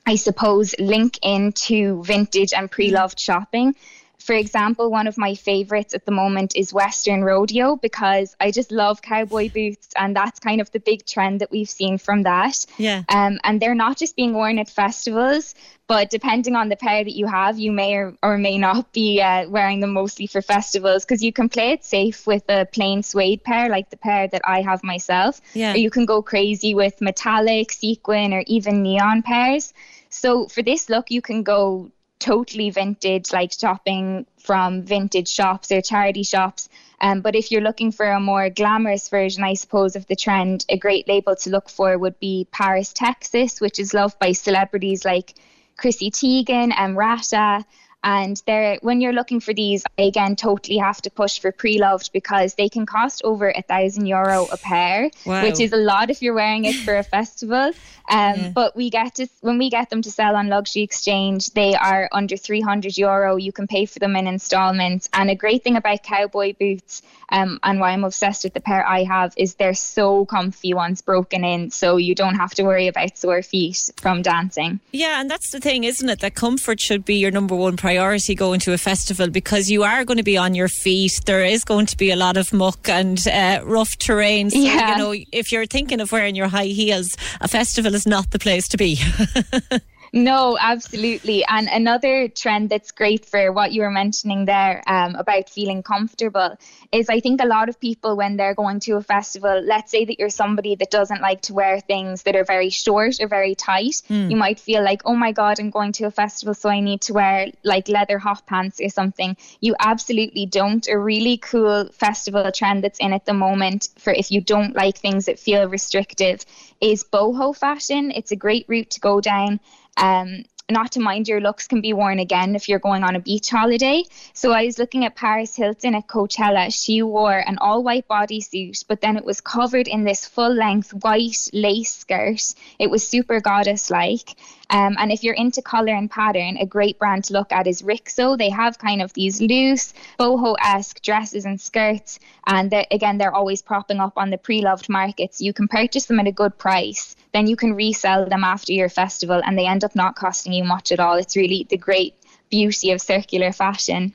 S17: I suppose, link into vintage and pre loved shopping. For example, one of my favorites at the moment is Western Rodeo because I just love cowboy boots, and that's kind of the big trend that we've seen from that.
S6: Yeah.
S17: Um, and they're not just being worn at festivals, but depending on the pair that you have, you may or, or may not be uh, wearing them mostly for festivals because you can play it safe with a plain suede pair, like the pair that I have myself.
S6: Yeah.
S17: Or you can go crazy with metallic, sequin, or even neon pairs. So for this look, you can go totally vintage, like shopping from vintage shops or charity shops. Um, but if you're looking for a more glamorous version, I suppose, of the trend, a great label to look for would be Paris, Texas, which is loved by celebrities like Chrissy Teigen and Rata. And they're when you're looking for these, I again totally have to push for pre-loved because they can cost over a thousand euro a pair,
S6: Wow.
S17: which is a lot if you're wearing it for a festival. Um, But we get to when we get them to sell on Luxury Exchange, they are under 300 euro. You can pay for them in installments. And a great thing about cowboy boots, um, and why I'm obsessed with the pair I have, is they're so comfy once broken in, so you don't have to worry about sore feet from dancing.
S6: Yeah, and that's the thing, isn't it? That comfort should be your number one priority going to a festival because you are going to be on your feet. There is going to be a lot of muck and uh, rough terrain. So,
S17: Yeah.
S6: you know, if you're thinking of wearing your high heels, a festival is not the place to be.
S17: No, absolutely. And another trend that's great for what you were mentioning there um, about feeling comfortable is I think a lot of people, when they're going to a festival, let's say that you're somebody that doesn't like to wear things that are very short or very tight,
S6: Hmm.
S17: you might feel like, oh my God, I'm going to a festival, so I need to wear like leather hot pants or something. You absolutely don't. A really cool festival trend that's in at the moment for if you don't like things that feel restrictive is boho fashion. It's a great route to go down. Um, not to mind your looks can be worn again if you're going on a beach holiday. So I was looking at Paris Hilton at Coachella. She wore an all white bodysuit, but then it was covered in this full length white lace skirt. It was super goddess like. Um, and if you're into color and pattern, a great brand to look at is Rixo. They have kind of these loose boho esque dresses and skirts. And they're- again, they're always propping up on the pre loved markets. You can purchase them at a good price. Then you can resell them after your festival and they end up not costing you much at all. It's really the great beauty of circular fashion.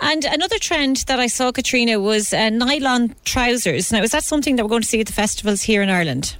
S6: and another trend that I saw, Katrina, was uh, nylon trousers. Now, is that something that we're going to see at the festivals here in Ireland?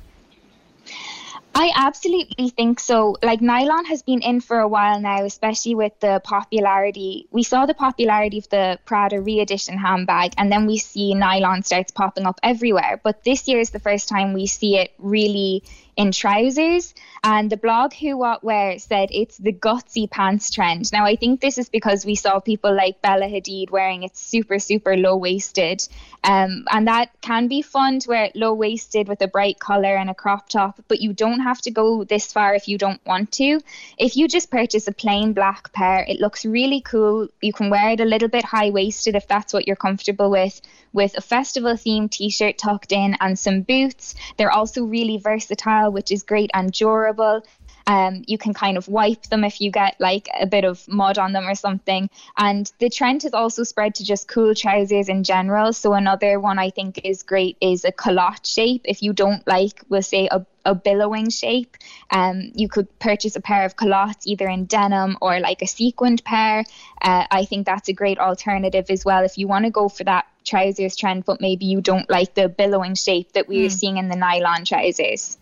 S17: I absolutely think so. Like nylon has been in for a while now, especially with the popularity. We saw the popularity of the Prada re-edition handbag, and then we see nylon starts popping up everywhere. But this year is the first time we see it really in trousers. And the blog Who What Wear said it's the gutsy pants trend. Now I think this is because we saw people like Bella Hadid wearing it super, super low waisted. Um, and that can be fun to wear it low waisted with a bright color and a crop top, but you don't have to go this far if you don't want to. If you just purchase a plain black pair, it looks really cool. You can wear it a little bit high waisted if that's what you're comfortable with, with a festival themed t shirt tucked in and some boots. They're also really versatile, which is great and durable. Um, you can kind of wipe them if you get like a bit of mud on them or something. And the trend has also spread to just cool trousers in general. So another one I think is great is a culotte shape. If you don't like, we'll say a a billowing shape. Um, you could purchase a pair of culottes either in denim or like a sequined pair. Uh, I think that's a great alternative as well if you want to go for that trousers trend, but maybe you don't like the billowing shape that we are
S6: Hmm.
S17: seeing in the nylon trousers.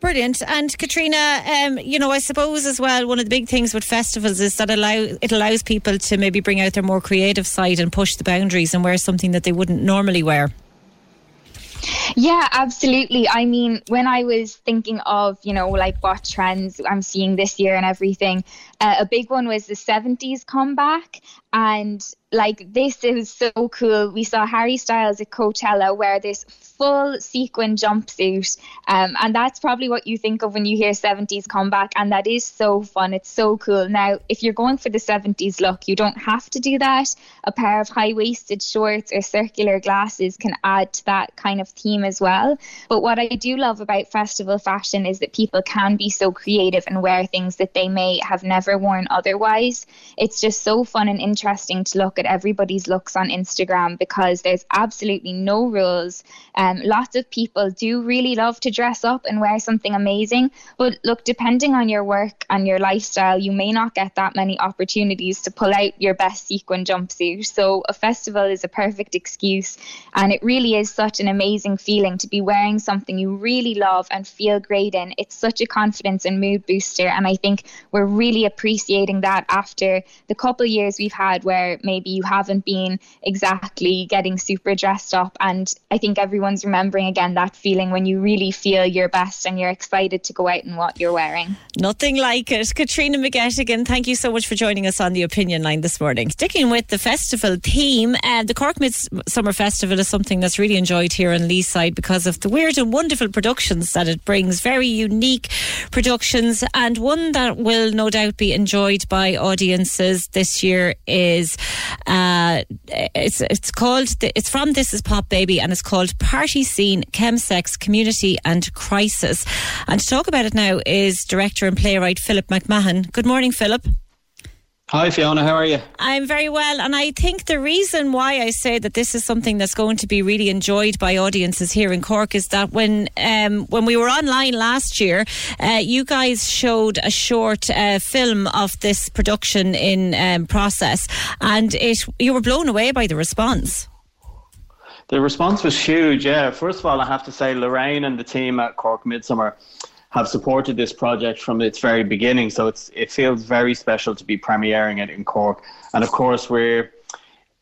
S6: Brilliant. And Katrina, um, you know, I suppose as well, one of the big things with festivals is that allow it allows people to maybe bring out their more creative side and push the boundaries and wear something that they wouldn't normally wear.
S17: Yeah, absolutely. I mean, when I was thinking of, you know, like what trends I'm seeing this year and everything, uh, a big one was the 70s comeback. And like, this is so cool. We saw Harry Styles at Coachella wear this full sequin jumpsuit. Um, and that's probably what you think of when you hear 70s comeback. And that is so fun. It's so cool. Now, if you're going for the 70s look, you don't have to do that. A pair of high waisted shorts or circular glasses can add to that kind of theme as well. But what I do love about festival fashion is that people can be so creative and wear things that they may have never worn otherwise. It's just so fun and interesting to look at everybody's looks on Instagram because there's absolutely no rules. Um, Um, lots of people do really love to dress up and wear something amazing. But look, depending on your work and your lifestyle, you may not get that many opportunities to pull out your best sequin jumpsuit. So a festival is a perfect excuse. And it really is such an amazing feeling to be wearing something you really love and feel great in. It's such a confidence and mood booster. And I think we're really appreciating that after the couple years we've had where maybe you haven't been exactly getting super dressed up. And I think everyone's everyone's remembering again that feeling when you really feel your best and you're excited to go out in what you're wearing.
S6: Nothing like it. Katrina McGettigan, thank you so much for joining us on the opinion line this morning. Sticking with the festival theme, uh, the Cork Midsummer Festival is something that's really enjoyed here on Leeside because of the weird and wonderful productions that it brings. Very unique productions, and one that will no doubt be enjoyed by audiences this year is uh, it's it's called it's from This Is Pop Baby and it's called Party Scene, Chemsex, Community and Crisis. And to talk about it now is director and playwright Philip McMahon. Good morning, Philip.
S18: Hi, Fiona. How are you?
S6: I'm very well. And I think the reason why I say that this is something that's going to be really enjoyed by audiences here in Cork is that when um, when we were online last year, uh, you guys showed a short uh, film of this production in um, process, and it you were blown away by the response.
S18: The response was huge. Yeah. First of all, I have to say, Lorraine and the team at Cork Midsummer have supported this project from its very beginning. So it's it feels very special to be premiering it in Cork. And of course, we're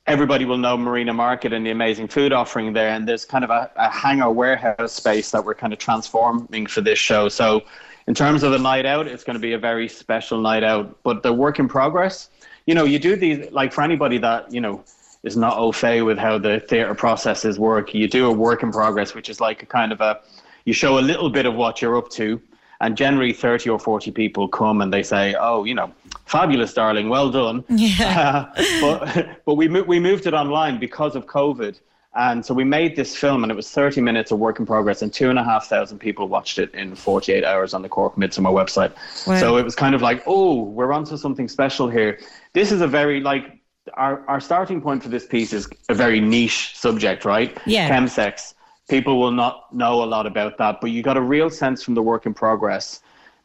S18: everybody will know Marina Market and the amazing food offering there. And there's kind of a, a hangar warehouse space that we're kind of transforming for this show. So in terms of the night out, it's going to be a very special night out. But the work in progress, you know, you do these like for anybody that you know is not au fait with how the theatre processes work. You do a work in progress, which is like a kind of a you show a little bit of what you're up to, and generally 30 or 40 people come and they say, "Oh, you know, fabulous, darling, well done."
S6: Yeah.
S18: Uh, but but we mo- we moved it online because of COVID. And so we made this film, and it was 30 minutes of work in progress, and two and a half thousand people watched it in 48 hours on the Cork Midsummer website. Wow. So it was kind of like, oh, we're onto something special here. This is a very like our, our starting point for this piece is a very niche subject, right?
S6: Yeah.
S18: Chemsex. People will not know a lot about that, but you got a real sense from the work in progress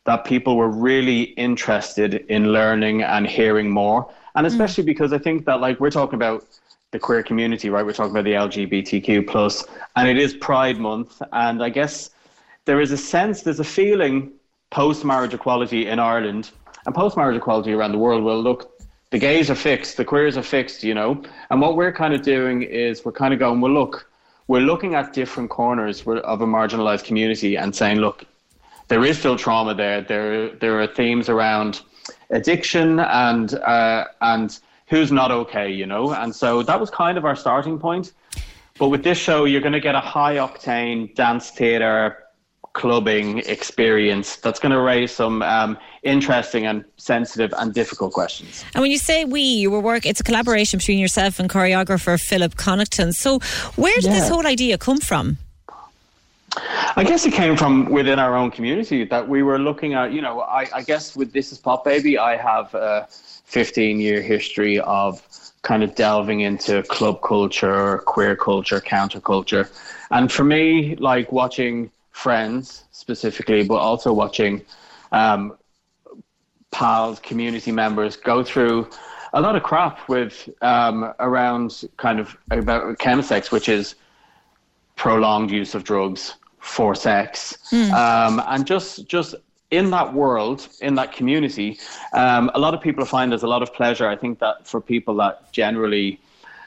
S18: that people were really interested in learning and hearing more. And especially mm. because I think that like we're talking about the queer community, right? We're talking about the LGBTQ plus, and it is Pride Month. And I guess there is a sense, there's a feeling post marriage equality in Ireland and post marriage equality around the world will look the gays are fixed, the queers are fixed, you know. And what we're kind of doing is we're kind of going, well, look, we're looking at different corners of a marginalized community and saying, look, there is still trauma there. There, there are themes around addiction and uh, and who's not okay, you know. And so that was kind of our starting point. But with this show, you're going to get a high octane dance theater clubbing experience that's going to raise some um, interesting and sensitive and difficult questions.
S6: And when you say we, you were work, it's a collaboration between yourself and choreographer Philip Connaughton. So where did yeah. this whole idea come from?
S18: I guess it came from within our own community that we were looking at, you know, I, I guess with This Is Pop Baby, I have a 15 year history of kind of delving into club culture, queer culture, counterculture. And for me, like watching friends specifically, but also watching um, pals, community members go through a lot of crap with um, around kind of about chemsex, which is prolonged use of drugs, for sex,
S6: Hmm.
S18: um, and just just in that world, in that community, um, a lot of people find there's a lot of pleasure. I think that for people that generally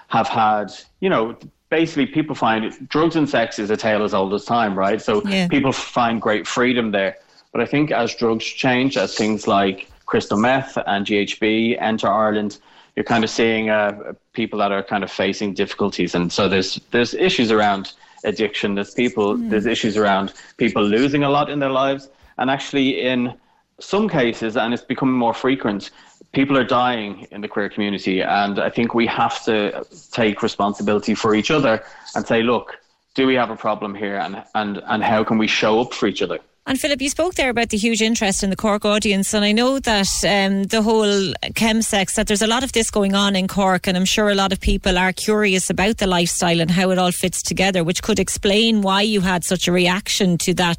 S18: have had, you know, basically people find drugs and sex is a tale as old as time, right? So
S6: Yeah.
S18: people find great freedom there. But I think as drugs change, as things like crystal meth and GHB enter Ireland, you're kind of seeing uh, people that are kind of facing difficulties, and so there's there's issues around addiction. There's people there's issues around people losing a lot in their lives, and actually in some cases, and it's becoming more frequent, people are dying in the queer community, and I think we have to take responsibility for each other and say, look, do we have a problem here, and and and how can we show up for each other?
S6: And Philip, you spoke there about the huge interest in the Cork audience, and I know that um, the whole chemsex, that there's a lot of this going on in Cork, and I'm sure a lot of people are curious about the lifestyle and how it all fits together, which could explain why you had such a reaction to that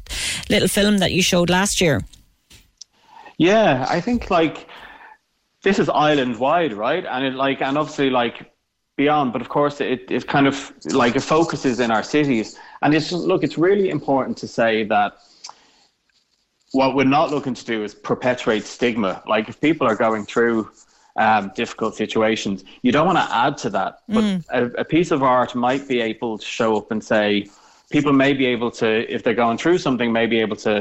S6: little film that you showed last year.
S18: Yeah, I think like this is island wide, right? And it like and obviously like beyond, but of course it, it kind of like it focuses in our cities. And it's just look, it's really important to say that what we're not looking to do is perpetuate stigma. Like if people are going through um, difficult situations, you don't want to add to that. But
S6: Mm.
S18: a, a piece of art might be able to show up and say, people may be able to, if they're going through something, may be able to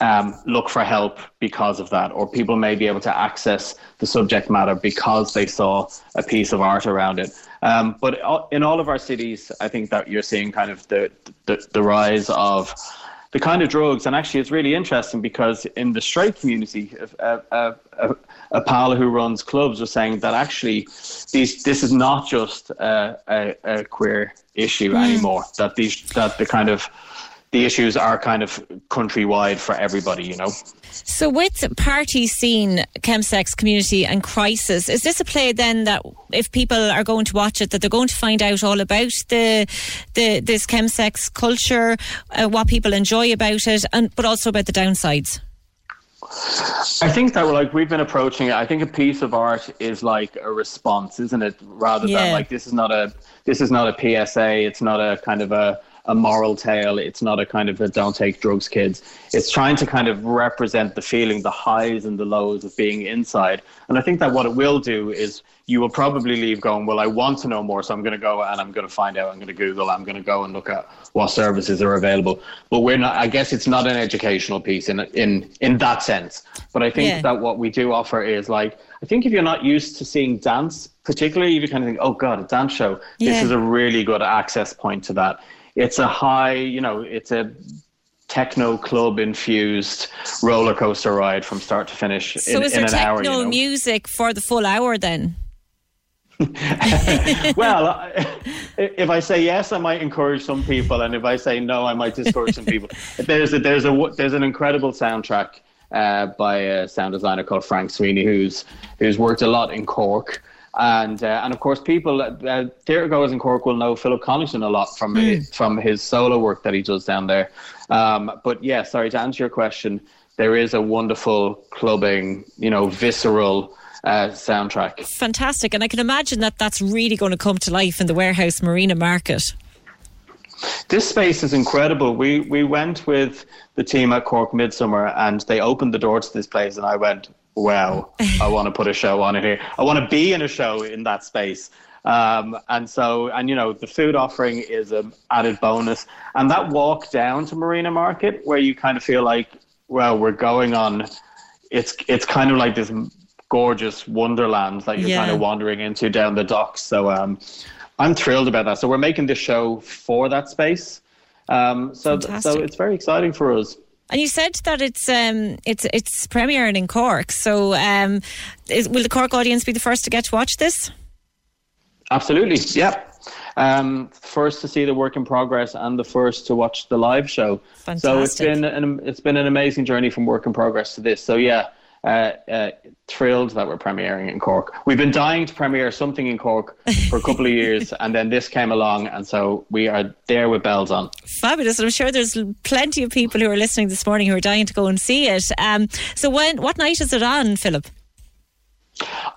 S18: um, look for help because of that, or people may be able to access the subject matter because they saw a piece of art around it. Um, but in all of our cities, I think that you're seeing kind of the the, the rise of the kind of drugs, and actually, it's really interesting because in the straight community, a, a, a, a pal who runs clubs was saying that actually, these this is not just a, a, a queer issue
S6: Mm.
S18: anymore. That these that the kind of the issues are kind of countrywide for everybody, you know.
S6: So, with party scene, chemsex community, and crisis, is this a play then that if people are going to watch it, that they're going to find out all about the the this chemsex culture, uh, what people enjoy about it, and but also about the downsides?
S18: I think that like we've been approaching it. I think a piece of art is like a response, isn't it? Rather
S6: Yeah.
S18: than like this is not a this is not a PSA. It's not a kind of a a moral tale. It's not a kind of a don't take drugs, kids. It's trying to kind of represent the feeling, the highs and the lows of being inside. And I think that what it will do is you will probably leave going, well, I want to know more, so I'm going to go and I'm going to find out. I'm going to Google. I'm going to go and look at what services are available. But we're not. I guess it's not an educational piece in in in that sense. But I think
S6: Yeah.
S18: that what we do offer is like I think if you're not used to seeing dance, particularly if you kind of think, oh god, a dance show,
S6: Yeah.
S18: this is a really good access point to that. It's a high, you know, it's a techno club infused roller coaster ride from start to finish
S6: So,
S18: in,
S6: is
S18: in
S6: there
S18: an hour.
S6: techno
S18: You know?
S6: music for the full hour then?
S18: well, if I say yes, I might encourage some people, and if I say no, I might discourage some people. There's a, there's a there's an incredible soundtrack uh, by a sound designer called Frank Sweeney, who's who's worked a lot in Cork. And uh, and of course, people uh, theatre goers in Cork will know Philip Connaughton a lot from his, from his solo work that he does down there. Um, but yeah, sorry to answer your question. There is a wonderful clubbing, you know, visceral uh, soundtrack.
S6: Fantastic. And I can imagine that that's really going to come to life in the Warehouse Marina Market.
S18: This space is incredible. We we went with the team at Cork Midsummer and they opened the door to this place and I went, Wow, I want to put a show on it here. I want to be in a show in that space. Um, and so, and you know, the food offering is an added bonus. And that walk down to Marina Market, where you kind of feel like, well, we're going on. It's it's kind of like this gorgeous wonderland that you're kind of wandering into down the docks. So, um, I'm thrilled about that. So we're making this show for that space. Um, so, so it's very exciting for us.
S6: And you said that it's um it's it's premiering in Cork. So um is, will the Cork audience be the first to get to watch this?
S18: Absolutely, Yeah. Um, first to see the work in progress and the first to watch the live show. So it's
S6: Fantastic.
S18: been an it's been an amazing journey from work in progress to this. So yeah, uh, uh, thrilled that we're premiering in Cork. We've been dying to premiere something in Cork for a couple of years, and then this came along, and so we are there with bells on.
S6: Fabulous. I'm sure there's plenty of people who are listening this morning who are dying to go and see it. Um, so when what night is it on, Philip?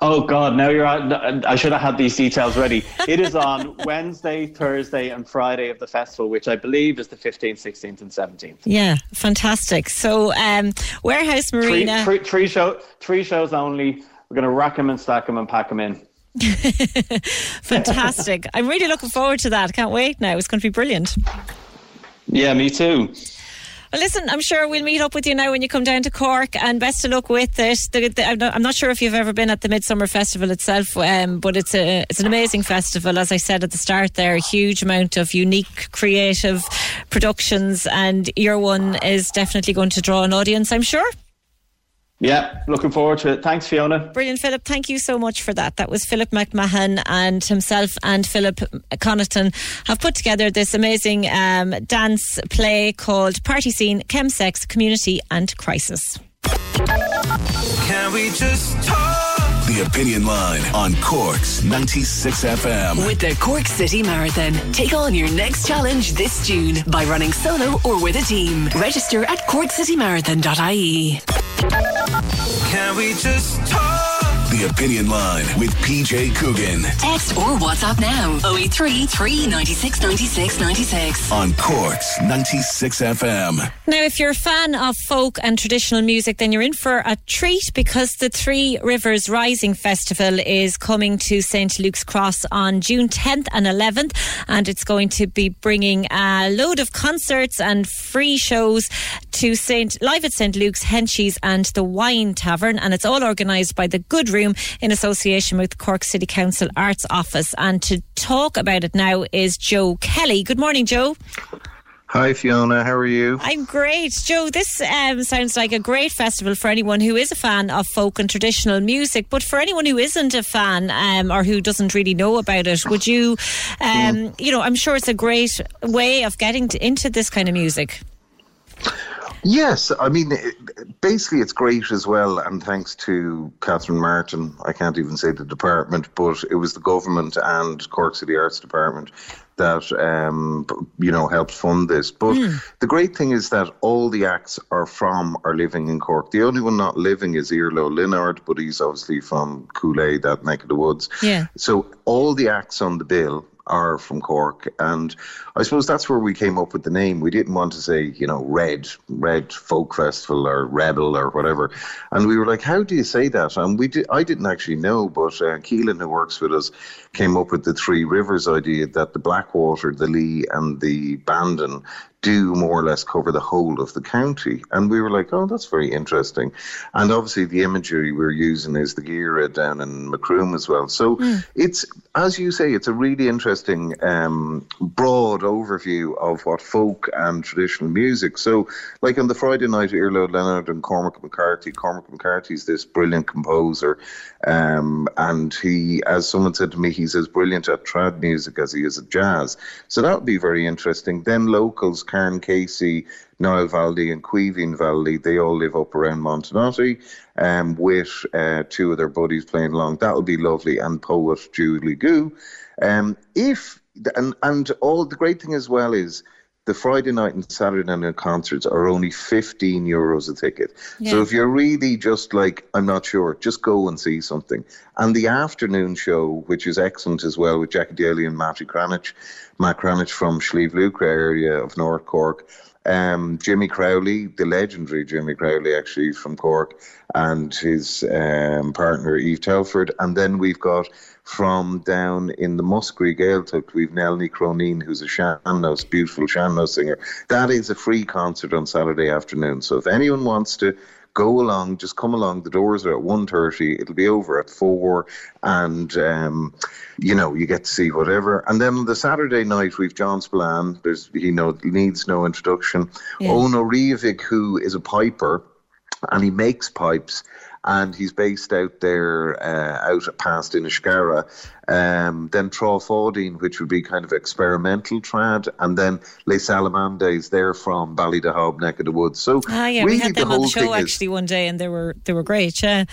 S18: Oh God! Now you're on. I should have had these details ready. It is on Wednesday, Thursday, and Friday of the festival, which I believe is the 15th, 16th, and 17th.
S6: Yeah, fantastic. So, um, Warehouse Marina.
S18: Three, three, three, show, three shows only. We're going to rack them and stack them and pack them in.
S6: fantastic! I'm really looking forward to that. Can't wait now. It's going to be brilliant.
S18: Yeah, me too.
S6: Well, listen, I'm sure we'll meet up with you now when you come down to Cork, and best of luck with it. The, the, I'm, not, sure if you've ever been at the Midsummer Festival itself, um, but it's a it's an amazing festival. As I said at the start, there a huge amount of unique, creative productions, and your one is definitely going to draw an audience. I'm sure.
S18: Yeah, looking forward to it. Thanks, Fiona.
S6: Brilliant, Philip. Thank you so much for that. That was Philip McMahon and himself and Philip Connaughton have put together this amazing um, dance play called Party Scene, Chemsex, Community and Crisis.
S4: Can we just talk? The Opinion Line on Cork's 96 FM.
S1: With the Cork City Marathon. Take on your next challenge this June by running solo or with a team. Register at corkcitymarathon.ie.
S4: Can we just talk? The Opinion Line with PJ Coogan.
S1: Text or WhatsApp now 083 396 96 96.
S4: On Cork's 96 FM.
S6: Now, if you're a fan of folk and traditional music, then you're in for a treat because the Three Rivers Rising Festival is coming to St. Luke's Cross on June 10th and 11th, and it's going to be bringing a load of concerts and free shows to St. live at St. Luke's, Henchy's, and the Wine Tavern, and it's all organised by the Good Room in association with Cork City Council Arts Office. And to talk about it now is Joe Kelly. Good morning, Joe.
S19: Hi, Fiona. How are you?
S6: I'm great. Joe, this um, sounds like a great festival for anyone who is a fan of folk and traditional music. But for anyone who isn't a fan um, or who doesn't really know about it, would you, um, mm. you know, I'm sure it's a great way of getting to, into this kind of music.
S19: Yes, I mean, basically, it's great as well. And thanks to Catherine Martin, I can't even say the department, but it was the government and Cork City Arts Department that um, you know helped fund this. But mm. the great thing is that all the acts are from are living in Cork. The only one not living is Iarla Ó Lionáird, but he's obviously from Coolea, that neck of the woods.
S6: Yeah.
S19: So all the acts on the bill are from Cork. And I suppose that's where we came up with the name. We didn't want to say, you know, Red, Red Folk Festival or Rebel or whatever. And we were like, how do you say that? And we I didn't actually know, but uh, Keelan, who works with us, came up with the Three Rivers idea that the Blackwater, the Lee, and the Bandon do more or less cover the whole of the county. And we were like, oh, that's very interesting. And obviously, the imagery we're using is the Gearagh down in Macroom as well. So mm. it's, as you say, it's a really interesting, um, broad overview of what folk and traditional music. So, like on the Friday night, Iarla Ó Lionáird and Cormac McCarthy, Cormac McCarthy's this brilliant composer. Um, and he, as someone said to me, he's as brilliant at trad music as he is at jazz. So that would be very interesting. Then locals Karen Casey, Niall Vallely, and Caoimhín Vallely, they all live up around Montenotte um, with uh, two of their buddies playing along. That would be lovely. And poet Julie Goo. Um, if and and all the great thing as well is the Friday night and Saturday night concerts are only 15 euros a ticket. Yeah. So if you're really just like, I'm not sure, just go and see something. And the afternoon show, which is excellent as well with Jackie Daly and Matty Cranitch, Matt Cranitch from Sliabh Luachra area of North Cork. Um, Jimmy Crowley, the legendary Jimmy Crowley, actually from Cork, and his um, partner Eve Telford. And then we've got from down in the Muskerry Gaeltacht, we've Nell Ní Chróinín, who's a sean-nós, beautiful sean-nós singer. That is a free concert on Saturday afternoon. So if anyone wants to go along, just come along. The doors are at 1.30. It'll be over at 4 and, um, you know, you get to see whatever. And then the Saturday night, we've John Spillane. There's, he know, needs no introduction. Yeah. Eoin Ó Riabhaigh, who is a piper, and he makes pipes and he's based out there uh, out past Inniscarra. Um, then Trofordine, which would be kind of experimental trad, and then Les Salamandes, they're from Ballydehob, neck of the woods. So
S6: ah, yeah,
S19: really
S6: we had
S19: the
S6: them on the show
S19: is,
S6: actually one day, and they were they were great. Yeah.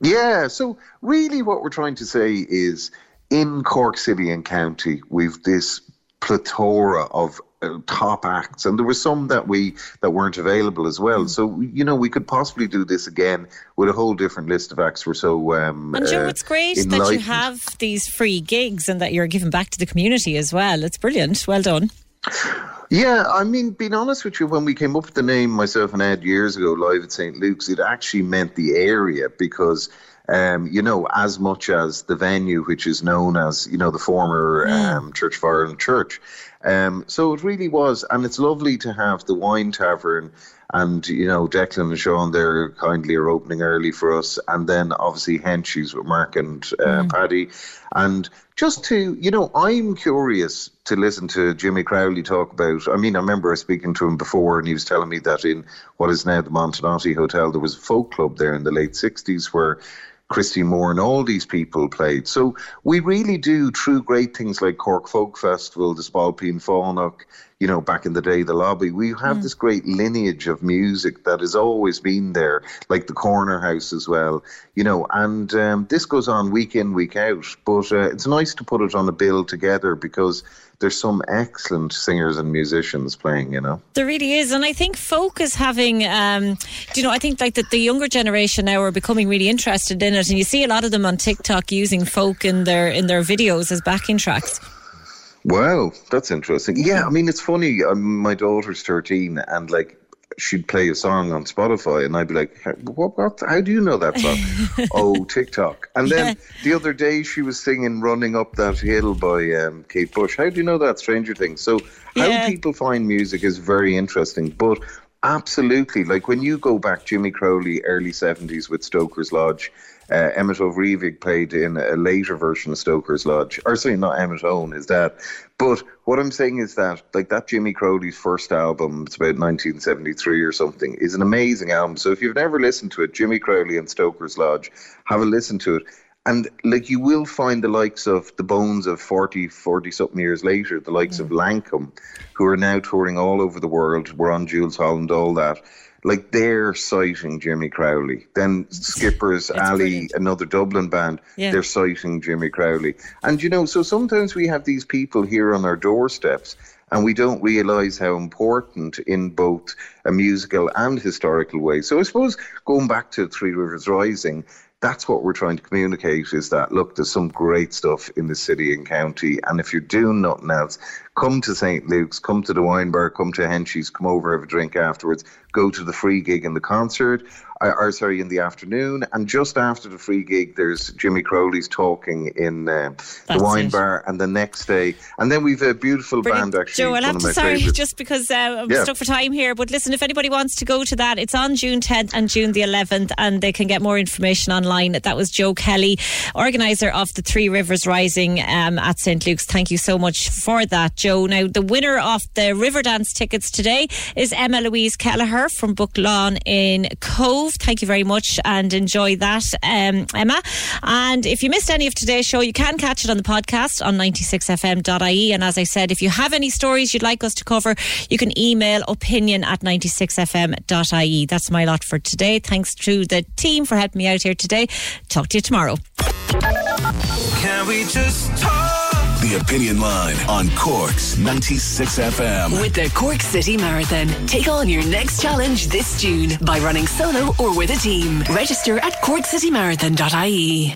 S19: Yeah. So really, what we're trying to say is, in Cork City and County, we've this plethora of uh, top acts, and there were some that we that weren't available as well. So you know, we could possibly do this again with a whole different list of acts. We're so um,
S6: And Joe,
S19: uh,
S6: it's great that you have these free gigs and that you're giving back to the community as well. It's brilliant. Well done.
S19: Yeah, I mean, being honest with you, when we came up with the name, myself and Ed, years ago, live at St. Luke's, it actually meant the area because, um, you know, as much as the venue, which is known as, you know, the former um, Church of Ireland Church. Um, so it really was, and it's lovely to have the wine tavern. And you know, Declan and Sean, they're kindly are opening early for us, and then obviously Henchy's with Mark and uh, Paddy, and just to you know, I'm curious to listen to Jimmy Crowley talk about. I mean, I remember speaking to him before, and he was telling me that in what is now the Montenotte Hotel, there was a folk club there in the late '60s where Christy Moore and all these people played. So we really do true great things like Cork Folk Festival, the Spailpín Fánach, you know, back in the day, the lobby. We have this great lineage of music that has always been there, like the Corner House as well, you know, and um, this goes on week in, week out. But uh, it's nice to put it on a bill together because there's some excellent singers and musicians playing, you know.
S6: There really is, and I think folk is having, um, do you know, I think like that the younger generation now are becoming really interested in it, and you see a lot of them on TikTok using folk in their in their videos as backing tracks.
S19: Wow, that's interesting. Yeah, I mean, it's funny. Um, my daughter's 13, and like, she'd play a song on Spotify, and I'd be like, what, what? How do you know that song? oh, TikTok. And then the other day, she was singing Running Up That Hill by um, Kate Bush. How do you know that? Stranger Things. So, how
S20: Yeah.
S19: people find music is very interesting. But absolutely, like when you go back, Jimmy Crowley, early 70s with Stoker's Lodge. Uh, Emmett O'Reevig played in a later version of Stoker's Lodge, or sorry, not Emmett Owen, is that. But what I'm saying is that, like that Jimmy Crowley's first album, it's about 1973 or something, is an amazing album. So if you've never listened to it, Jimmy Crowley and Stoker's Lodge, have a listen to it. And like you will find the likes of the bones of 40, 40 something years later, the likes of mm. Lankum, who are now touring all over the world. We're on Jools Holland, all that. Like they're citing Jimmy Crowley. Then Skippers Alley, another Dublin band,
S20: Yeah.
S19: they're citing Jimmy Crowley. And you know, so sometimes we have these people here on our doorsteps and we don't realize how important in both a musical and historical way. So I suppose going back to Three Rivers Rising, that's what we're trying to communicate is that look, there's some great stuff in the city and county, and if you're doing nothing else, come to St. Luke's, come to the wine bar, come to Henchy's, come over, have a drink afterwards, go to the free gig in the concert, or, or sorry, in the afternoon, and just after the free gig, there's Jimmy Crowley's talking in uh, the wine
S6: it.
S19: bar, and the next day, and then we've a beautiful band actually.
S6: Joe, I'll have to sorry
S19: favourites.
S6: just because uh, I'm
S19: Yeah.
S6: stuck for time here. But listen, if anybody wants to go to that, it's on June 10th and June the 11th, and they can get more information online. That was Joe Kelly, organizer of the Three Rivers Rising um, at St Luke's. Thank you so much for that, Joe. Now, the winner of the Riverdance tickets today is Emma Louise Kelleher from Book Lawn in Cobh. Thank you very much and enjoy that, um, Emma. And if you missed any of today's show, you can catch it on the podcast on 96fm.ie. And as I said, if you have any stories you'd like us to cover, you can email opinion at 96fm.ie. That's my lot for today. Thanks to the team for helping me out here today. Talk to you tomorrow.
S4: Can we just talk? Opinion Line on Cork's 96 FM.
S1: With the Cork City Marathon, take on your next challenge this June by running solo or with a team. Register at corkcitymarathon.ie.